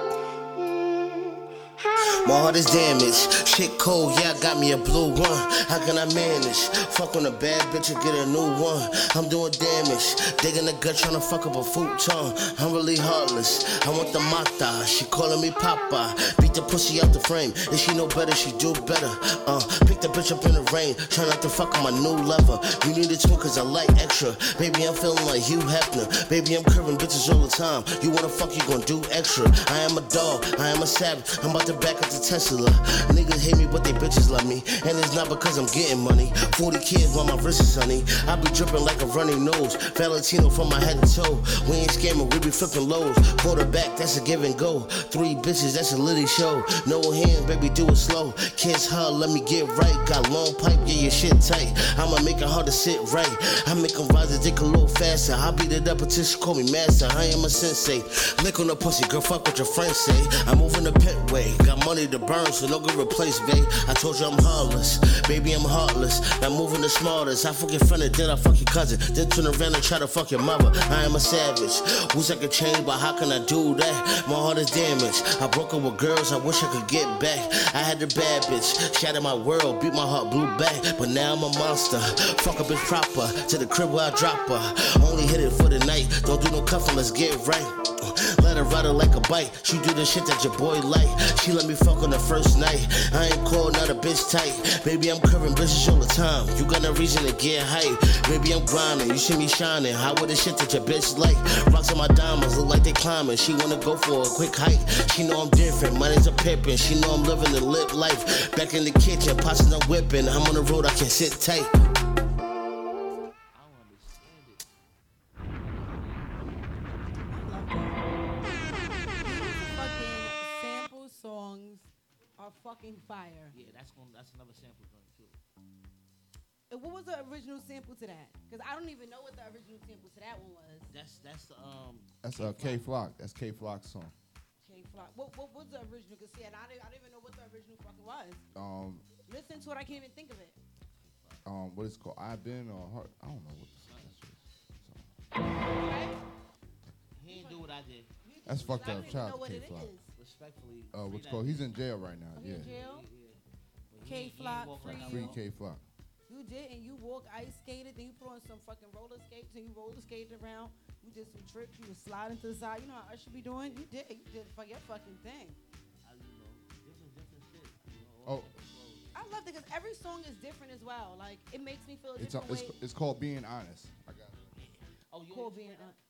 [SPEAKER 8] My heart is damaged. Shit cold, yeah, I got me a blue one. How can I manage? Fuck on a bad bitch and get a new one. I'm doing damage. Digging the gut, trying to fuck up a futon. I'm really heartless. I want the mata. She calling me Papa. Beat the pussy out the frame. If she know better, she do better. Uh, pick the bitch up in the rain. Try not to fuck on my new lover. You need a twin cause I like extra. Baby, I'm feeling like Hugh Hefner. Baby, I'm curving bitches all the time. You wanna fuck, you gon' do extra. I am a dog, I am a savage. I'm about to back up the Tesla. Niggas hate me, but they bitches love me. And it's not because I'm getting money. 40 kids while my wrist is sunny. I be dripping like a runny nose. Valentino from my head to toe. We ain't scamming, we be flipping lows. Quarterback, that's a give and go. Three bitches, that's a litty show. No hands, baby, do it slow. Kiss her, let me get right. Got long pipe, yeah, your shit tight. I'ma make it hard to sit right. I make them rise and dick a little faster. I beat it up until she call me master. I am a sensei. Lick on the pussy, girl, fuck what your friends say. I'm moving the pit way. Got money to burn, so no good replace, babe. I told you I'm heartless. Baby, I'm heartless. Now moving the smartest. I fuck your friend and then I fuck your cousin. Then turn around and try to fuck your mother. I am a savage. Wish I could change, but how can I do that? My heart is damaged. I broke up with girls, I wish I could get back. I had the bad bitch, shattered my world, beat my heart blue back. But now I'm a monster. Fuck a bitch proper. To the crib where I drop her. Only hit it for the night. Don't do no cuffing, let's get right. Let her ride her like a bite. She do the shit that your boy like. She let me fuck on the first night. I ain't cold, not a bitch tight. Baby, I'm curving bitches all the time. You got no reason to get hype. Baby, I'm grinding. You see me shining. How with the shit that your bitch like? Rocks on my diamonds look like they climbing. She wanna go for a quick hike. She know I'm different. Money's a pippin'. She know I'm living the lit life. Back in the kitchen, pots and whipping. I'm on the road, I can sit tight.
[SPEAKER 7] Are fucking fire.
[SPEAKER 10] Yeah, that's going. That's another sample joint too.
[SPEAKER 7] And what was the original sample to that? Because I don't even know what the original sample to that one was.
[SPEAKER 10] That's that's the um.
[SPEAKER 9] That's uh, Kay Flock. That's Kay Flock's song.
[SPEAKER 7] Kay Flock. What, what was the original? Because see, I didn't, I didn't even know what the original fucking was.
[SPEAKER 9] Um,
[SPEAKER 7] Listen to it, I can't even think of it.
[SPEAKER 9] um, what is it called? I've been or Heart. I don't know what the fuck that shit is.
[SPEAKER 10] He didn't do what I did.
[SPEAKER 9] That's fucked
[SPEAKER 7] I
[SPEAKER 9] up.
[SPEAKER 7] don't even
[SPEAKER 9] Shout
[SPEAKER 7] know
[SPEAKER 9] out
[SPEAKER 7] what
[SPEAKER 9] to Kay Flock.
[SPEAKER 7] Is.
[SPEAKER 10] Respectfully.
[SPEAKER 9] Uh, what's called? He's in jail right now.
[SPEAKER 7] Oh,
[SPEAKER 9] Yeah.
[SPEAKER 7] jail?
[SPEAKER 10] Kay
[SPEAKER 7] Flock,
[SPEAKER 10] walk
[SPEAKER 7] free
[SPEAKER 10] right.
[SPEAKER 9] Free Kay Flock.
[SPEAKER 7] You did, and you walk ice skated, then you put on some fucking roller skates, and you roller skated around. You did some tricks, you was sliding to the side. You know how Usher be doing? You did. You did for your fucking thing.
[SPEAKER 10] I, you know, different, different shit. You know, all
[SPEAKER 9] Oh,
[SPEAKER 7] I love it because every song is different as well. Like it makes me feel a
[SPEAKER 9] it's,
[SPEAKER 7] different
[SPEAKER 9] it's
[SPEAKER 7] way.
[SPEAKER 9] it's called being honest. I got it.
[SPEAKER 10] Oh, you
[SPEAKER 7] Cool being
[SPEAKER 10] YouTube right
[SPEAKER 7] uh,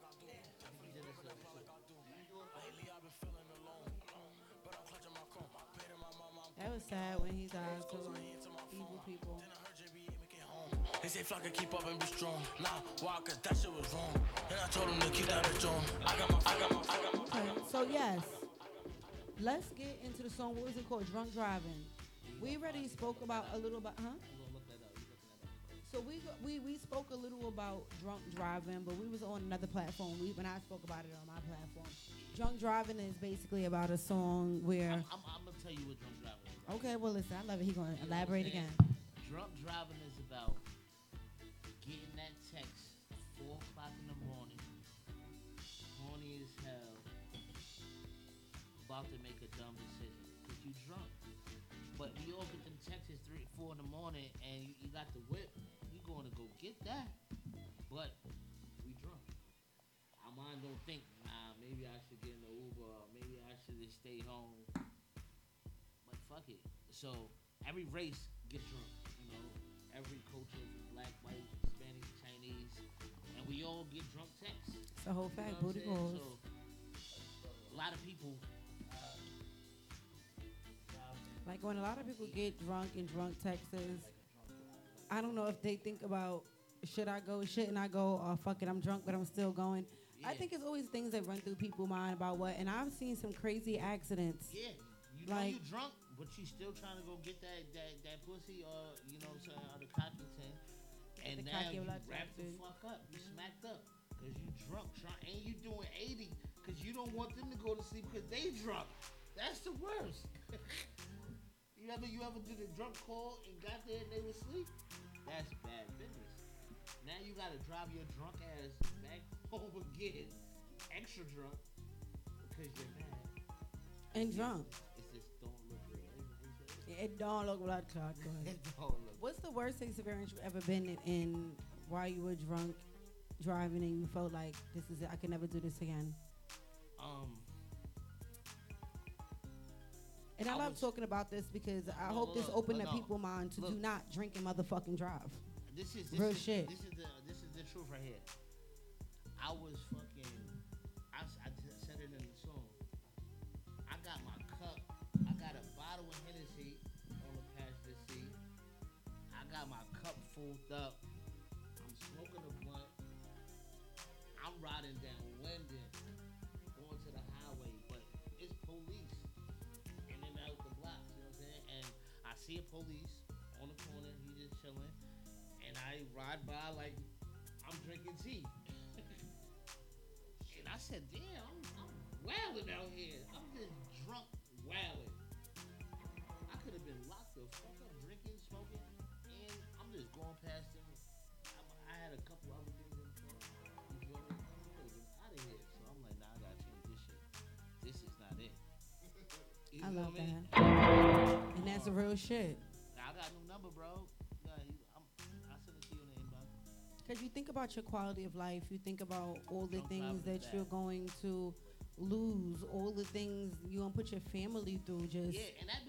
[SPEAKER 7] was sad when he died too. Evil people.
[SPEAKER 30] They say flock can keep up and be strong. Nah, why? Cause that shit was wrong. And I told them to keep that bitch on. I got my, I got my, I got my.
[SPEAKER 7] Okay, so yes, let's get into the song. What was it called? Drunk Driving. We already spoke about a little about, huh? So we go- we we spoke a little about drunk driving, but we was on another platform. We when I spoke about it on my platform. Drunk driving is basically about a song where.
[SPEAKER 10] I'm, I'm gonna tell you what drunk driving is.
[SPEAKER 7] Okay, well listen, I love it. He's gonna elaborate again.
[SPEAKER 10] Drunk driving is about getting that text at four o'clock in the morning, horny as hell, about to make a dumb decision because you drunk. But we all get them texts three, four in the morning, and you, you got the whip. You're going to go get that, but we drunk. Our mind don't think, nah, maybe I should get in the Uber, or maybe I should just stay home. Fuck it. So every race gets drunk, you know. Every culture, black, white, Hispanic, Chinese, and we all get drunk texts.
[SPEAKER 7] It's the whole
[SPEAKER 10] You
[SPEAKER 7] fact, booty
[SPEAKER 10] I'm saying?
[SPEAKER 7] calls.
[SPEAKER 10] So, a lot of people.
[SPEAKER 7] Uh, like when a lot of people get drunk in drunk Texas, I don't know if they think about should I go, shouldn't I go, or fuck it, I'm drunk but I'm still going. I think it's always things that run through people's mind about what, and I've seen some crazy accidents.
[SPEAKER 10] Yeah, you know
[SPEAKER 7] Like-
[SPEAKER 10] you drunk, but she's still trying to go get that that, that pussy or you know what I'm saying, or the cocky thing. And
[SPEAKER 7] the
[SPEAKER 10] now you wrap the fuck up. You smacked up. Cause you drunk, try, and you doing 80 cause you don't want them to go to sleep cause they drunk. That's the worst. you ever you ever did a drunk call and got there and they were asleep? That's bad business. Now you gotta drive your drunk ass back home again, extra drunk, because you're mad.
[SPEAKER 7] And drunk.
[SPEAKER 10] It don't look
[SPEAKER 7] blood clot good.
[SPEAKER 10] It don't look
[SPEAKER 7] What's the worst experience you've ever been in, in while you were drunk driving and you felt like this is it, I can never do this again?
[SPEAKER 10] Um,
[SPEAKER 7] And I,
[SPEAKER 10] I
[SPEAKER 7] love
[SPEAKER 10] was-
[SPEAKER 7] talking about this because I
[SPEAKER 10] No,
[SPEAKER 7] hope this
[SPEAKER 10] look,
[SPEAKER 7] opened
[SPEAKER 10] look,
[SPEAKER 7] up
[SPEAKER 10] no.
[SPEAKER 7] people's mind to do not drink and motherfucking drive.
[SPEAKER 10] This is this
[SPEAKER 7] Real
[SPEAKER 10] is,
[SPEAKER 7] shit.
[SPEAKER 10] This is the this is the truth right here. I was fucking. Full up. I'm smoking a blunt. I'm riding down Linden, going to the highway, but it's police in and out the blocks. You know what I'm saying? And I see a police on the corner. He just chilling, and I ride by like I'm drinking tea. and I said, "Damn, I'm, I'm wilding out here. I'm just drunk wilding. I could have been locked the fuck I'm going past them. I, I had a couple other things in the car. You feel me? I could have been out of here. So I'm like, nah, I gotta change this shit. This is not it. You
[SPEAKER 7] I love
[SPEAKER 10] me?
[SPEAKER 7] that. And that's the real shit.
[SPEAKER 10] I got a new number, bro. Nah, you, I'm, send it to you in the inbox.
[SPEAKER 7] Because you think about your quality of life, you think about all the things that,
[SPEAKER 10] that
[SPEAKER 7] you're going to lose, all the things you're going to put your family through. Just
[SPEAKER 10] Yeah, and that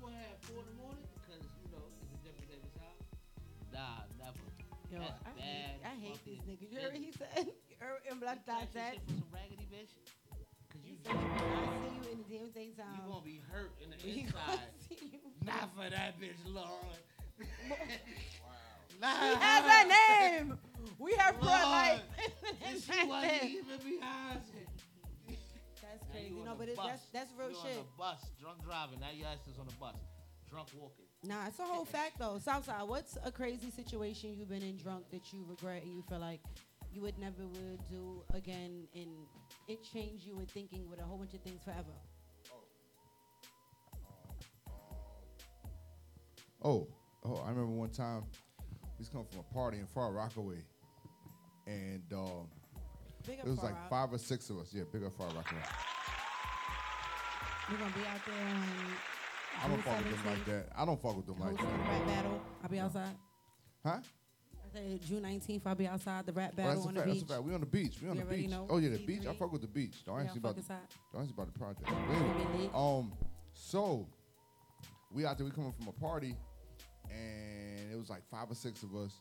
[SPEAKER 10] but you want to have four in the morning because you know it's a different type of. Nah, never.
[SPEAKER 7] Yo,
[SPEAKER 10] That's
[SPEAKER 7] I
[SPEAKER 10] bad.
[SPEAKER 7] hate, I hate these niggas. You heard what he said? You heard Black Dot said?
[SPEAKER 10] for some raggedy bitch. Cause you
[SPEAKER 7] I see you in the damn same time.
[SPEAKER 10] you gonna be hurt in the inside. Not for that bitch, Lord.
[SPEAKER 7] She has a name. We have brought
[SPEAKER 10] Lord,
[SPEAKER 7] life.
[SPEAKER 10] and she wasn't even behind it.
[SPEAKER 7] That's
[SPEAKER 10] Now
[SPEAKER 7] crazy.
[SPEAKER 10] you
[SPEAKER 7] No,
[SPEAKER 10] on
[SPEAKER 7] but
[SPEAKER 10] the
[SPEAKER 7] it, that's that's real
[SPEAKER 10] you
[SPEAKER 7] shit.
[SPEAKER 10] on the bus, drunk driving. Now your ass is on the bus, drunk walking.
[SPEAKER 7] Nah, it's a whole fact though. Southside, what's a crazy situation you've been in drunk that you regret and you feel like you would never would do again and it changed you in thinking with a whole bunch of things forever?
[SPEAKER 9] Oh, oh, I remember one time we was coming from a party in Far Rockaway, and um, it was
[SPEAKER 7] Far
[SPEAKER 9] like
[SPEAKER 7] Rock.
[SPEAKER 9] five or six of us. Yeah, big up Far Rockaway.
[SPEAKER 7] We're gonna be out there on
[SPEAKER 9] I don't fuck with them like that. I don't fuck with them like
[SPEAKER 7] the
[SPEAKER 9] that.
[SPEAKER 7] rap battle. I'll be outside.
[SPEAKER 9] Huh?
[SPEAKER 7] I said June 19th. I'll be outside the rap
[SPEAKER 9] Oh,
[SPEAKER 7] battle
[SPEAKER 9] that's a
[SPEAKER 7] on the
[SPEAKER 9] fact. That's a
[SPEAKER 7] beach.
[SPEAKER 9] fact. We on the beach. We on
[SPEAKER 7] You
[SPEAKER 9] the
[SPEAKER 7] already
[SPEAKER 9] beach.
[SPEAKER 7] know.
[SPEAKER 9] Oh yeah, the beach. I
[SPEAKER 7] C3.
[SPEAKER 9] fuck with the beach. Don't
[SPEAKER 7] Yeah,
[SPEAKER 9] ask me about.
[SPEAKER 7] fuck inside.
[SPEAKER 9] Don't ask me about the project. But anyway, um, so we out there. We coming from a party, and it was like five or six of us,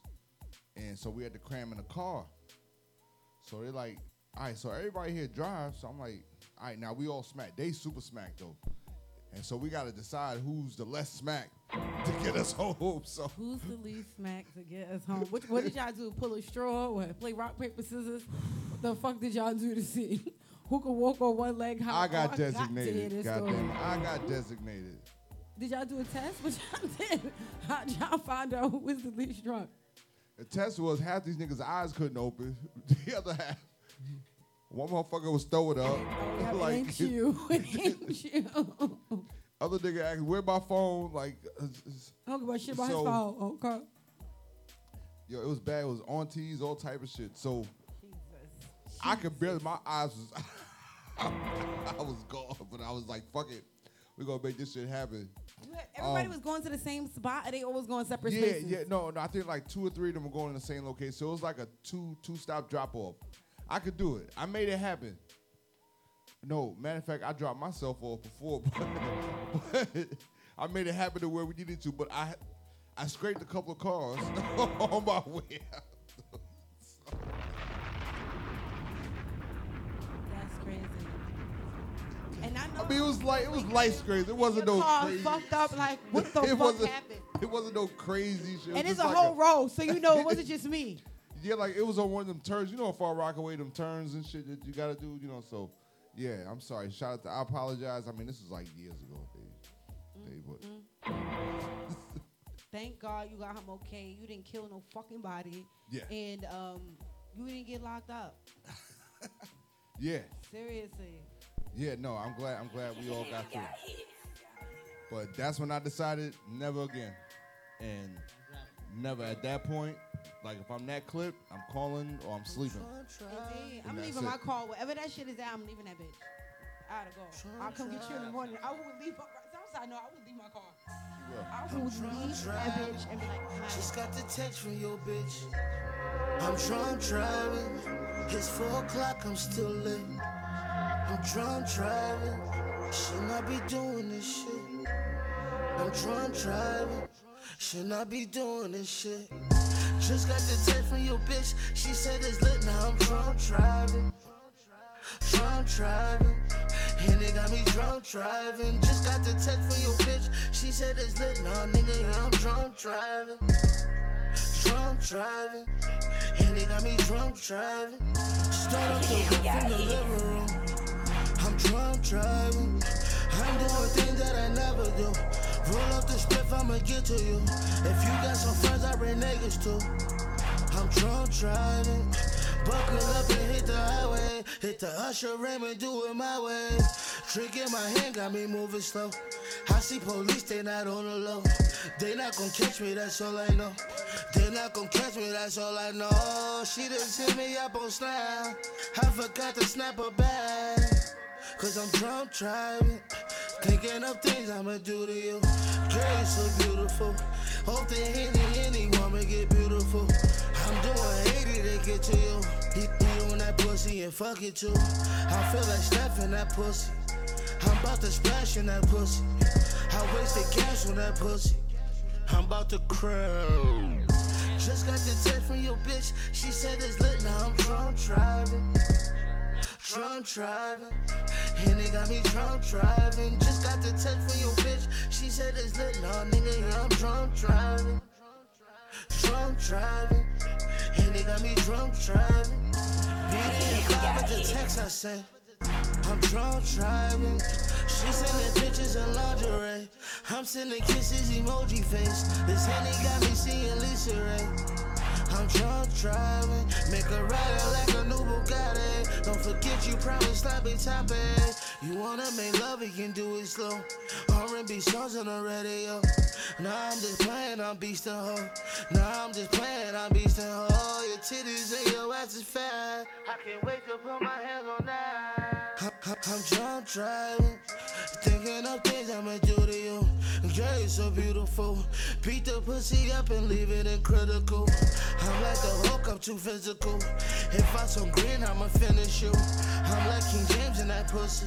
[SPEAKER 9] and so we had to cram in a car. So they're like, all right, so everybody here drives. So I'm like, all right, now we all smack. They super smack though. And so we got to decide who's the less smack to get us home. So
[SPEAKER 7] Who's the least smack to get us home? What, what did y'all do? Pull a straw? What? Play rock paper scissors? What the fuck did y'all do to see who could walk on one leg? How
[SPEAKER 9] I got
[SPEAKER 7] oh,
[SPEAKER 9] designated.
[SPEAKER 7] this
[SPEAKER 9] Goddamn,
[SPEAKER 7] story.
[SPEAKER 9] I got designated.
[SPEAKER 7] Did y'all do a test? What y'all did? How'd y'all find out who was the least drunk?
[SPEAKER 9] The test was half these niggas' eyes couldn't open. The other half, one motherfucker was throwing up.
[SPEAKER 7] Yeah,
[SPEAKER 9] like,
[SPEAKER 7] it ain't you. Ain't you.
[SPEAKER 9] Other nigga asked, "Where my phone?" Like, uh,
[SPEAKER 7] I don't give a shit about
[SPEAKER 9] So-
[SPEAKER 7] his fault. Okay.
[SPEAKER 9] yo, it was bad. It was aunties, all type of shit. So I could barely. My eyes was. I was gone, but I was like, "Fuck it, we gonna make this shit happen."
[SPEAKER 7] Everybody
[SPEAKER 9] Um,
[SPEAKER 7] was going to the same spot, and they always going separate
[SPEAKER 9] yeah,
[SPEAKER 7] spaces.
[SPEAKER 9] yeah, no, no. I think like two or three of them were going in the same location. So it was like a two two stop drop off. I could do it. I made it happen. No, matter of fact, I dropped myself off before, but, but I made it happen to where we needed to. But I I scraped a couple of cars on my way out.
[SPEAKER 7] That's crazy. And I know.
[SPEAKER 9] I mean, it was like it was light scrapes. It wasn't no
[SPEAKER 7] car
[SPEAKER 9] crazy.
[SPEAKER 7] fucked up. Like what the
[SPEAKER 9] it
[SPEAKER 7] fuck
[SPEAKER 9] wasn't,
[SPEAKER 7] happened?
[SPEAKER 9] It wasn't no crazy shit. It
[SPEAKER 7] And it's a
[SPEAKER 9] like
[SPEAKER 7] whole row, so you know it wasn't just me.
[SPEAKER 9] Yeah, like it was on one of them turns. You know, Far Rockaway, them turns and shit that you gotta do. You know, so yeah, I'm sorry. Shout out to. I apologize. I mean, this was like years ago. They, they, but
[SPEAKER 7] Thank God you got him okay. You didn't kill no fucking body.
[SPEAKER 9] Yeah.
[SPEAKER 7] And um, you didn't get locked up.
[SPEAKER 9] yeah,
[SPEAKER 7] Seriously.
[SPEAKER 9] yeah. No, I'm glad. I'm glad we all got through. But that's when I decided never again, and never at that point. Like if I'm that clip, I'm calling or I'm sleeping.
[SPEAKER 7] Indeed. I'm leaving
[SPEAKER 9] it.
[SPEAKER 7] my car. Wherever that shit is at, I'm leaving that bitch. I gotta go. I'll come get you in the morning. I would leave my car. Southside, no, I would leave my car. I would leave that bitch and be like,
[SPEAKER 8] Just got the text from your bitch. I'm drunk driving. It's four o'clock, I'm still lit. I'm drunk driving. Should not be doing this shit. I'm drunk driving. Should not be doing this shit. Just got the text from your bitch. She said it's lit, now I'm drunk driving. Drunk driving. And it got me drunk driving. Just got the text from your bitch. She said it's lit, now nigga, yeah, I'm drunk driving. Drunk driving. And it got me drunk driving. Start up the whip from the living room. I'm drunk driving. I'm doing things that I never do. Roll up the spliff, I'ma get to you. If you got some friends, I bring niggas too. I'm drunk driving. Buckle up and hit the highway. Hit the Usher Raymond, do it my way. Drink in my hand got me moving slow. I see police, they not on the low. They not gonna catch me, that's all I know. They not gonna catch me, that's all I know. She just hit me up on Snap. I forgot to snap her back. Cause I'm drunk driving. Thinking of things I'ma do to you. Girl, so beautiful. Hope the any, any woman get beautiful. I'm doing 80 to get to you. He, he on that pussy and fuck it too. I feel like Steph in that pussy. I'm about to splash in that pussy. I wasted gas on that pussy. I'm about to cry. Just got the text from your bitch. She said it's lit, now I'm drunk driving. Drunk driving. And it got me drunk driving. Just got the text from your bitch. She said it's lit, now nigga, yeah, I'm drunk driving. Drunk driving. And it got me drunk driving. Beat it and with the text I sent. I'm drunk driving. She sending pictures of lingerie. I'm sending kisses, emoji face. This Henny got me seeing Lisa Ray. I'm drunk driving, make a ride like a new Bugatti. Don't forget you promised I'll be top eight. You wanna make love, you can do it slow. R&B songs on the radio. Nah, I'm just playing, I'm beastin' hoe. Now I'm just playing, I'm beastin' hoe. Your titties and your ass is fat. I can't wait to put my hands on that. I'm, drunk driving, thinking of things I'ma do to you. Girl, you so beautiful. Beat the pussy up and leave it in critical. I'm like the Hulk, I'm too physical. If I some green, I'ma finish you. I'm like King James in that pussy.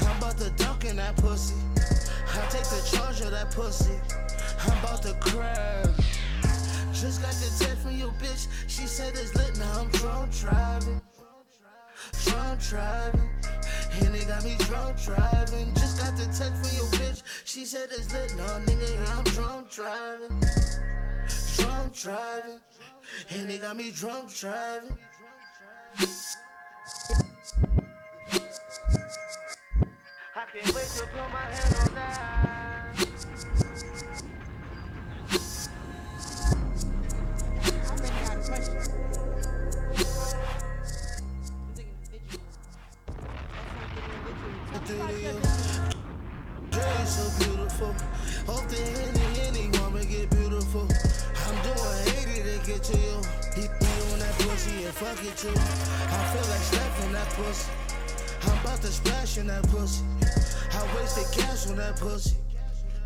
[SPEAKER 8] I'm about to dunk in that pussy. I take the charge of that pussy. I'm about to crash. Just got the text from your bitch. She said it's lit, now I'm drunk driving. Drunk driving. And they got me drunk driving. Just got the text from your bitch. She said it's lit, no nigga, I'm drunk driving. Drunk driving. And they got me drunk driving. I can't wait to put my hand on that. Beautiful. Hope the any, any woman get beautiful. I'm doing 80 to get to you. He be on that pussy and fuck it too. I feel like slapping that pussy. I'm about to splash in that pussy. I wasted cash on that pussy.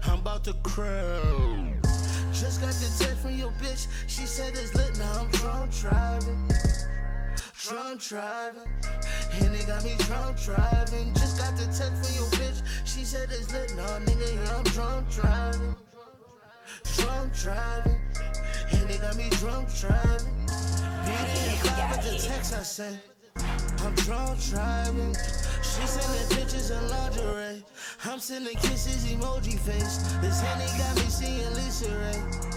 [SPEAKER 8] I'm about to crown. Just got the text from your bitch. She said it's lit, now I'm drunk driving. Drunk driving. And got me drunk driving. Just got the text from your bitch. She said it's lit, no nigga, yeah, I'm drunk driving. Drunk driving. And they got me drunk driving. Beat it with the text I sent. I'm drunk driving. She sending pictures in lingerie. I'm sending kisses, emoji face. This Henny got me seeing Lisa Ray.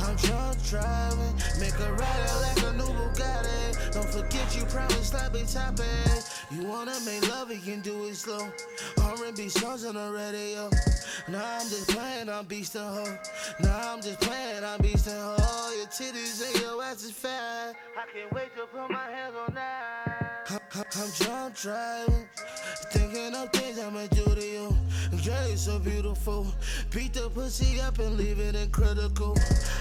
[SPEAKER 8] I'm drunk driving, make a ride like a new Bugatti. Don't forget you promised I'd be top A. You wanna make love, you can do it slow. R&B songs on the radio. Nah, I'm just playing, I'm beast and hoe. Nah, I'm just playing, I'm beast and hoe. Your titties and your ass is fat. I can't wait to put my hands on that. I'm, I'm- I'm drunk driving, thinking of things I'ma do to you. You so beautiful. Beat the pussy up and leave it in critical.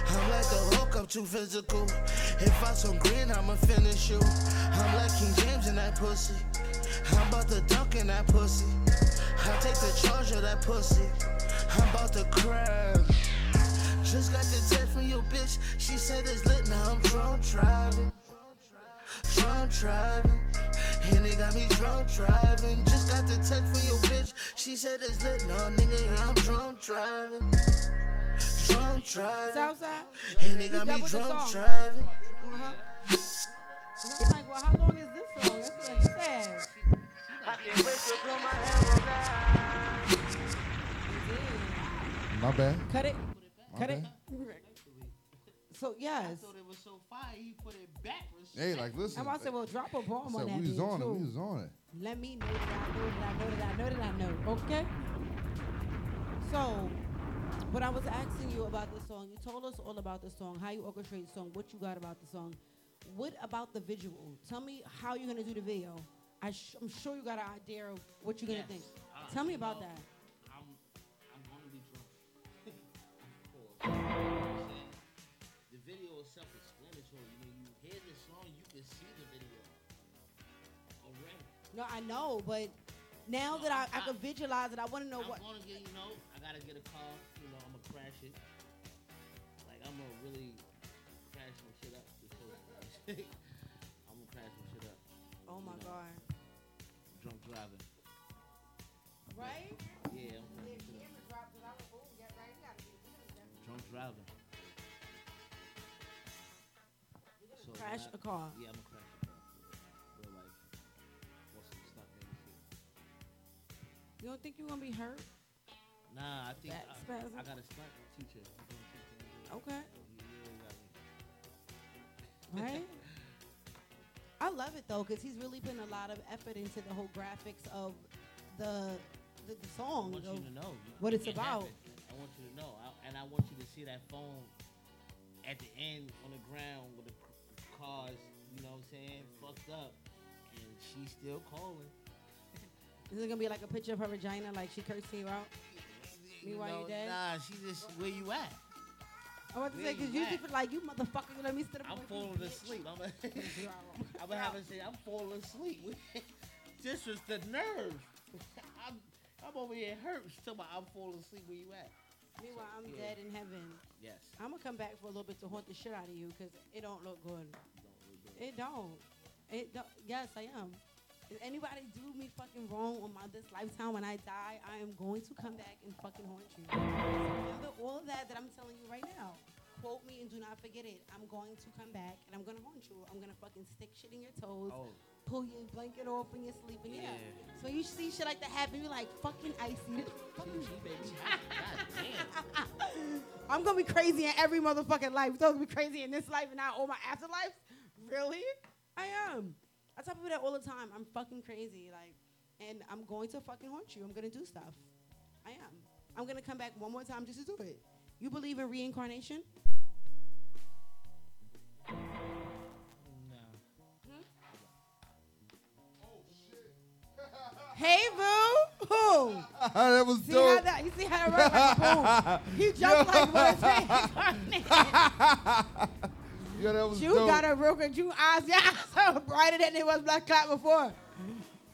[SPEAKER 8] I'm like the Hulk, I'm too physical. If I some green, I'ma finish you. I'm like King James in that pussy. I'm about to dunk in that pussy. I take the charge of that pussy. I'm about to crash. Just got the text from your bitch. She said it's lit, now I'm drunk driving. Drunk driving. And they got me drunk driving. Just got the text from your bitch. She said it's lit, no nigga, I'm drunk driving. Drunk driving.
[SPEAKER 7] Southside?
[SPEAKER 8] And they got me
[SPEAKER 7] the
[SPEAKER 8] drunk
[SPEAKER 7] song?
[SPEAKER 8] driving.
[SPEAKER 7] Uh-huh. I'm like, well, how long is this song? That's what he said.
[SPEAKER 8] I can't wait to put my hand on.
[SPEAKER 9] My bad.
[SPEAKER 7] Cut it.
[SPEAKER 9] My
[SPEAKER 7] Cut it. So yes.
[SPEAKER 10] I thought it was so fire. He put it backwards.
[SPEAKER 9] Hey, like, listen.
[SPEAKER 7] I'm about to say, well, drop a bomb
[SPEAKER 9] So
[SPEAKER 7] on that
[SPEAKER 9] we was
[SPEAKER 7] bitch,
[SPEAKER 9] on it.
[SPEAKER 7] too.
[SPEAKER 9] We was on it.
[SPEAKER 7] Let me know that I know that I know that I know that I know. Okay. So, when I was asking you about this song, you told us all about the song, how you orchestrate the song, what you got about the song. What about the visual? Tell me how you're gonna do the video. I sh- I'm sure you got an idea of what you're gonna
[SPEAKER 10] Yes.
[SPEAKER 7] think.
[SPEAKER 10] Uh,
[SPEAKER 7] Tell me about
[SPEAKER 10] know,
[SPEAKER 7] that.
[SPEAKER 10] I'm, I'm gonna be drunk.
[SPEAKER 7] No, I know, but now that I, I can visualize it, I want to know what...
[SPEAKER 10] I'm gonna get, you know, I gotta get a car. You know, I'm gonna crash it. Like I'm gonna really crash some shit up. Before I'm gonna crash some shit up.
[SPEAKER 7] Oh my
[SPEAKER 10] you know,
[SPEAKER 7] god.
[SPEAKER 10] Drunk driving.
[SPEAKER 7] Right?
[SPEAKER 10] Yeah. I'm gonna shit up. Drunk driving. So
[SPEAKER 7] Crash
[SPEAKER 10] when I-
[SPEAKER 7] a car.
[SPEAKER 10] Yeah, I'm
[SPEAKER 7] You don't think you're gonna be hurt?
[SPEAKER 10] Nah, I think I? I got a stunt teacher. I'm gonna teach him to do it.
[SPEAKER 7] Okay.
[SPEAKER 10] He really got me.
[SPEAKER 7] right? I love it though, because he's really putting a lot of effort into the whole graphics of the the, the
[SPEAKER 10] I
[SPEAKER 7] song,
[SPEAKER 10] want you to know
[SPEAKER 7] what it's about.
[SPEAKER 10] I want you to know, I, and I want you to see that phone at the end on the ground with the cars. You know what I'm saying? Fucked up, and she's still calling.
[SPEAKER 7] Is it gonna be like a picture of her vagina, like she cursing you out? Meanwhile,
[SPEAKER 10] know,
[SPEAKER 7] you dead.
[SPEAKER 10] Nah, she just where you at?
[SPEAKER 7] I want to
[SPEAKER 10] Where
[SPEAKER 7] say, because
[SPEAKER 10] you
[SPEAKER 7] you just like, you motherfucker, you let me sit up.
[SPEAKER 10] I'm falling asleep. I'm
[SPEAKER 7] bitch."
[SPEAKER 10] I'm her say I'm falling asleep. this was the nerve. I'm I'm over here hurt. Still, I'm falling asleep. Where you at?
[SPEAKER 7] Meanwhile, I'm
[SPEAKER 10] Yeah.
[SPEAKER 7] dead in heaven.
[SPEAKER 10] Yes.
[SPEAKER 7] I'm gonna come back for a little bit to haunt the shit out of you because it don't look good. It don't. It don't. Yes, I am. If anybody do me fucking wrong on my this lifetime when I die, I am going to come back and fucking haunt you. Remember all of that that I'm telling you right now. Quote me and do not forget it. I'm going to come back and I'm gonna haunt you. I'm gonna fucking stick shit in your toes,
[SPEAKER 10] Oh.
[SPEAKER 7] pull your blanket off when you're sleeping. Yeah.
[SPEAKER 10] Yeah.
[SPEAKER 7] So you see shit like that happen, you're like fucking icy. I'm gonna be crazy in every motherfucking life. So I'm gonna be crazy in this life and not all my afterlives. Really? I am. I tell people that all the time. I'm fucking crazy. Like, and I'm going to fucking haunt you. I'm gonna do stuff. I am. I'm gonna come back one more time just to do it. You believe in reincarnation? Hey, boo. Who?
[SPEAKER 9] that was
[SPEAKER 7] see
[SPEAKER 9] dope.
[SPEAKER 7] How that, you see how that works? Like, boom. He jumped like what?
[SPEAKER 9] Yeah, that was
[SPEAKER 7] You
[SPEAKER 9] dope.
[SPEAKER 7] got a real good. You eyes, yeah, so brighter than it was black cloud before.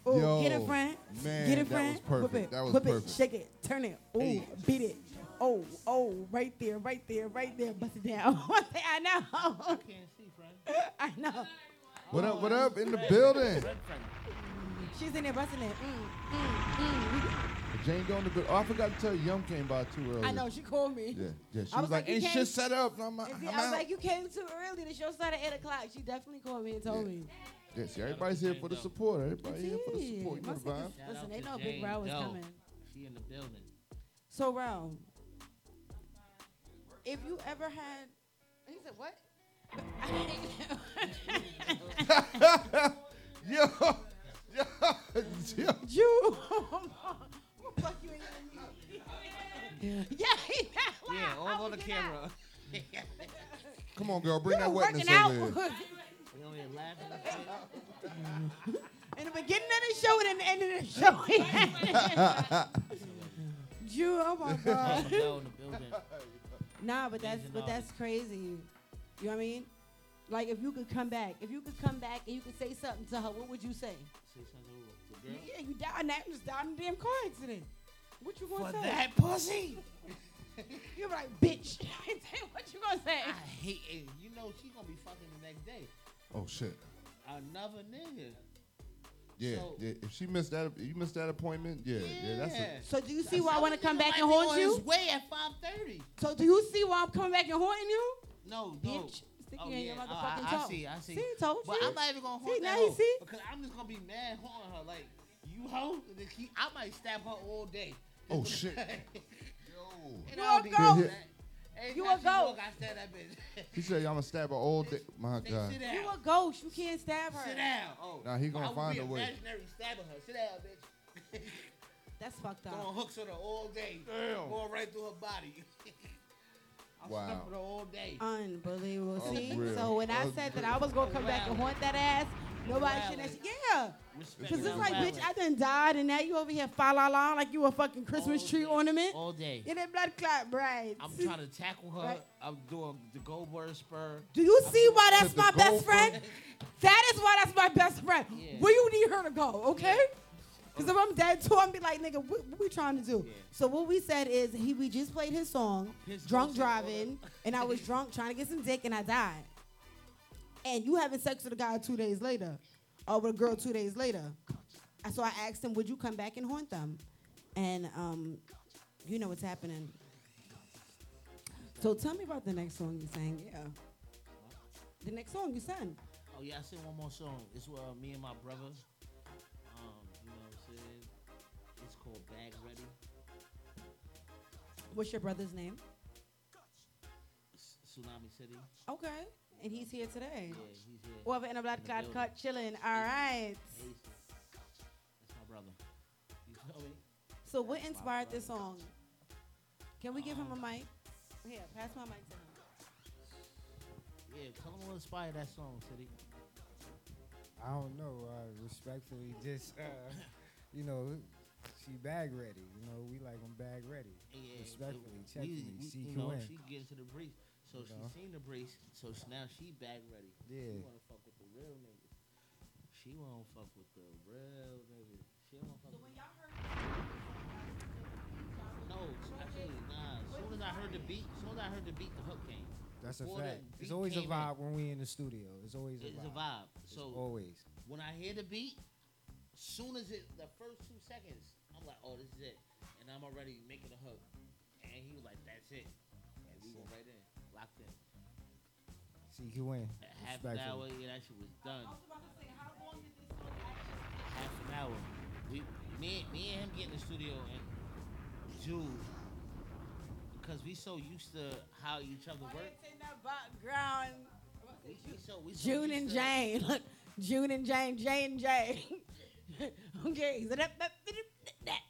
[SPEAKER 7] Ooh,
[SPEAKER 9] Yo,
[SPEAKER 7] get it, friend.
[SPEAKER 9] man,
[SPEAKER 7] get it,
[SPEAKER 9] that
[SPEAKER 7] friend.
[SPEAKER 9] was
[SPEAKER 7] Whip it.
[SPEAKER 9] That was
[SPEAKER 7] Whip
[SPEAKER 9] perfect.
[SPEAKER 7] it. Shake it. Turn it. Ooh,
[SPEAKER 9] Hey.
[SPEAKER 7] beat it. Oh, oh, right there, right there, right there. Bust it down. I know. I
[SPEAKER 10] can't see, friend.
[SPEAKER 7] I know.
[SPEAKER 9] What up? What up in the building?
[SPEAKER 7] She's in there busting it. Mm, mm, mm.
[SPEAKER 9] Jane doing the good. Oh, I forgot to tell you, Yum came by too early.
[SPEAKER 7] I know. She called me.
[SPEAKER 9] Yeah, yeah. She
[SPEAKER 7] I
[SPEAKER 9] was, like,
[SPEAKER 7] you
[SPEAKER 9] "Ain't shit set up." I'm, I'm
[SPEAKER 7] I was
[SPEAKER 9] out.
[SPEAKER 7] like, you came too early. The show started at 8 o'clock. She definitely called me and told me.
[SPEAKER 9] yeah, see, everybody's here for the support. Everybody here for the support. You know
[SPEAKER 7] My
[SPEAKER 9] the vibe.
[SPEAKER 7] Listen, they know Big Row is coming.
[SPEAKER 10] She in the building.
[SPEAKER 7] So, Ro, if you ever had, he said what?
[SPEAKER 9] yo, yo, yo.
[SPEAKER 7] Jew. I'm you in your Yeah, he
[SPEAKER 10] Yeah, all on the camera.
[SPEAKER 9] Come on, girl, bring
[SPEAKER 7] You
[SPEAKER 9] that
[SPEAKER 7] done
[SPEAKER 9] wetness
[SPEAKER 7] working
[SPEAKER 9] over
[SPEAKER 7] out.
[SPEAKER 9] here.
[SPEAKER 10] We over here laughing.
[SPEAKER 7] in the beginning of the show and in the end of the show. he had. Jew, oh my god.
[SPEAKER 10] Yo, in the building.
[SPEAKER 7] Nah, but that's but that's crazy. You know what I mean? Like if you could come back, if you could come back and you could say something to her, what would you say?
[SPEAKER 10] Girl.
[SPEAKER 7] Yeah, you died now. You just died in a damn car accident. What you gonna
[SPEAKER 10] For
[SPEAKER 7] say?
[SPEAKER 10] that pussy.
[SPEAKER 7] You're like, bitch. what you gonna say?
[SPEAKER 10] I hate it. You know she gonna be fucking the next day.
[SPEAKER 9] Oh shit.
[SPEAKER 10] Another nigga.
[SPEAKER 9] Yeah,
[SPEAKER 10] So-
[SPEAKER 9] yeah. If she missed that, if you missed that appointment. Yeah, yeah. that's a,
[SPEAKER 7] So do you see why I want to come back and
[SPEAKER 10] be
[SPEAKER 7] haunt
[SPEAKER 10] on
[SPEAKER 7] you?
[SPEAKER 10] his way at 5:30.
[SPEAKER 7] So do you see why I'm coming back and haunting you?
[SPEAKER 10] No, no.
[SPEAKER 7] Bitch, stick
[SPEAKER 10] Oh,
[SPEAKER 7] you in your
[SPEAKER 10] yeah. Oh,
[SPEAKER 7] motherfucking
[SPEAKER 10] I, I
[SPEAKER 7] toe.
[SPEAKER 10] see, I see.
[SPEAKER 7] See, told
[SPEAKER 10] But
[SPEAKER 7] you.
[SPEAKER 10] I'm not even gonna
[SPEAKER 7] See,
[SPEAKER 10] haunt
[SPEAKER 7] now you
[SPEAKER 10] hoe,
[SPEAKER 7] see?
[SPEAKER 10] because I'm just gonna be mad haunting her. Like you hoe, and then keep, I might stab her all day.
[SPEAKER 9] Oh, shit.
[SPEAKER 10] And
[SPEAKER 7] You
[SPEAKER 10] I
[SPEAKER 7] a
[SPEAKER 10] don't
[SPEAKER 7] ghost. You
[SPEAKER 10] time
[SPEAKER 7] a
[SPEAKER 10] she
[SPEAKER 7] ghost.
[SPEAKER 10] I stab that bitch.
[SPEAKER 9] He said, "I'm gonna stab her all day." My God.
[SPEAKER 7] You a ghost. You can't stab her.
[SPEAKER 10] Sit down. Oh.
[SPEAKER 9] Nah, he gonna
[SPEAKER 10] I
[SPEAKER 9] find
[SPEAKER 10] be
[SPEAKER 9] a way.
[SPEAKER 10] Imaginary stabbing her. Sit down, bitch.
[SPEAKER 7] That's fucked up.
[SPEAKER 10] Throwing hooks on her all day.
[SPEAKER 9] Damn.
[SPEAKER 10] Going right through her body. I'm
[SPEAKER 9] Wow.
[SPEAKER 10] stuck with her all day.
[SPEAKER 7] Unbelievable. See?
[SPEAKER 9] Unreal.
[SPEAKER 7] So when I said that I was gonna come back and haunt that ass, nobody should have. Yeah.
[SPEAKER 10] Respect
[SPEAKER 7] Cause it's like,
[SPEAKER 10] wow.
[SPEAKER 7] bitch, I done died, and now you over here fa la la like you a fucking Christmas tree ornament.
[SPEAKER 10] All day.
[SPEAKER 7] In that blood clot braids.
[SPEAKER 10] I'm trying to tackle her.
[SPEAKER 7] Right.
[SPEAKER 10] I'm doing the Goldberg spur.
[SPEAKER 7] Do you see why that's my best friend? That is why that's my best friend.
[SPEAKER 10] Yeah.
[SPEAKER 7] Where you need her to go, okay? Because if I'm dead too, I'm be like, nigga, what, what we trying to do? So what we said is he we just played his song,
[SPEAKER 10] His
[SPEAKER 7] drunk driving, and I was drunk trying to get some dick and I died. And you having sex with a guy two days later, or with a girl two days later. So I asked him, would you come back and haunt them? And um, you know what's happening. So tell me about the next song you sang. Yeah. The next song you sang.
[SPEAKER 10] Oh yeah, I sing one more song. It's uh, me and my brother.
[SPEAKER 7] What's your brother's name?
[SPEAKER 10] Tsunami City.
[SPEAKER 7] Okay. And he's here today.
[SPEAKER 10] Yeah, he's here.
[SPEAKER 7] Over in a blood
[SPEAKER 10] In the
[SPEAKER 7] clot
[SPEAKER 10] building.
[SPEAKER 7] cut chilling. All right.
[SPEAKER 10] Ace. That's my brother. You feel me?
[SPEAKER 7] So what inspired this song? Can we give him a mic? Here, pass my mic to him.
[SPEAKER 10] Yeah, tell him what inspired that song, City.
[SPEAKER 29] I don't know. Uh, respectfully, just uh, you know, she bag ready. You know, we like them bag ready.
[SPEAKER 10] Yeah,
[SPEAKER 29] respectfully,
[SPEAKER 10] we-
[SPEAKER 29] check
[SPEAKER 10] we-
[SPEAKER 29] me,
[SPEAKER 10] we-
[SPEAKER 29] see
[SPEAKER 10] you
[SPEAKER 29] you
[SPEAKER 10] know,
[SPEAKER 29] in.
[SPEAKER 10] she get into the brace. So
[SPEAKER 29] You
[SPEAKER 10] she
[SPEAKER 29] know?
[SPEAKER 10] seen the brace. So s- now she bag ready.
[SPEAKER 29] Yeah.
[SPEAKER 10] She wanna fuck with the real niggas. She wanna fuck with the real niggas. She wanna fuck with. When y'all heard. The beat, no, actually, nah. As soon as I heard the beat, as soon as I heard the beat, the hook came.
[SPEAKER 29] That's a
[SPEAKER 10] Before the
[SPEAKER 29] fact. It's always a
[SPEAKER 10] came in,
[SPEAKER 29] vibe when we in the studio. It's always a vibe.
[SPEAKER 10] It's
[SPEAKER 29] vibe.
[SPEAKER 10] a vibe.
[SPEAKER 29] It's
[SPEAKER 10] So
[SPEAKER 29] always.
[SPEAKER 10] when I hear the beat, soon as it, the first two seconds, I'm like, oh, this is it, and I'm already making a hook. And he was like, that's it, and we went right in, locked in.
[SPEAKER 29] CQN.
[SPEAKER 10] Half an hour, yeah, that shit was done. Half an hour. We, me, me and him get in the studio and Jude, because we so used to how each other work.
[SPEAKER 7] in background.
[SPEAKER 10] We, we so we so
[SPEAKER 7] June and
[SPEAKER 10] to-
[SPEAKER 7] Jane. Look, June and Jane, Jane and Jane. okay. So that, that, that,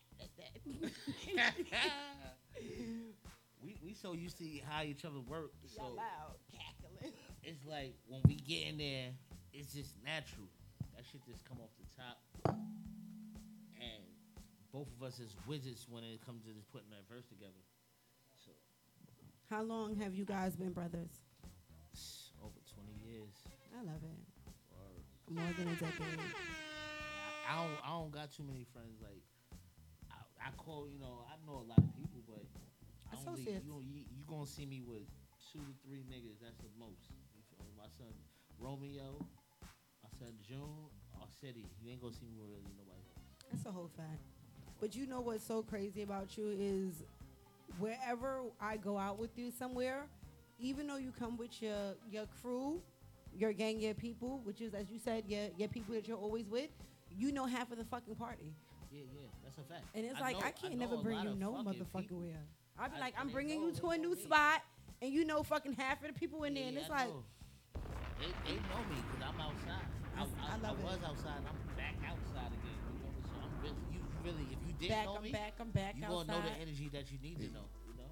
[SPEAKER 7] that,
[SPEAKER 10] we we so used to how each other work. So
[SPEAKER 7] Y'all loud, cackling.
[SPEAKER 10] it's like when we get in there, it's just natural. That shit just come off the top. And both of us is wizards when it comes to just putting that verse together. So
[SPEAKER 7] How long have you guys been brothers?
[SPEAKER 10] over 20 years.
[SPEAKER 7] I love it.
[SPEAKER 10] Word.
[SPEAKER 7] More than a decade.
[SPEAKER 10] I don't I don't got too many friends like I, I call you know I know a lot of people but I don't
[SPEAKER 7] Associates.
[SPEAKER 10] you know you, you gonna see me with two to three niggas that's the most you feel me? my son Romeo my son June our City you ain't gonna see me with really nobody else
[SPEAKER 7] That's a whole fact. But you know what's so crazy about you is wherever I go out with you somewhere, even though you come with your your crew, your gang, your people, which is as you said, your your people that you're always with, you know half of the fucking party.
[SPEAKER 10] yeah yeah that's a fact
[SPEAKER 7] And it's
[SPEAKER 10] I
[SPEAKER 7] like
[SPEAKER 10] know-
[SPEAKER 7] I can't
[SPEAKER 10] know
[SPEAKER 7] never bring you no
[SPEAKER 10] fucking
[SPEAKER 7] motherfucking
[SPEAKER 10] people.
[SPEAKER 7] where. I'd be
[SPEAKER 10] I-
[SPEAKER 7] like, I'm bringing you to a new
[SPEAKER 10] me.
[SPEAKER 7] spot, and you know fucking half of the people in there, and it's
[SPEAKER 10] I
[SPEAKER 7] like,
[SPEAKER 10] know. they, they know me because I'm outside I,
[SPEAKER 7] I-
[SPEAKER 10] I,
[SPEAKER 7] I
[SPEAKER 10] I was outside and I'm back outside again you know so I'm really you really if you didn't
[SPEAKER 7] back,
[SPEAKER 10] know
[SPEAKER 7] I'm
[SPEAKER 10] me
[SPEAKER 7] back, I'm back
[SPEAKER 10] you gonna know the energy that you need to know. You know,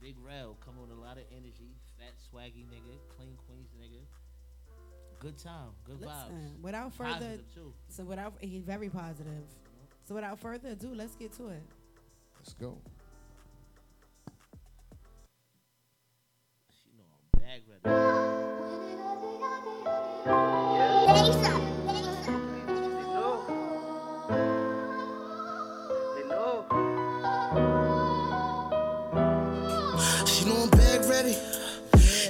[SPEAKER 10] Big Rel come with a lot of energy, fat swaggy nigga, clean Queens nigga. Good time, good vibes.
[SPEAKER 7] Listen, without further,
[SPEAKER 10] Positive, too.
[SPEAKER 7] so without he's very positive. So without further ado, let's get to it.
[SPEAKER 9] Let's go.
[SPEAKER 10] She know I'm bag ready.
[SPEAKER 8] She know I'm bag ready.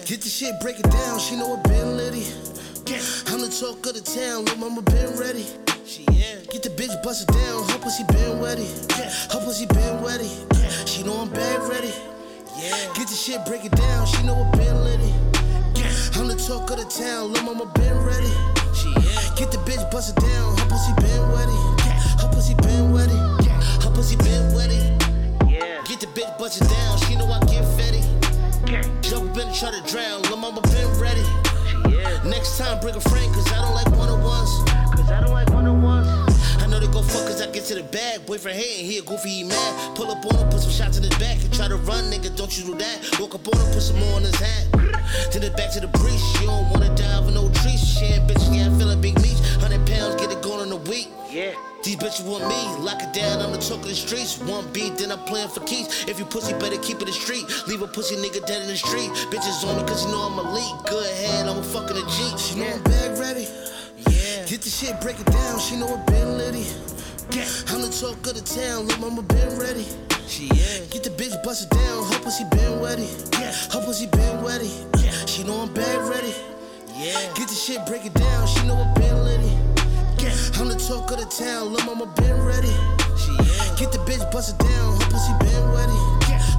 [SPEAKER 8] Get the shit, break it down. She know it been litty. I'm the talk of the town. Lil' mama been ready. She yeah. Get the bitch busted down. Her pussy been wetty. Her pussy been wetty. She know I'm bad ready. Yeah. Get the shit, break it down. She know it been litty. I'm the talk of the town. Lil' mama been ready. She yeah. Get the bitch busted down. Her pussy been wetty. Her pussy been wetty. Her pussy been wetty. Yeah. Get the bitch busted down. She know I get fetty. Jump in and try to drown. Lil' mama been ready. Next time bring a friend, cause I don't like one on ones. Cause I don't like one on ones. I know they go fuck cause I get to the bag. Boyfriend hating, he a goofy, he mad. Pull up on him, put some shots in his back and try to run, nigga. Don't you do that. Walk up on him, put some more on his hat. Then it back to the breach. You don't wanna dive in no trees. She ain't lock it down, I'm the talk of the streets. One beat, then I'm playing for keys. If you pussy, better keep it a street. Leave a pussy nigga dead in the street. Bitches on me cause you know I'm elite. Good head, I'm a fucking a G. She know I'm bag ready. Yeah. Get the shit, break it down, she know it been litty. I'm the talk of the town, lil' mama been ready. She yeah. Get the bitch busted down, her pussy been wetty. Her pussy been wetty. She know I'm bag ready. Yeah. Get the shit, break it down, she know it been litty. I'm the talk of the town, lil' mama been ready. Get the bitch busted down, her pussy been wetty.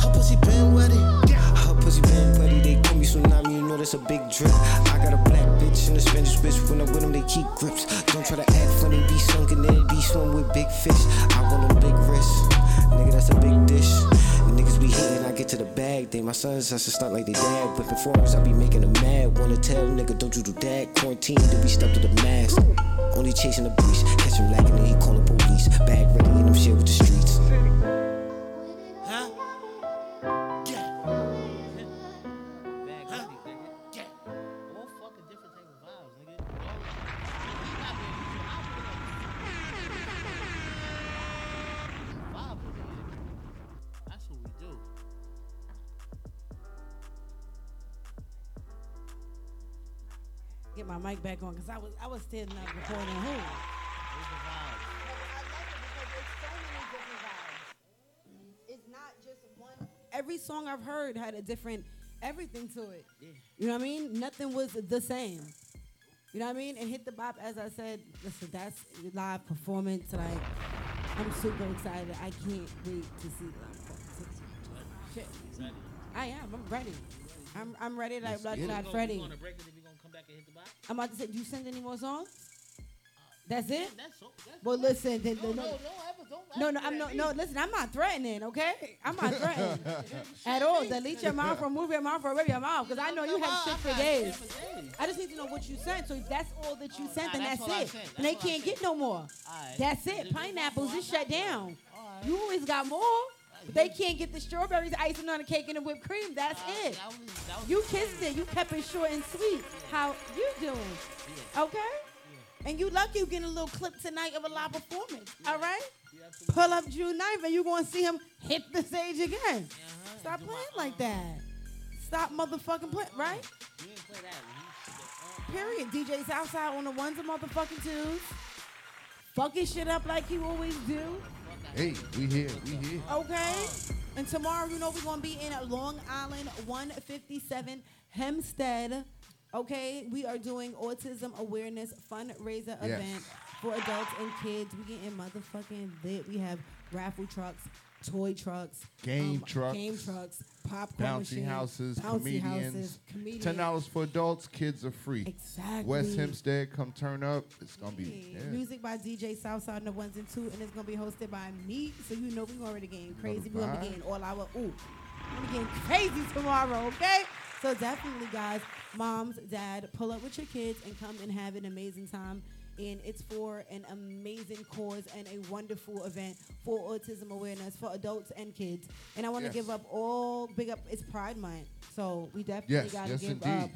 [SPEAKER 8] Her pussy been wetty.
[SPEAKER 31] Her pussy been bloody, they call me tsunami, you know that's a big drip. I got a black bitch and a Spanish bitch, when I'm with them they keep grips. Don't try to act funny, be sunken, then be swim with big fish. I want a big wrist, nigga that's a big dish. Niggas be hating, I get to the bag, they my sons has to stunt like they dad. Whipping foreigners, I be making them mad. Wanna tell nigga, don't you do that? Quarantine, then we step to the mask. Only chasing the breeze, catch him lacking and he call the police. Bag ready and I'm shit with the streets.
[SPEAKER 7] My mic back on because I was I was standing up recording who.
[SPEAKER 10] Those are vibes.
[SPEAKER 7] I love it so many different vibes. It's not just every song I've heard had a different everything to it. You know what I mean? Nothing was the same. You know what I mean? And hit the bop, as I said. Listen, that's live performance. Like, I'm super excited. I can't wait to see live performance. Shit. I am. I'm ready. I'm I'm ready like
[SPEAKER 10] Let's
[SPEAKER 7] Blood
[SPEAKER 10] get it.
[SPEAKER 7] Clot
[SPEAKER 10] We
[SPEAKER 7] Freddy.
[SPEAKER 10] Gonna break it, then we gonna come back and hit the bop.
[SPEAKER 7] I'm about to say, do you send any more songs? That's it.
[SPEAKER 10] That's so. That's
[SPEAKER 7] Well, listen. Then,
[SPEAKER 10] no, no,
[SPEAKER 7] no,
[SPEAKER 10] ever, don't
[SPEAKER 7] no, no, I'm no, no. Listen, I'm not threatening. Okay, I'm not threatening at all. Delete your mouth from move your mouth or rip your mouth because I know you have shit for days. I just need to know what you sent. So if that's all that you sent, then
[SPEAKER 10] that's
[SPEAKER 7] that's it.
[SPEAKER 10] sent.
[SPEAKER 7] And they
[SPEAKER 10] That's
[SPEAKER 7] can't get no more.
[SPEAKER 10] Alright.
[SPEAKER 7] That's it. Pineapples is shut down. You always got more. They can't get the strawberries, icing on the cake, and the whipped cream. That's it. You kissed it. You kept it short and sweet. How you doing? Okay. And you lucky you getting a little clip tonight of a live performance. All right. Pull up June 9th and you're gonna see him hit the stage again. Stop playing like that. Stop motherfucking playing, right? Period. DJ's outside on the ones and motherfucking twos. Fucking shit up like you always do.
[SPEAKER 9] Hey, we here, we here.
[SPEAKER 7] Okay. And tomorrow, you know, we're gonna be in Long Island, 157 Hempstead. Okay, we are doing autism awareness fundraiser
[SPEAKER 9] Yes.
[SPEAKER 7] event for adults and kids. We getting motherfucking lit. We have raffle trucks, toy trucks,
[SPEAKER 9] Game um, trucks,
[SPEAKER 7] game trucks, popcorn
[SPEAKER 9] Bouncy
[SPEAKER 7] machine,
[SPEAKER 9] houses,
[SPEAKER 7] bouncy
[SPEAKER 9] comedians.
[SPEAKER 7] houses, comedians.
[SPEAKER 9] Ten dollars for adults, kids are free.
[SPEAKER 7] Exactly.
[SPEAKER 9] West Hempstead, come turn up. It's gonna be yeah.
[SPEAKER 7] Music by DJ Southside and the ones and two, and it's gonna be hosted by me. So you know we're already getting crazy. We're gonna be getting all our ooh. We're getting crazy tomorrow, okay? So definitely, guys, moms, dad, pull up with your kids and come and have an amazing time. And it's for an amazing cause and a wonderful event for autism awareness for adults and kids. And I want to
[SPEAKER 9] Yes.
[SPEAKER 7] give up all big up. It's Pride Month, so we definitely
[SPEAKER 9] Yes,
[SPEAKER 7] gotta
[SPEAKER 9] yes,
[SPEAKER 7] give
[SPEAKER 9] indeed.
[SPEAKER 7] up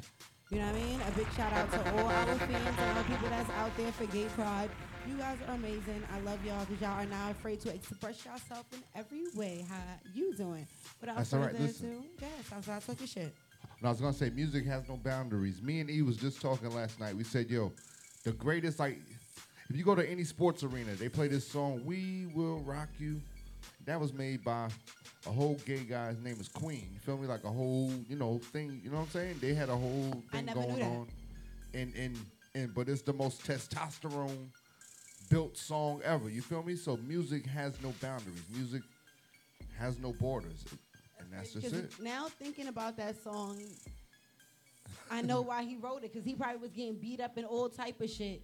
[SPEAKER 7] you know what I mean? A big shout out to all our fans and all people that's out there for Gay Pride. You guys are amazing. I love y'all because y'all are not afraid to express yourself in every way. How you doing? Without
[SPEAKER 9] That's all right.
[SPEAKER 7] further
[SPEAKER 9] Listen.
[SPEAKER 7] ado, yes, I'm sorry, talking shit.
[SPEAKER 9] And I was gonna say, music has no boundaries. Me and E was just talking last night. We said, yo, the greatest like, if you go to any sports arena, they play this song, "We Will Rock You." That was made by a whole gay guy. His name is Queen. You feel me? Like a whole, you know, thing. You know what I'm saying? They had a whole thing going on, and and and but it's the most testosterone built song ever. You feel me? So music has no boundaries. Music has no borders, and that's just it.
[SPEAKER 7] now thinking about that song, I know why he wrote it because he probably was getting beat up and all type of shit.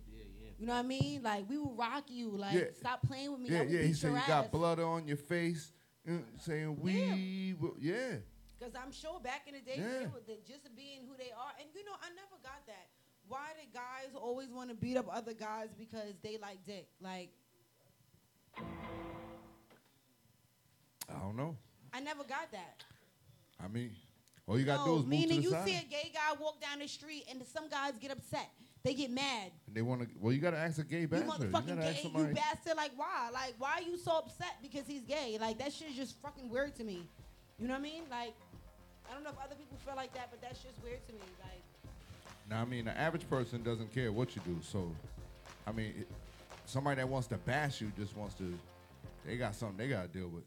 [SPEAKER 7] You know what I mean? Like we will rock you. Like
[SPEAKER 9] Yeah.
[SPEAKER 7] stop playing with me. I
[SPEAKER 9] Yeah,
[SPEAKER 7] will
[SPEAKER 9] yeah. He said
[SPEAKER 7] your
[SPEAKER 9] you
[SPEAKER 7] ass.
[SPEAKER 9] got blood on your face, you know, saying we will. Yeah.
[SPEAKER 7] Because I'm sure back in the day,
[SPEAKER 9] Yeah.
[SPEAKER 7] they just being who they are. And you know, I never got that. Why do guys always want to beat up other guys because they like dick? Like,
[SPEAKER 9] I don't know.
[SPEAKER 7] I never got that.
[SPEAKER 9] I mean, all you gotta
[SPEAKER 7] No,
[SPEAKER 9] do is move to
[SPEAKER 7] meaning
[SPEAKER 9] the
[SPEAKER 7] you
[SPEAKER 9] side.
[SPEAKER 7] see a gay guy walk down the street and some guys get upset. They get mad.
[SPEAKER 9] and they want to. Well, you gotta ask a gay
[SPEAKER 7] You
[SPEAKER 9] bachelor. You,
[SPEAKER 7] motherfucking
[SPEAKER 9] ask
[SPEAKER 7] gay, you
[SPEAKER 9] somebody.
[SPEAKER 7] bastard. Like, why? Like, why are you so upset because he's gay? Like, that shit's just fucking weird to me. You know what I mean? Like, I don't know if other people feel like that, but that's just weird to me. Like,
[SPEAKER 9] now, I mean, the average person doesn't care what you do. So, I mean, somebody that wants to bash you just wants to. They got something they gotta deal with.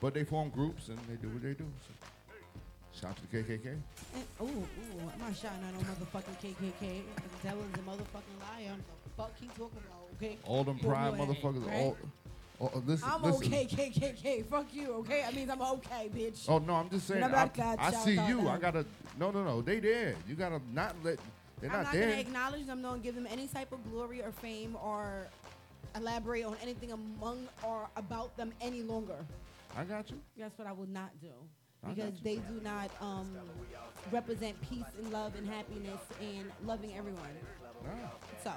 [SPEAKER 9] But they form groups and they do what they do. So. Shout out to the KKK.
[SPEAKER 7] And, ooh, ooh, I'm not shouting out no motherfucking KKK. The devil is a motherfucking liar. The fuck he talking about, okay?
[SPEAKER 9] All them pride motherfuckers.
[SPEAKER 7] right?
[SPEAKER 9] All, all, uh, listen,
[SPEAKER 7] I'm
[SPEAKER 9] listen.
[SPEAKER 7] okay, KKK. Fuck you, okay? I mean, I'm okay, bitch.
[SPEAKER 9] Oh no, I'm just saying. I,
[SPEAKER 7] I'm
[SPEAKER 9] I see you. I gotta. No, no, no. They there. You gotta not let. They're not there
[SPEAKER 7] I'm
[SPEAKER 9] not,
[SPEAKER 7] not
[SPEAKER 9] there.
[SPEAKER 7] gonna acknowledge them, don't give them any type of glory or fame or elaborate on anything among or about them any longer.
[SPEAKER 9] I got you.
[SPEAKER 7] That's what I will not do. Because they do not um, represent peace and love and happiness and loving everyone. So,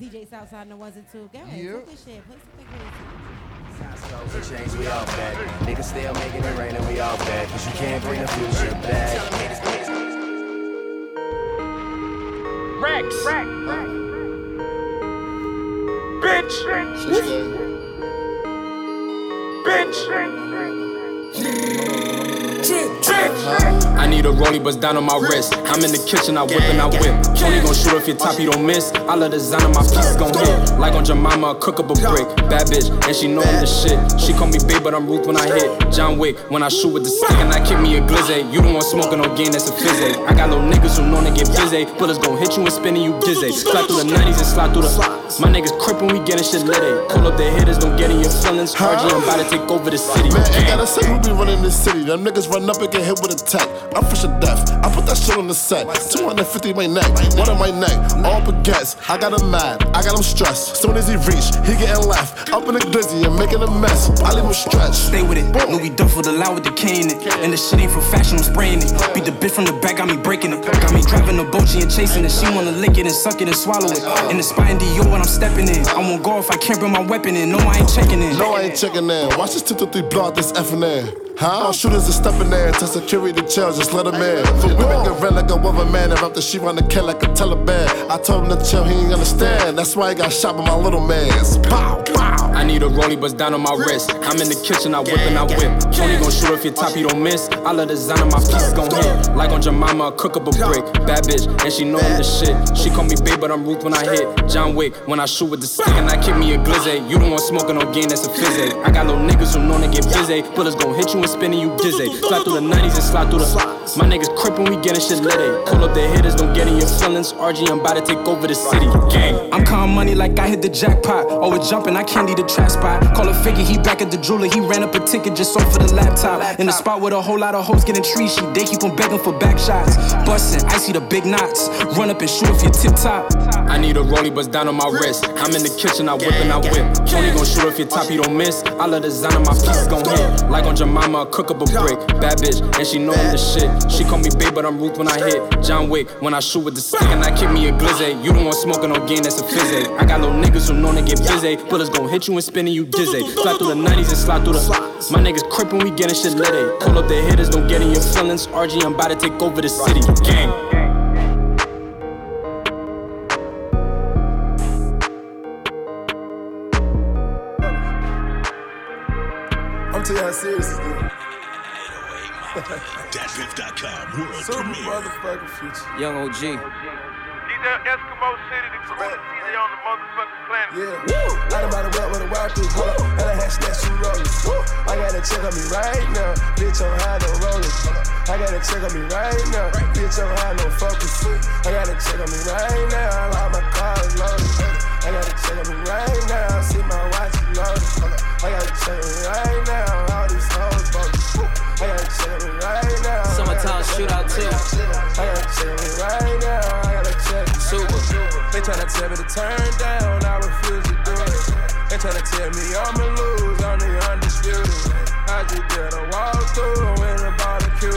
[SPEAKER 7] DJ Southside and the ones and two. Go ahead,
[SPEAKER 32] Yeah.
[SPEAKER 7] talk this shit. Play something crazy.
[SPEAKER 32] Scopes and chains, we all back. Niggas still making it rain and we all back. Cause you can't bring the future back.
[SPEAKER 22] Rex. Bitch. Bitch.
[SPEAKER 33] I
[SPEAKER 19] I need a rollie, bust down on my wrist. I'm in the kitchen, I whip and I whip. Tony gon' shoot off your top, you don't miss. I love the design of my piece gon' hit. Like Aunt Jemima, cook up a brick. Bad bitch, and she know I'm the shit. She call me babe, but I'm Ruth when I hit. John Wick, when I shoot with the stick, and I kick me a glizzy. You don't want smoking no game, that's a fizzy. I got little niggas who know to get busy. Bullets gon' hit you and spinning you dizzy. Slide through the 90s and slide through the. My niggas crip when we getting shit lit. Pull up the hitters, don't get in your feelings. RG, I'm about to take over the city.
[SPEAKER 33] Man, ain't gotta say who be running this city. Them niggas run up and get hit with a tech. I'm fresh to death. I put that shit on the set. 250 my neck, one on my neck. All baguettes. I got him mad, I got him stressed. Soon as he reach, he getting left. Up in the glizzy and making a mess. I leave him stretched.
[SPEAKER 34] Stay with it. Louis Duffel, the loud with the in it. And the shit ain't for fashion, I'm spraying it. Beat the bitch from the back, got me breaking it. Got me driving the boat, and chasing it. She wanna lick it and suck it and swallow it. In the spine Dior when I'm stepping in. I won't go if I can't bring my weapon in. No, I ain't checking in.
[SPEAKER 33] No, I ain't checking in. Watch this 2 3 block this F and N. Huh? All shooters are stepping there to security chill, just let him in. For we make it red like a woman man, and after she run the kill like a Taliban. I told him to chill, he ain't understand. That's why he got shot by my little. Pow, pow.
[SPEAKER 19] I need a rollie, bust down on my wrist. I'm in the kitchen, I whip and I whip. Tony gon' shoot off your top, you don't miss. I love design my pieces gon' hit. Like Aunt Jemima, cook up a brick. Bad bitch, and she know I'm the shit. She call me babe, but I'm Ruth when I hit. John Wick, when I shoot with the stick, and I kick me a glizzy. You don't want smoking no game, that's a fizzy. I got little niggas who know to get busy. Bullets gon' hit you and spinning you dizzy. Slide through the 90s and slide through the. My niggas crip when we getting shit lit. Pull up the hitters, don't get in your feelings. RG, I'm about to take over the city. Gang.
[SPEAKER 34] I'm counting money like I hit the jackpot. Always jumping, I can't leave the trap spot. Call a figure, he back at the jeweler. He ran up a ticket just sold for the laptop. In the spot with a whole lot of hoes getting tree sheet. They keep on begging for back shots. Bustin', I see the big knots. Run up and shoot if you tip top.
[SPEAKER 19] I need a rollie, bust down on my wrist. I'm in the kitchen, I whip and I whip. Tony gon' shoot off your top, you don't miss. I love the design of my pieces gon' hit. Like Aunt Jemima, cook up a brick. Bad bitch, and she know I'm the shit. She call me babe, but I'm Ruth when I hit. John Wick, when I shoot with the stick, and I kick me a glizzy. You don't want smoking no game, that's a fizzy. I got little niggas who know to get busy. Bullets gon' hit you and spinning you dizzy. Slide through the 90s and slide through the. My niggas crip when we getting shit lit. Pull up the hitters, don't get in your feelings. RG, I'm about to take over the city. Gang.
[SPEAKER 33] I'm telling you how serious this is.
[SPEAKER 35] World
[SPEAKER 33] Super
[SPEAKER 35] premiere.
[SPEAKER 33] motherfucking future.
[SPEAKER 34] Young OG.
[SPEAKER 36] Eskimo City, the coolest city on the motherfucking planet.
[SPEAKER 33] Yeah, woo! I done bought a wet with a wild through pull And I had snatch two rollers. Woo! I got a check on me right now. Bitch, I'm high, no rollers. I got a check on me right now. Bitch, I'm high, no focus. I got a check on me right now. All my cars loaded. I got a check on me right now. See my watch is loaded. I got a check on me right now. All these hoes bogus. I got a check on me right now.
[SPEAKER 34] Summertime shootout too.
[SPEAKER 33] I got a check on me right now. Tryna tell me to turn down, I refuse to do it. They tryna tell me I'ma lose, I'm the undisputed. I just did a walkthrough in a barbecue.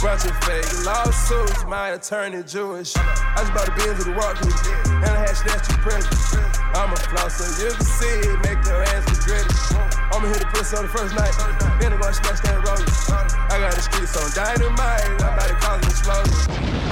[SPEAKER 33] Bunch of fake lawsuits, my attorney Jewish. I just bought a Benz with a walkthrough, and I had snatched two presents. I'm a floss so you can see it, make your ass be gritty. I'ma hit the pussy on the first night, then I'm gonna snatch that roller. I got the streets on dynamite, I'm about to cause an explosion.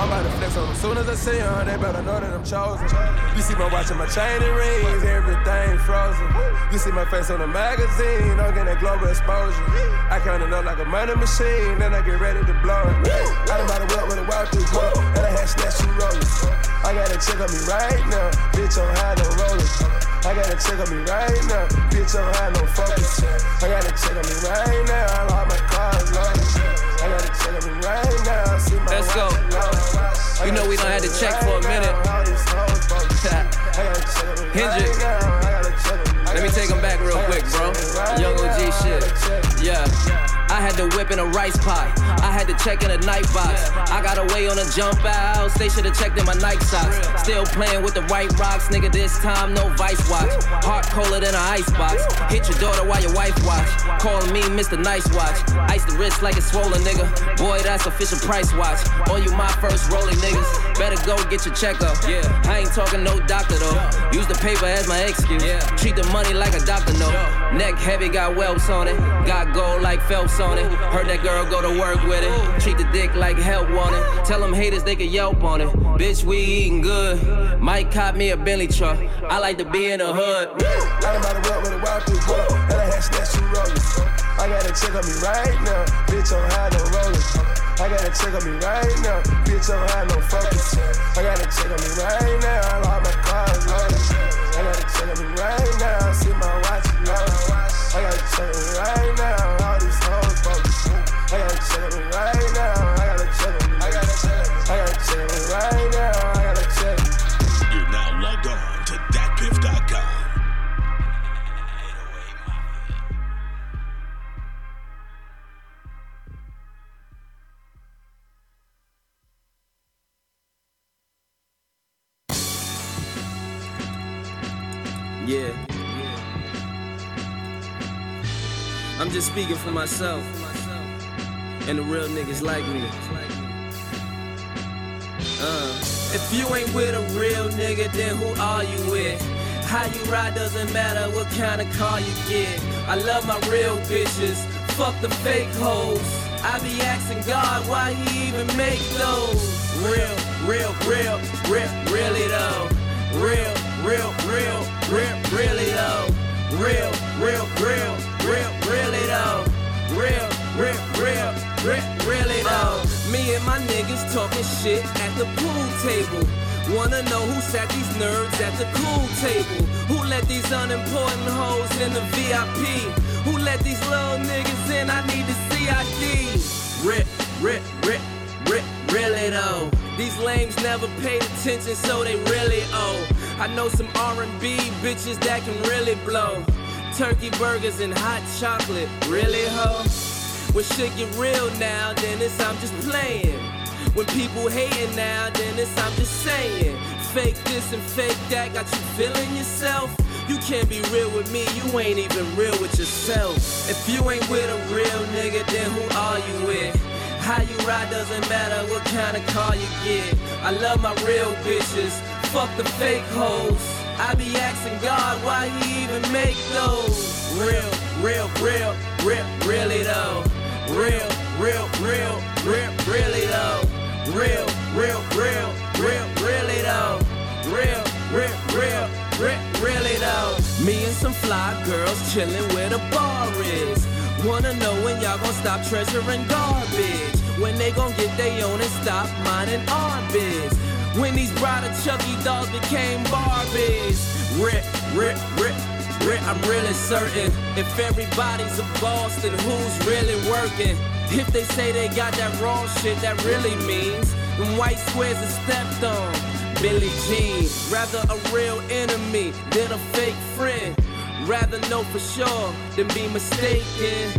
[SPEAKER 33] I'm about to flex on them soon as I see them, they better know that I'm chosen. You see my watch and my chain and rings, everything frozen. You see my face on the magazine, I'm getting that global exposure. I count it up like a money machine, then I get ready to blow it. I done bought a wet with a wild through blow, and I had snatch two rollers. I got a check on me right now, bitch, I'm high, no rollers. I got a check on me right now, bitch, I'm high, no focus. I got a check on me right now, all my cars loaded. I got a check on me right now, see my
[SPEAKER 34] Let's go. You know we done had to check for a minute. Hendrix. Let me take him back real quick, bro. Young OG shit. Yeah. I had to whip in a rice pot. I had to check in a night box. I got away on a jump out. They should have checked in my Nike socks. Still playing with the white rocks, nigga. This time no vice watch. Heart colder than an ice box. Hit your daughter while your wife watch. Calling me Mr. Nice Watch. Ice the wrist like it's swollen, nigga. Boy, that's a official price watch. On you, my first rolling niggas. Better go get your checkup. Yeah, I ain't talking no doctor though. Use the paper as my excuse. Treat the money like a doctor no. Neck heavy, got welts on it. Got gold like Phelps on it. Heard that girl go to work with it. Treat the dick like help on it. Tell them haters they can yelp on it. Bitch, we eating good. Might cop me a Bentley truck. I like to be in the hood.
[SPEAKER 33] I done bought a wet with a wild through and I had snatch two rollers. I got a check on me right now, bitch, I'm high, no rollers. I got a check on me right now. Bitch, I don't have no focus. I gotta check on me right now. Lock my car loaded. I gotta check on me right now. See my watch loaded. I gotta check on me right now.
[SPEAKER 34] Yeah. I'm just speaking for myself. And the real niggas like me. Uh, if you ain't with a real nigga, then who are you with? How you ride doesn't matter what kind of car you get. I love my real bitches, fuck the fake hoes. I be asking God why he even make those. Real, real, real, real, really though. Real, real, real, real, really though. Real, real, real, real, really though. Real, real, real, real, really though. Me and my niggas talking shit at the pool table. Wanna know who sat these nerds at the cool table? Who let these unimportant hoes in the VIP? Who let these little niggas in? I need the CID. Rip, rip, rip, rip, really though. These lames never paid attention, so they really owe. I know some R&B bitches that can really blow. Turkey burgers and hot chocolate, really ho? When shit get real now, then it's I'm just playing. When people hating now, it's I'm just saying. Fake this and fake that, got you feeling yourself? You can't be real with me, you ain't even real with yourself. If you ain't with a real nigga, then who are you with? How you ride doesn't matter what kind of car you get. I love my real bitches, fuck the fake hoes. I be asking God why he even make those. Real, real, real, real, really though. Real, real, real, real, really though. Real, real, real, real, really though. Real, real, real, real, really though. Me and some fly girls chillin' where the bar is. Wanna know when y'all gon' stop treasuring garbage? When they gon' get they own and stop minding our biz? When these brother Chucky dolls became Barbies? Rip, rip, rip, rip, I'm really certain. If everybody's a boss, then who's really working? If they say they got that raw shit, that really means them white squares are stepped on. Billie Jean, rather a real enemy than a fake friend. Rather know for sure than be mistaken.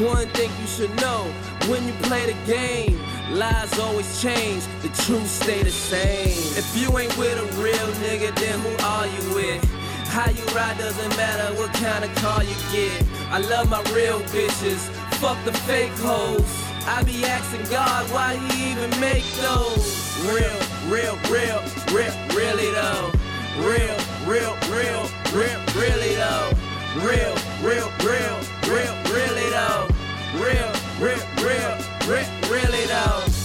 [SPEAKER 34] One thing you should know when you play the game, lies always change, the truth stay the same. If you ain't with a real nigga, then who are you with? How you ride doesn't matter what kind of car you get. I love my real bitches, fuck the fake hoes. I be asking God why he even make those. Real, real, real, real, really though. Real, real, real, real, really though. Real, real, real, real, really though. Real, real, real, real, really though.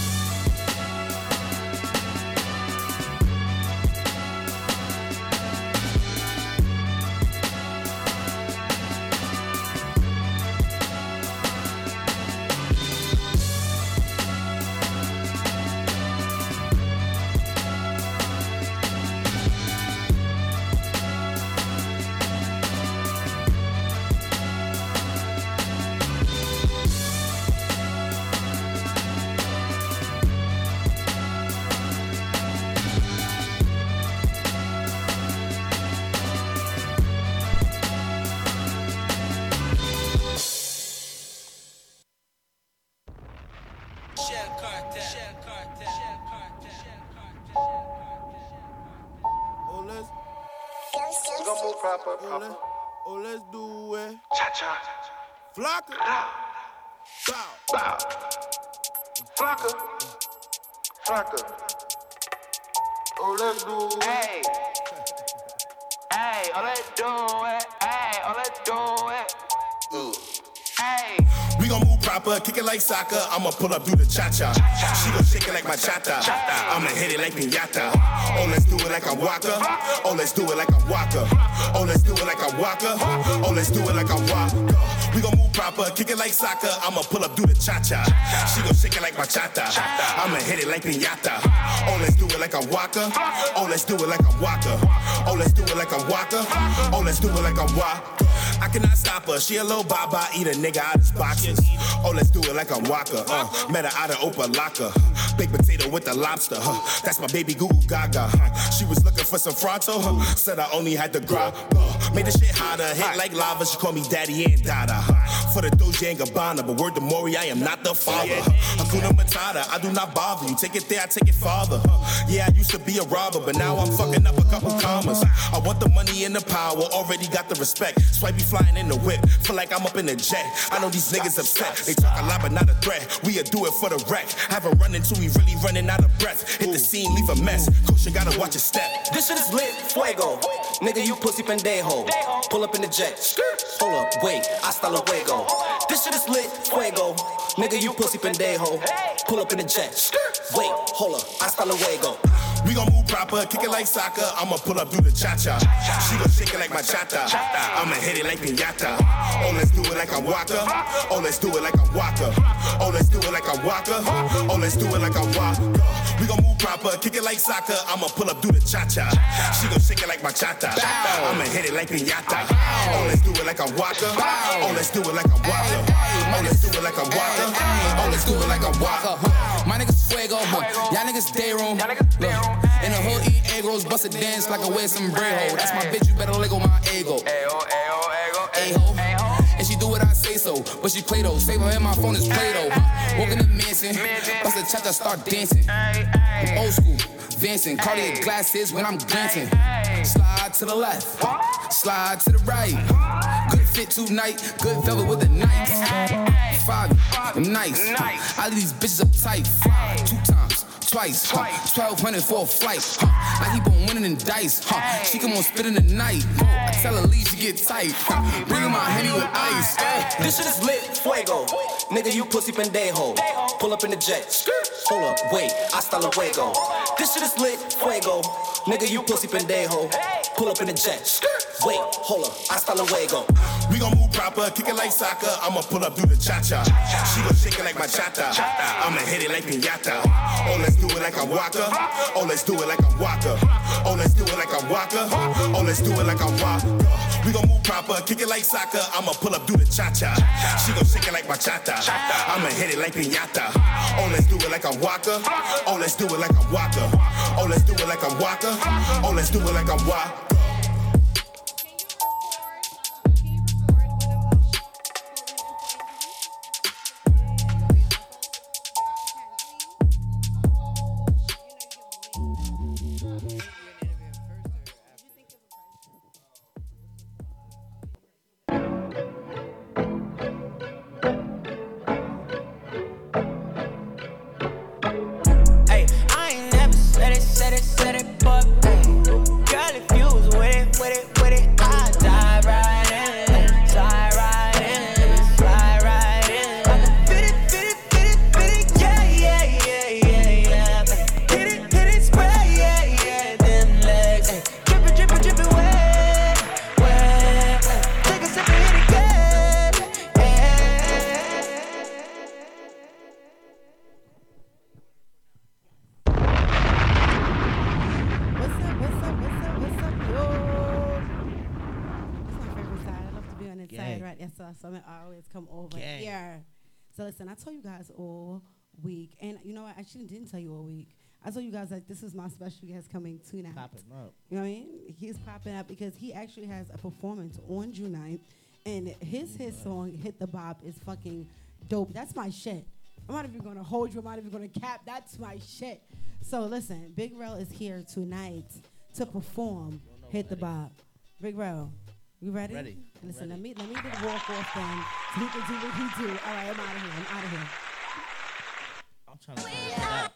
[SPEAKER 37] Flocka. Flocka. Oh, let's do it.
[SPEAKER 38] Hey. Hey, oh let's do it. Hey, oh let's do it.
[SPEAKER 28] Proper, kick it like soccer. I'ma pull up, do the cha cha. She gon' shake it like bachata. I'ma hit it like piñata. Oh, let's do it like a waka. Oh, let's do it like a waka. Oh, let's do it like a waka. Oh, let's do it like a waka. We gon' move proper, kick it like soccer. I'ma pull up, do the cha cha. She gon' shake it like bachata. I'ma hit it like piñata. Oh, let's do it like a waka. Oh, let's do it like a waka. Oh, let's do it like a waka. Oh, let's do it like a waka. I cannot stop her. She a little baba, eat a nigga out his boxes. Oh, let's do it like a walker. Uh, met her out of Opa-locka. Baked potato with the lobster. Huh. That's my baby Goo Gaga. Huh. She was looking for some fronto. Huh. Said I only had the grab. Made the shit hotter. Hit like lava. She called me daddy and dada. For the Dolce and Gabbana. But word to Maury, I am not the father. Hakuna Matata. I do not bother you. Take it there, I take it farther. Yeah, I used to be a robber. But now I'm fucking up a couple commas. I want the money and the power. Already got the respect. Swipe flying in the whip. Feel like I'm up in the jet. I know these niggas upset. They talk a lot, but not a threat. We'll do it for the wreck. Have a run until we really running out of breath. Hit the scene, leave a mess. Caution, gotta watch your step.
[SPEAKER 39] This shit is lit, fuego. Nigga, you pussy pendejo. Pull up in the jet. Hold up, wait, hasta luego. This shit is lit, fuego. Nigga, you pussy pendejo. Pull up in the jet. Wait, hold up, hasta luego.
[SPEAKER 28] We gon' move proper, kick it like soccer. I'ma pull up, do the cha cha. She gon' shake it like bachata. I'ma hit it like piñata. Oh, let's do it like a waka. Oh, let's do it like a waka. Oh, let's do it like a waka. Oh, let's do it like a waka. We gon' proper, kick it like soccer. I'ma pull up, do the cha cha. She gon' shake it like bachata. I'ma hit it like piñata. Oh, let's do it like a waka. Oh, let's do it like a waka. Oh, let's do it like a waka. Oh, let's do it like a waka. Uh-huh.
[SPEAKER 19] My niggas fuego, huh? Y'all niggas day room. Look, in the hood eat egg rolls, bust a dance like I wear some breho. That's my bitch, you better let go my ego. A-ho. And say so, but she play though. Save her in my phone is play. Huh? Walk in the mansion, bust a cha-cha, start dancing. I'm old school, dancing. Cartier glasses when I'm glancing. Slide to the left, slide to the right. Good fit tonight, good fella with the nice. Five, I'm nice. I leave these bitches uptight. Two times. Twice, huh? 1200 for a flight, huh? I keep on winning in dice, huh? She come on spitting the night, I tell her leave, she get tight, huh? Bring her my henny with ice, eh?
[SPEAKER 39] This shit is lit, fuego. Nigga, you pussy pendejo. Pull up in the jet. Hold up, wait, hasta luego. This shit is lit, fuego. Nigga, you pussy pendejo. Pull up in the jet. Wait, hold up, hasta luego.
[SPEAKER 28] We gon' move proper, kick it like soccer. I'ma pull up, do the cha cha. She gon' shake it like bachata. I'ma hit it like piñata. Oh, let's do it like a waka. Oh, let's do it like a waka. Oh, let's do it like a waka. Oh, let's do it like a waka. We gon' move proper, kick it like soccer. I'ma pull up, do the cha cha. She gon' shake it like bachata. I'ma hit it like piñata. Oh, let's do it like a waka. Oh, let's do it like a waka. Oh, let's do it like a waka. Oh, let's do it like a waka.
[SPEAKER 7] So I always come over
[SPEAKER 8] Gang.
[SPEAKER 7] here. So listen, I told you guys all week, and you know what? I actually didn't tell you all week. I told you guys that this is my special guest coming tonight.
[SPEAKER 8] Popping up.
[SPEAKER 7] You know what I mean? He's popping up because he actually has a performance on June 9th, and his his song "Hit the Bop" is fucking dope. That's my shit. I'm not even gonna hold you. I'm not even gonna cap. That's my shit. So listen, Big Rel is here tonight to perform "Hit the Bop." Big Rel, you ready?
[SPEAKER 8] Ready.
[SPEAKER 7] Listen, let me let me just walk off then, so he can do what he do. All right, I'm out of here. I'm out of here.
[SPEAKER 8] I'm trying to turn it up.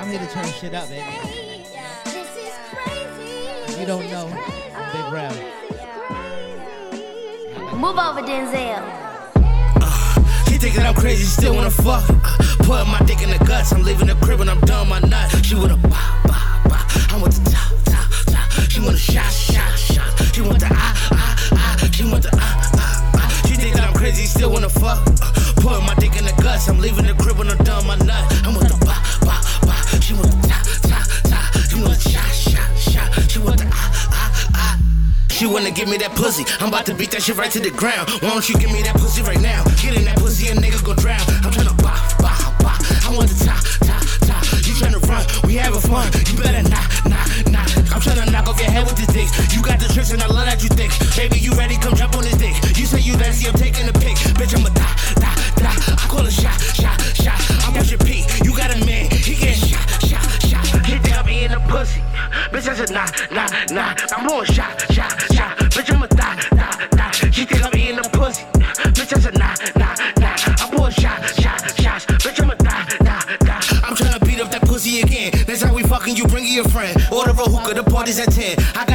[SPEAKER 8] I'm here to turn shit up, baby. Yeah. This is crazy. You don't know.
[SPEAKER 11] Big Rap.
[SPEAKER 40] Move over, Denzel.
[SPEAKER 8] She think that I'm crazy, still wanna fuck. Put my dick in the guts, I'm leaving the crib when I'm done my nut. She wanna bah, bah, bah. I want the top, top, top. She want the shot, shot, shot. She want the ah, ah, ah. She want the ah, ah, ah. She think that I'm crazy, still wanna fuck. Uh, Put my dick in the guts, I'm leaving the crib when I'm done my nut. I want the bah, bah, bah. She want the top, top, top. She want the shot, shot, shot. She want the ah, ah, ah. She wanna give me that pussy. I'm about to beat that shit right to the ground. Why don't you give me that pussy right now? Get in that pussy and nigga go drown. I'm tryna having fun. You better not, not, not. I'm tryna knock off your head with the dicks. You got the tricks and I love that you thick. Baby, you ready? Come jump on this dick. You say you nasty, I'm taking a pic. Bitch, I'm a da, da, da. I call a shot, shot, shot. I'm pushing P. You got a man, he get shot, shot, shot. He think I'm eating pussy. Bitch, I said nah, nah, nah. I'm more shot, shot, shot. Your friend. Order a hookah, the party's at 10. I got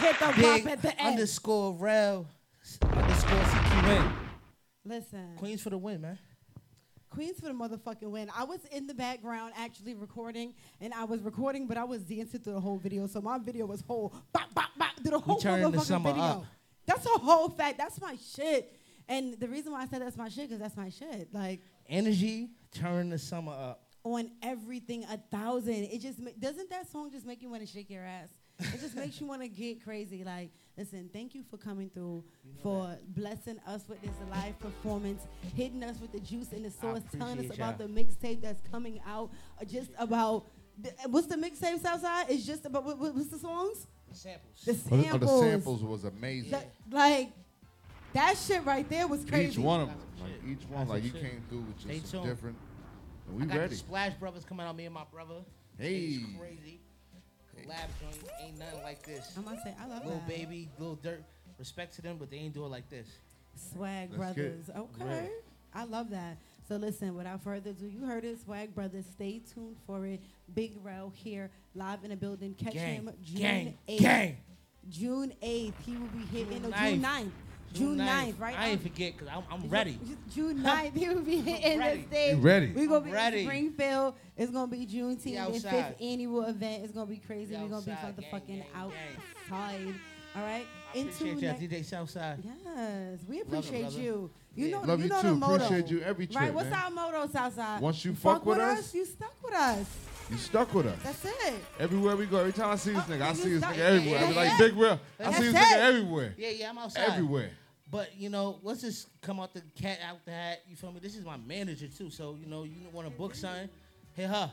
[SPEAKER 7] fucking right to hit the
[SPEAKER 11] Big
[SPEAKER 7] at the end.
[SPEAKER 11] underscore Rel underscore CQN.
[SPEAKER 7] Listen.
[SPEAKER 11] Queens for the win, man.
[SPEAKER 7] Queens for the motherfucking win. I was in the background actually recording, and I was recording, but I was dancing through the whole video. So my video was whole bop bop bop through the whole
[SPEAKER 11] turning the
[SPEAKER 7] motherfucking
[SPEAKER 11] summer
[SPEAKER 7] video.
[SPEAKER 11] up.
[SPEAKER 7] That's a whole fact. That's my shit. And the reason why I said that's my shit, because that's my shit. Like
[SPEAKER 11] Energy, turn the summer up.
[SPEAKER 7] on everything a thousand. It just ma- doesn't that song just make you want to shake your ass? It just makes you want to get crazy. Like, listen, thank you for coming through, for blessing us with this live performance, hitting us with the juice and the sauce, telling us about the
[SPEAKER 11] y'all.
[SPEAKER 7] mixtape that's coming out. uh, Just about the, what's the mixtape Southside? It's just about what, what- what's the songs?
[SPEAKER 11] Samples.
[SPEAKER 7] The
[SPEAKER 9] Oh, the- oh,
[SPEAKER 7] samples.
[SPEAKER 9] the samples was amazing.
[SPEAKER 7] The- like that shit right there was crazy.
[SPEAKER 9] Each one of them, like each one,
[SPEAKER 11] That's
[SPEAKER 9] like
[SPEAKER 11] some
[SPEAKER 9] you
[SPEAKER 11] shit.
[SPEAKER 9] came through with
[SPEAKER 11] Stay
[SPEAKER 9] just some
[SPEAKER 11] tuned.
[SPEAKER 9] different. And
[SPEAKER 11] I
[SPEAKER 9] we
[SPEAKER 11] got
[SPEAKER 9] ready.
[SPEAKER 11] the Splash Brothers coming out, me and my brother.
[SPEAKER 9] Hey.
[SPEAKER 11] It's crazy. Collab joint ain't nothing like this.
[SPEAKER 7] I'm gonna say I love
[SPEAKER 11] Little
[SPEAKER 7] that.
[SPEAKER 11] baby, Lil Durk. Respect to them, but they ain't do it like this.
[SPEAKER 7] Swag
[SPEAKER 11] Let's
[SPEAKER 7] Brothers.
[SPEAKER 11] it.
[SPEAKER 7] Okay.
[SPEAKER 11] Right.
[SPEAKER 7] I love that. So listen, without further ado, you heard it, Swag Brothers. Stay tuned for it. Big Rel here, live in the building. Catch
[SPEAKER 11] Gang,
[SPEAKER 7] him June
[SPEAKER 11] gang,
[SPEAKER 7] 8th.
[SPEAKER 11] gang.
[SPEAKER 7] June 8th. He will be hitting
[SPEAKER 11] June
[SPEAKER 7] no, June
[SPEAKER 11] 9th.
[SPEAKER 7] 9th. June 9th, right?
[SPEAKER 11] I ain't forget because I'm, I'm ready.
[SPEAKER 7] June 9th, he will be hitting the
[SPEAKER 11] ready.
[SPEAKER 7] stage.
[SPEAKER 9] You ready.
[SPEAKER 7] We're going to be
[SPEAKER 11] ready.
[SPEAKER 7] in Springfield. It's going to be
[SPEAKER 11] We
[SPEAKER 7] Juneteenth, the fifth annual event. It's going to be crazy.
[SPEAKER 11] We
[SPEAKER 7] We're going to be
[SPEAKER 11] outside, gang,
[SPEAKER 7] motherfucking
[SPEAKER 11] gang,
[SPEAKER 7] outside. All right?
[SPEAKER 11] I appreciate
[SPEAKER 7] Into
[SPEAKER 11] y'all,
[SPEAKER 7] ne-
[SPEAKER 11] DJ Southside.
[SPEAKER 7] Yes, we
[SPEAKER 11] Love it,
[SPEAKER 7] appreciate
[SPEAKER 11] brother.
[SPEAKER 7] you. You know,
[SPEAKER 9] Love
[SPEAKER 7] you
[SPEAKER 9] you
[SPEAKER 7] know
[SPEAKER 9] too.
[SPEAKER 7] the motto.
[SPEAKER 9] Appreciate you every trip, Right?
[SPEAKER 7] What's
[SPEAKER 9] man.
[SPEAKER 7] our motto, Southside?
[SPEAKER 9] Once you fuck with us-
[SPEAKER 7] you stuck with us.
[SPEAKER 9] You stuck with us.
[SPEAKER 7] That's it.
[SPEAKER 9] Everywhere we go, every time I see this oh, nigga, I see this nigga everywhere. I be like. Big Rel. I
[SPEAKER 7] That's
[SPEAKER 9] see this
[SPEAKER 7] it.
[SPEAKER 9] nigga everywhere.
[SPEAKER 11] Yeah, yeah, I'm outside.
[SPEAKER 9] Everywhere.
[SPEAKER 11] But you know, let's just come out the cat out the hat. You feel me? This is my manager too, so you know, you want to book something, hit her.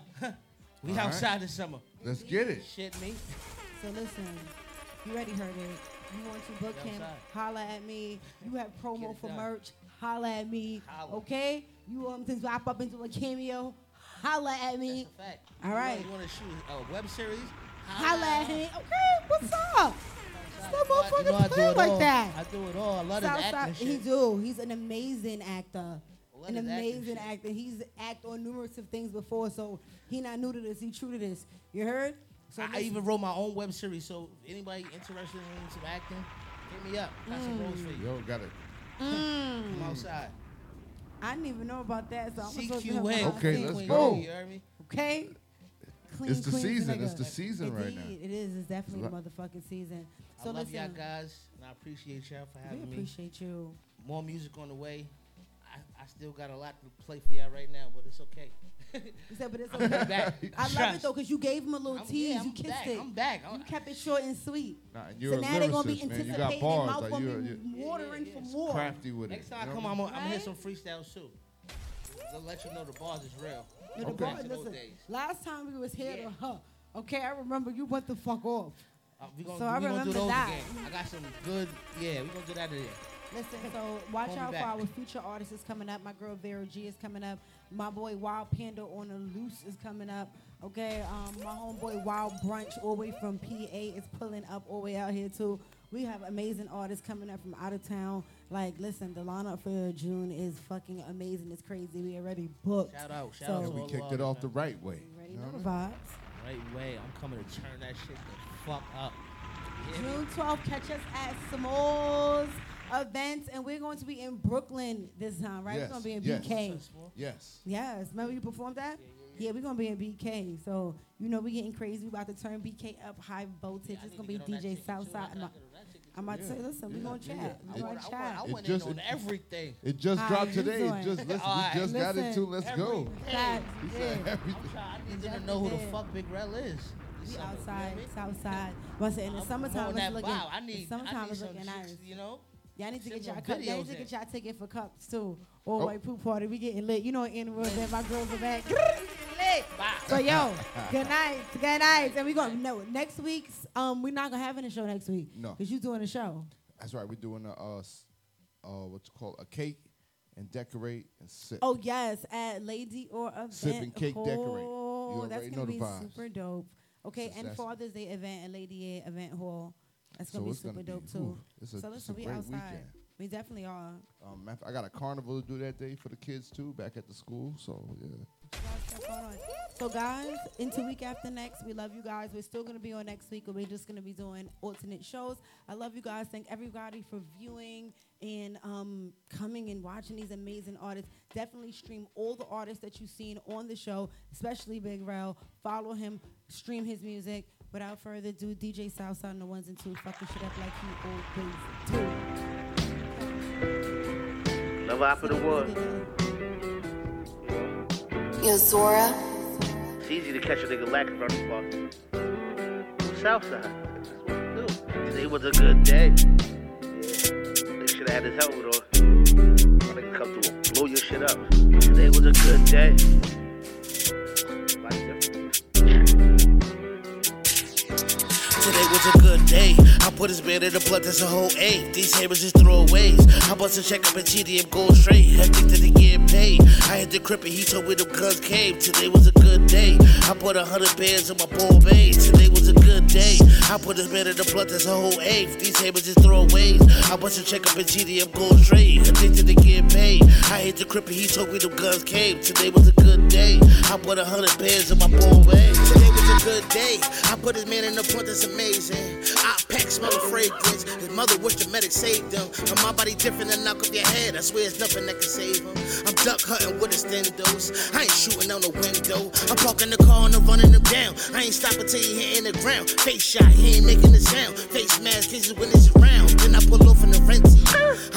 [SPEAKER 11] we
[SPEAKER 9] All right.
[SPEAKER 11] outside this summer.
[SPEAKER 9] Let's get it.
[SPEAKER 11] Shit, me.
[SPEAKER 7] So listen, you already heard it. You want to book him? Holla at me. You have promo for
[SPEAKER 11] done.
[SPEAKER 7] merch? Holla at me.
[SPEAKER 11] Holla.
[SPEAKER 7] Okay? You want to wrap up into a cameo? Holla at me.
[SPEAKER 11] Fact.
[SPEAKER 7] All right.
[SPEAKER 11] You want to shoot a web series?
[SPEAKER 7] Holla at him. Okay, what's up? Stop
[SPEAKER 11] You know I
[SPEAKER 7] motherfucking
[SPEAKER 11] do
[SPEAKER 7] playing
[SPEAKER 11] it
[SPEAKER 7] like
[SPEAKER 11] all.
[SPEAKER 7] that.
[SPEAKER 11] I do it all. I love his
[SPEAKER 7] Southside-
[SPEAKER 11] acting
[SPEAKER 7] He
[SPEAKER 11] shit.
[SPEAKER 7] do. He's an amazing actor.
[SPEAKER 11] love
[SPEAKER 7] An amazing
[SPEAKER 11] shit.
[SPEAKER 7] actor. He's act on numerous of things before, so he not new to this. He true to this. You heard? So
[SPEAKER 11] I, I even wrote my own web series, so anybody interested in some acting,
[SPEAKER 10] Hit me up. Got some rolls for you.
[SPEAKER 9] Yo, got it.
[SPEAKER 7] Mm.
[SPEAKER 10] I'm outside.
[SPEAKER 7] I didn't even know about that, so I'm supposed to
[SPEAKER 10] CQ
[SPEAKER 7] have
[SPEAKER 10] Wave.
[SPEAKER 7] my
[SPEAKER 9] Okay, let's go.
[SPEAKER 10] You heard me?
[SPEAKER 7] Okay. Clean,
[SPEAKER 9] It's the season.
[SPEAKER 7] nigga.
[SPEAKER 9] It's the season right
[SPEAKER 7] Indeed,
[SPEAKER 9] now.
[SPEAKER 7] It is. It's definitely
[SPEAKER 9] It's
[SPEAKER 7] the motherfucking season.
[SPEAKER 10] I
[SPEAKER 7] So
[SPEAKER 10] love
[SPEAKER 7] listen,
[SPEAKER 10] y'all guys, and I appreciate y'all for
[SPEAKER 7] we
[SPEAKER 10] having me.
[SPEAKER 7] appreciate you.
[SPEAKER 10] More music on the way. I, I still got a lot to play for y'all right now, but it's okay.
[SPEAKER 7] You said, but it's
[SPEAKER 10] I'm
[SPEAKER 7] okay.
[SPEAKER 10] back.
[SPEAKER 7] I love it
[SPEAKER 10] Trust.
[SPEAKER 7] though, cause you gave him a little
[SPEAKER 10] I'm-
[SPEAKER 7] tease.
[SPEAKER 10] yeah,
[SPEAKER 7] you
[SPEAKER 10] I'm
[SPEAKER 7] kissed
[SPEAKER 10] back.
[SPEAKER 7] it.
[SPEAKER 10] I'm back.
[SPEAKER 7] You kept it short and sweet.
[SPEAKER 9] Nah, and you're
[SPEAKER 7] so
[SPEAKER 9] a
[SPEAKER 7] now they're gonna be
[SPEAKER 9] lyricist, man. You
[SPEAKER 7] anticipating.
[SPEAKER 9] got bars.
[SPEAKER 7] Mouth
[SPEAKER 9] Like,
[SPEAKER 7] gonna
[SPEAKER 9] you're-
[SPEAKER 7] be
[SPEAKER 9] you're-
[SPEAKER 7] watering for more.
[SPEAKER 9] Crafty with it.
[SPEAKER 10] Next time
[SPEAKER 9] you
[SPEAKER 10] I
[SPEAKER 9] know?
[SPEAKER 10] come, I'm, gonna- I'm gonna hit some freestyles too. They'll let you know the bars is real.
[SPEAKER 7] Yo, the
[SPEAKER 10] Okay.
[SPEAKER 7] bar-
[SPEAKER 10] To those
[SPEAKER 7] listen,
[SPEAKER 10] days.
[SPEAKER 7] last time we was here to her. Okay, I remember you went the fuck off.
[SPEAKER 10] Uh, we gonna,
[SPEAKER 7] so I
[SPEAKER 10] we gonna
[SPEAKER 7] remember
[SPEAKER 10] do those
[SPEAKER 7] that.
[SPEAKER 10] again. I got some good. Yeah, we gonna do that again.
[SPEAKER 7] Listen, so watch
[SPEAKER 10] Call
[SPEAKER 7] out for our future artists is coming up. My girl Vera G is coming up. My boy Wild Panda on the loose is coming up. Okay, um, my homeboy Wild Brunch all the way from PA is pulling up all the way out here too. We have amazing artists coming up from out of town. Like, listen, the lineup for June is fucking amazing. It's crazy. We already booked.
[SPEAKER 10] Shout out, shout
[SPEAKER 7] so,
[SPEAKER 10] out to
[SPEAKER 9] And we kicked it off
[SPEAKER 10] artists,
[SPEAKER 9] the right way.
[SPEAKER 7] Ready
[SPEAKER 9] You know
[SPEAKER 7] know the vibes.
[SPEAKER 10] Right way. I'm coming to turn that shit the fuck up. You hear me?
[SPEAKER 7] June 12th, catch us at Smalls events, and we're going to be in Brooklyn this time, right?
[SPEAKER 9] Yes,
[SPEAKER 7] We're going to be in
[SPEAKER 9] yes.
[SPEAKER 7] BK.
[SPEAKER 9] Yes.
[SPEAKER 7] Yes. Remember you performed that? Yeah, we're going to be in BK. So, you know, we're getting crazy. we about to turn BK up high voltage. it's going to be DJ Southside. I'm, about- to say, listen, we're going to chat. We're going to chat.
[SPEAKER 10] I
[SPEAKER 9] It
[SPEAKER 10] went
[SPEAKER 9] just-
[SPEAKER 10] in on everything.
[SPEAKER 9] It just
[SPEAKER 7] How
[SPEAKER 9] dropped today.
[SPEAKER 7] doing?
[SPEAKER 9] Just listen,
[SPEAKER 10] Alright,
[SPEAKER 9] we just got
[SPEAKER 7] listen.
[SPEAKER 9] into. Let's go.
[SPEAKER 7] Facts,
[SPEAKER 9] He
[SPEAKER 7] yeah.
[SPEAKER 9] said everything.
[SPEAKER 10] I need to know who the fuck Big Rel is.
[SPEAKER 7] We outside, Southside. Once in the summertime,
[SPEAKER 10] on
[SPEAKER 7] it's
[SPEAKER 10] that
[SPEAKER 7] looking.
[SPEAKER 10] vibe. I
[SPEAKER 7] the
[SPEAKER 10] need,
[SPEAKER 7] summertime is
[SPEAKER 10] some
[SPEAKER 7] looking
[SPEAKER 10] chicks,
[SPEAKER 7] nice.
[SPEAKER 10] You know,
[SPEAKER 7] Y'all need to get y'all
[SPEAKER 10] some
[SPEAKER 7] cup. Y'all need to get y'all ticket for cups too. All
[SPEAKER 9] Oh.
[SPEAKER 7] white poop party. We getting lit. You know, in real that my girls are back. lit. So yo, good night, good night, and we gonna no next week's. Um, we're not gonna have any show next week.
[SPEAKER 9] No.
[SPEAKER 7] cause you doing a show.
[SPEAKER 9] That's right. We're doing a uh, uh, what's called a cake and decorate and sip.
[SPEAKER 7] Oh yes, at Lady A event.
[SPEAKER 9] Sip and cake decorate.
[SPEAKER 7] Oh,
[SPEAKER 9] You
[SPEAKER 7] that's gonna be
[SPEAKER 9] vibes.
[SPEAKER 7] super dope. Okay,
[SPEAKER 9] So
[SPEAKER 7] and Father's Day event at Lady A Event Hall. That's gonna be super
[SPEAKER 9] gonna be-
[SPEAKER 7] dope too.
[SPEAKER 9] ooh, it's a-
[SPEAKER 7] so
[SPEAKER 9] it's
[SPEAKER 7] listen,
[SPEAKER 9] a
[SPEAKER 7] we outside.
[SPEAKER 9] weekend.
[SPEAKER 7] We definitely are.
[SPEAKER 9] Um, I got a carnival to do that day for the kids too, back at the school. So yeah.
[SPEAKER 7] stuff going on. So guys, into week after next, we love you guys. We're still gonna be on next week, but we're just gonna be doing alternate shows. I love you guys. Thank everybody for viewing and um, coming and watching these amazing artists. Definitely stream all the artists that you've seen on the show, especially Big Rel. Follow him, stream his music. Without further ado, DJ Southside on the ones and twos, fucking shit up like he always do.
[SPEAKER 8] Love out for the world.
[SPEAKER 41] Yo, Zora.
[SPEAKER 8] It's easy to catch a nigga lacking from the spot. Southside. That's what we do. Today was a good day. Yeah. They should have had his helmet on. My nigga come through and blow your shit up. Today was a good day. Day. I put his man in the blood, that's a whole A. These haters just throwaways. I bust a check up at GDM, go straight. That they getting paid. I hit the crib and he told me them guns came. Today was a good day. I put a hundred bands in my ball bay. Today was a good day. I put his man in the blood, that's a whole A. These haters just throwaways. I bust a check up at GDM, go straight. That they getting paid. I hit the crib and he told me them guns came. Today was a good day. I put a hundred bands in my ball bay. Good day. I put this man in the blood, that's amazing. I pack smelling fragrance. His mother wished the medic saved him. But my body different than knock off your head. I swear there's nothing that can save him. I'm duck hunting with a stendos. I ain't shooting on the window. I'm parking the car and I'm running him down. I ain't stopping till he hitting the ground. Face shot, he ain't making a sound. Face mask, kisses when it's around. Then I pull off in the renty.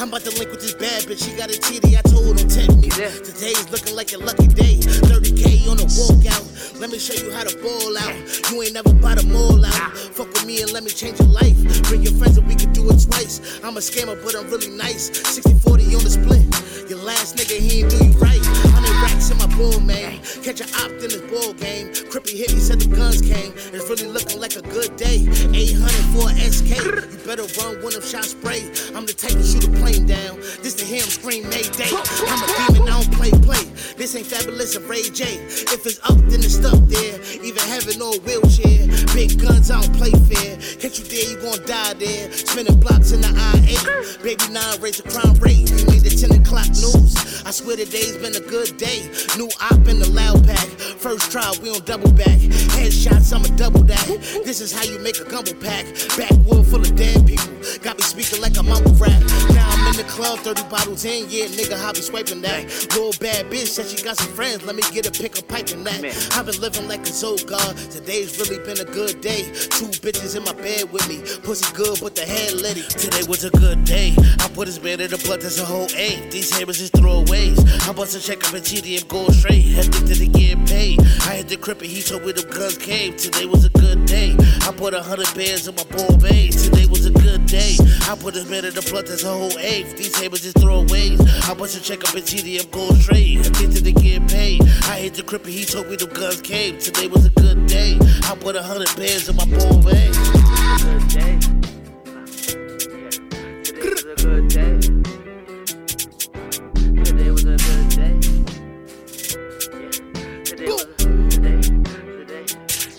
[SPEAKER 8] I'm about to link with this bad bitch. She got a titty. I told him tempt me. Today's looking like a lucky day. 30k on the walkout. Let me show you how to ball out. You ain't never bought a mall out. Fuck with me and let me change your life. Bring your friends and we can do it twice. I'm a scammer, but I'm really nice. 60 40 on the split. Your last nigga, he ain't do you right. 100 racks in my bull, man. Catch a opt in this ball game. Crippy hit me, said the guns came. It's really looking like a good day. 800 for SK. You better run when them shots spray. I'm the type to shoot a plane down. This to him scream Mayday. I'm a demon, I don't play play. This ain't Fabolous and Ray J. If it's up, then it's stuck there. Even heaven a wheelchair. Big guns, I don't play fair. Catch you there, you gon' die there. Spinning blocks in the I-8. Baby, nine raise the crime rate. You need the 10 o'clock news. I swear today's been a good day. New op in the loud pack. First try, we on double back. Headshots, I'ma double that. This is how you make a gumbo pack. Backwood full of dead people. Got me speaking like I'm Uncle Rap. Now in the club, 30 bottles in, yeah, nigga, how be swiping that? Little bad bitch said she got some friends, let me get a pick a pipe in that. I've been living like a Zoga, today's really been a good day. Two bitches in my bed with me, pussy good, but the head litty. Today was a good day. I put his bed in the blood, that's a whole eight. These haters is throwaways. I bust a check up in GDM, go straight. Addicted to getting paid. I hit the crib and he told me the guns came. Today was a good day. I put a hundred bands in my ball base. Today was a good day. I put his bed in the blood, that's a whole eighth. These haters is throwaways. I bust a check up in GDM, go straight. Addicted to getting paid. I hit the crib he told me the guns came. Today was a good day. I put a hundred bands in my.
[SPEAKER 11] Good day. Today was a good day. Today was a good day. Today was a good day.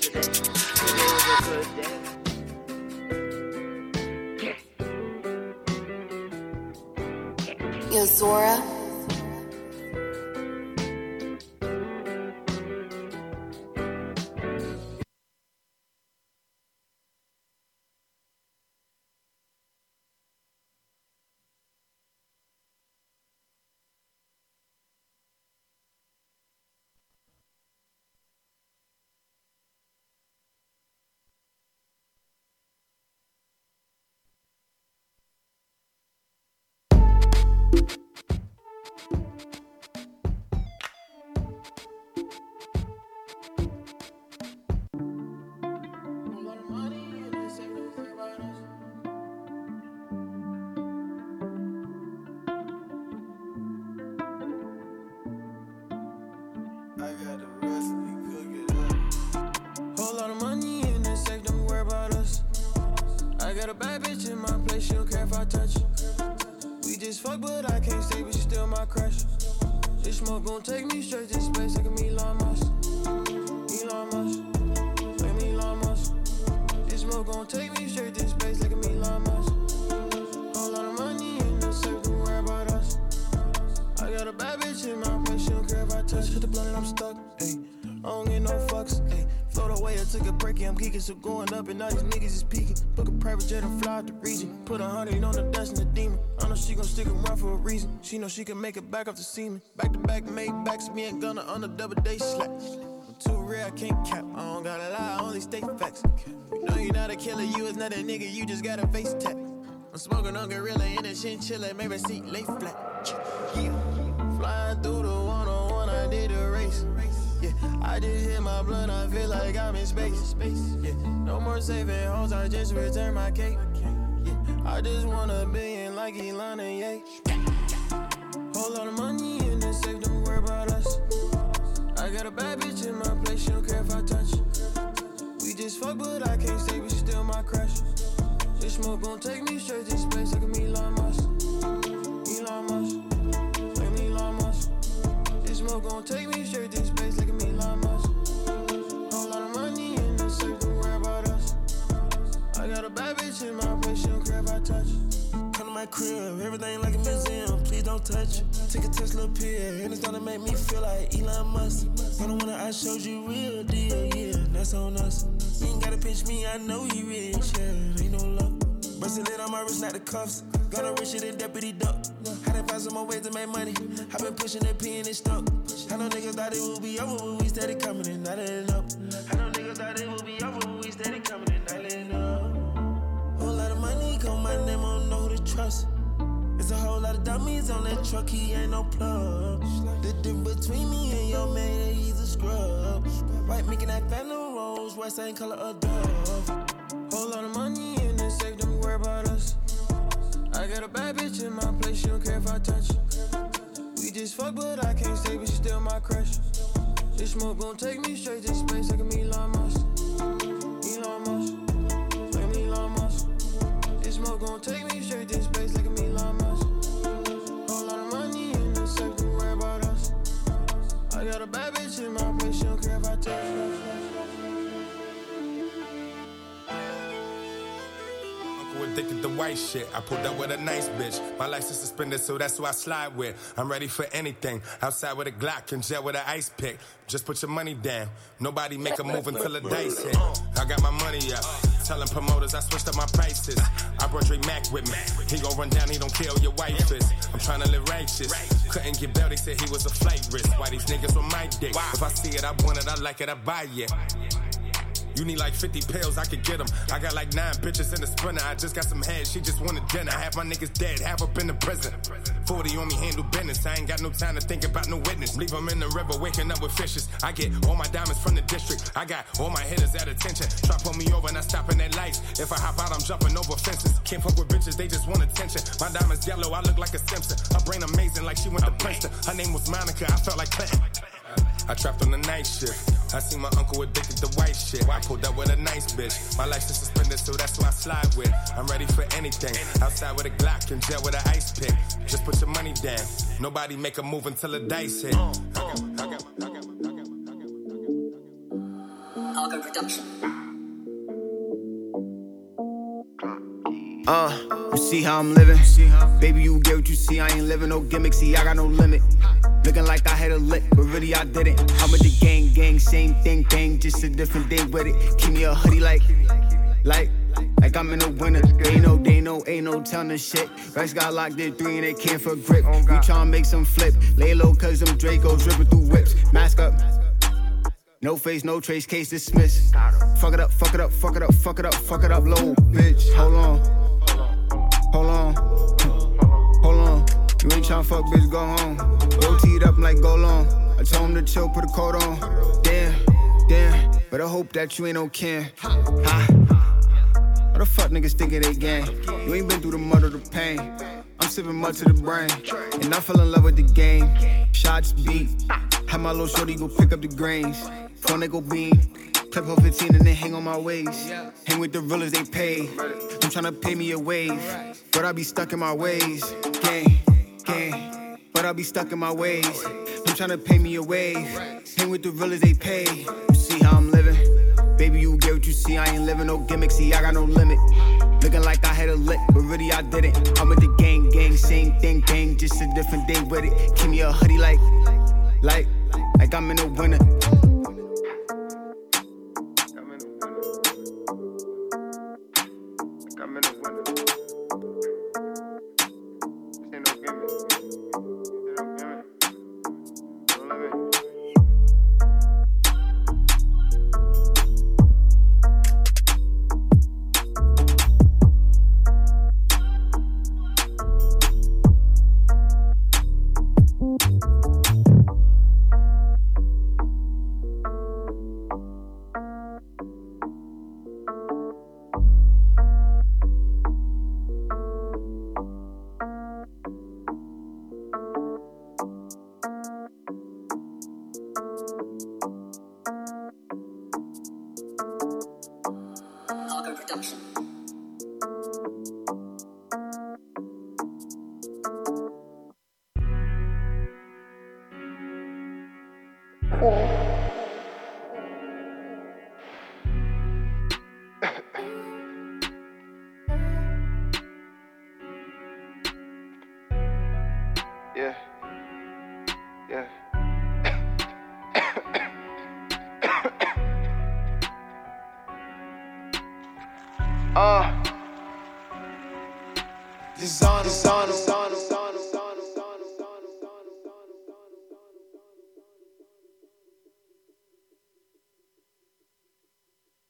[SPEAKER 11] Today was a good day.
[SPEAKER 33] Zora.
[SPEAKER 38] She can make it back off the semen. Back to back, made backs, me and Gunna on the double day slap. I'm too real, I can't cap. I don't gotta lie, I only state facts. You know you're not a killer, you is not a nigga, you just got a face tap. I'm smoking on gorilla in a chinchilla, maybe seat lay flat. Yeah. Flying through the one on one, I did a race. Yeah, I just hit my blunt, I feel like I'm in space. Yeah, no more saving hoes, I just return my cake. Yeah, I just want a billion like Elana, yeah. Whole lot of money in the safe, don't worry about us. I got a bad bitch in my place, she don't care if I touch. We just fuck, but I can't stay, but she still my crush. This smoke gon' take me straight to space like a Elon Musk. Elon Musk, like me Elon Musk. This smoke gon' take me straight to space like a Elon Musk. Whole lot of money in the safe, don't worry about us. I got a bad bitch in my place, she don't care if I touch.
[SPEAKER 30] Come to my crib, everything like a museum. Please don't touch it. Take a Tesla pill, and it's gonna make me feel like Elon Musk. The one that I showed you real deal, yeah, that's on us. You ain't gotta pinch me, I know you rich, yeah, ain't no luck. Bracelet on my wrist, not the cuffs. Gonna reach it in deputy duck. Had to find some more ways to make money. i been pushing that P and it stuck. I know niggas thought it would be over, but we steady coming and not letting up. I know niggas thought it would be over, but we steady coming and not letting up. Whole lot of money, call my name, I don't know who to trust. There's a whole lot of dummies on that truck, he ain't no plug. The difference between me and your man, he's a scrub. White making that phantom rose, white same color of dove.
[SPEAKER 38] Whole lot of money in the safe, don't worry about us. I got a bad bitch in my place, she don't care if I touch. We just fuck, but I can't stay, but she still my crush. This smoke gon' take me straight to space like a Elon Musk. Elon Musk, like Elon Musk. This smoke gon' take me straight to space like I got a bad bitch in my place, she don't care if I touch.
[SPEAKER 28] Uncle addicted to white shit. I pulled up with a nice bitch. My license suspended, so that's who I slide with. I'm ready for anything. Outside with a Glock and jet with an ice pick. Just put your money down. Nobody make a move until the dice hit. I got my money up. Telling promoters I switched up my prices. I brought Dre Mac with me. He gon' run down, he don't care your wife is. I'm trying to live righteous. Couldn't get bail, they said he was a flight risk. Why these niggas on my dick? If I see it, I want it, I like it, I buy it. You need like 50 pills, I could get them. I got like nine bitches in the sprinter. I just got some head, she just wanted dinner. Half my niggas dead, half up in the prison. 40 on me, handle business. I ain't got no time to think about no witness. Leave them in the river, waking up with fishes. I get all my diamonds from the district. I got all my hitters at attention. Try pull me over and I stopping at lights. If I hop out, I'm jumping over fences. Can't fuck with bitches, they just want attention. My diamonds yellow, I look like a Simpson. Her brain amazing, like she went to Princeton. Her name was Monica, I felt like Clinton. I trapped on the night shift. I see my uncle addicted to white shit. I pulled up with a nice bitch. My license suspended, so that's who I slide with. I'm ready for anything. Outside with a Glock and jet with an ice pick. Just put your money down. Nobody make a move until the dice hit.
[SPEAKER 42] Alga Production.
[SPEAKER 43] Uh, you see how I'm living? Baby, you get what you see. I ain't living no gimmick. See, I got no limit. Looking like I had a lick, but really I didn't. I'm with the gang, gang, same thing, gang, just a different day with it. Keep me a hoodie like, like, like I'm in the winter. They no, they no, ain't no telling the shit. Rex got locked in three and they can't for grip. We tryna make some flip. Lay low, cause them Dracos ripping through whips. Mask up. No face, no trace, case dismissed. Fuck it up, fuck it up, fuck it up, fuck it up, fuck it up, low, bitch. Hold on. Hold on. Hold on. You ain't tryna fuck, bitch, go home. Go teed up like go long. I told him to chill, put a coat on. Damn, damn. But I hope that you ain't no. Ha. What the fuck niggas thinking they gang? You ain't been through the mud or the pain. I'm sipping mud to the brain. And I fell in love with the game. Shots beat. Have my little shorty go pick up the grains. Phone they go beam. Clip her 15 and then hang on my waist. Hang with the realers they pay. I'm tryna pay me a wave. But I be stuck in my ways. Gang, gang. But I be stuck in my ways. I'm tryna pay me a wave. Hang with the realers they pay. You see how I'm living? Baby, you get what you see. I ain't living no gimmick. See, I got no limit. Looking like I had a lick, but really I didn't. I'm with the gang, gang, same thing, gang, just a different day with it. Give me a hoodie like, like, like I'm in the winter.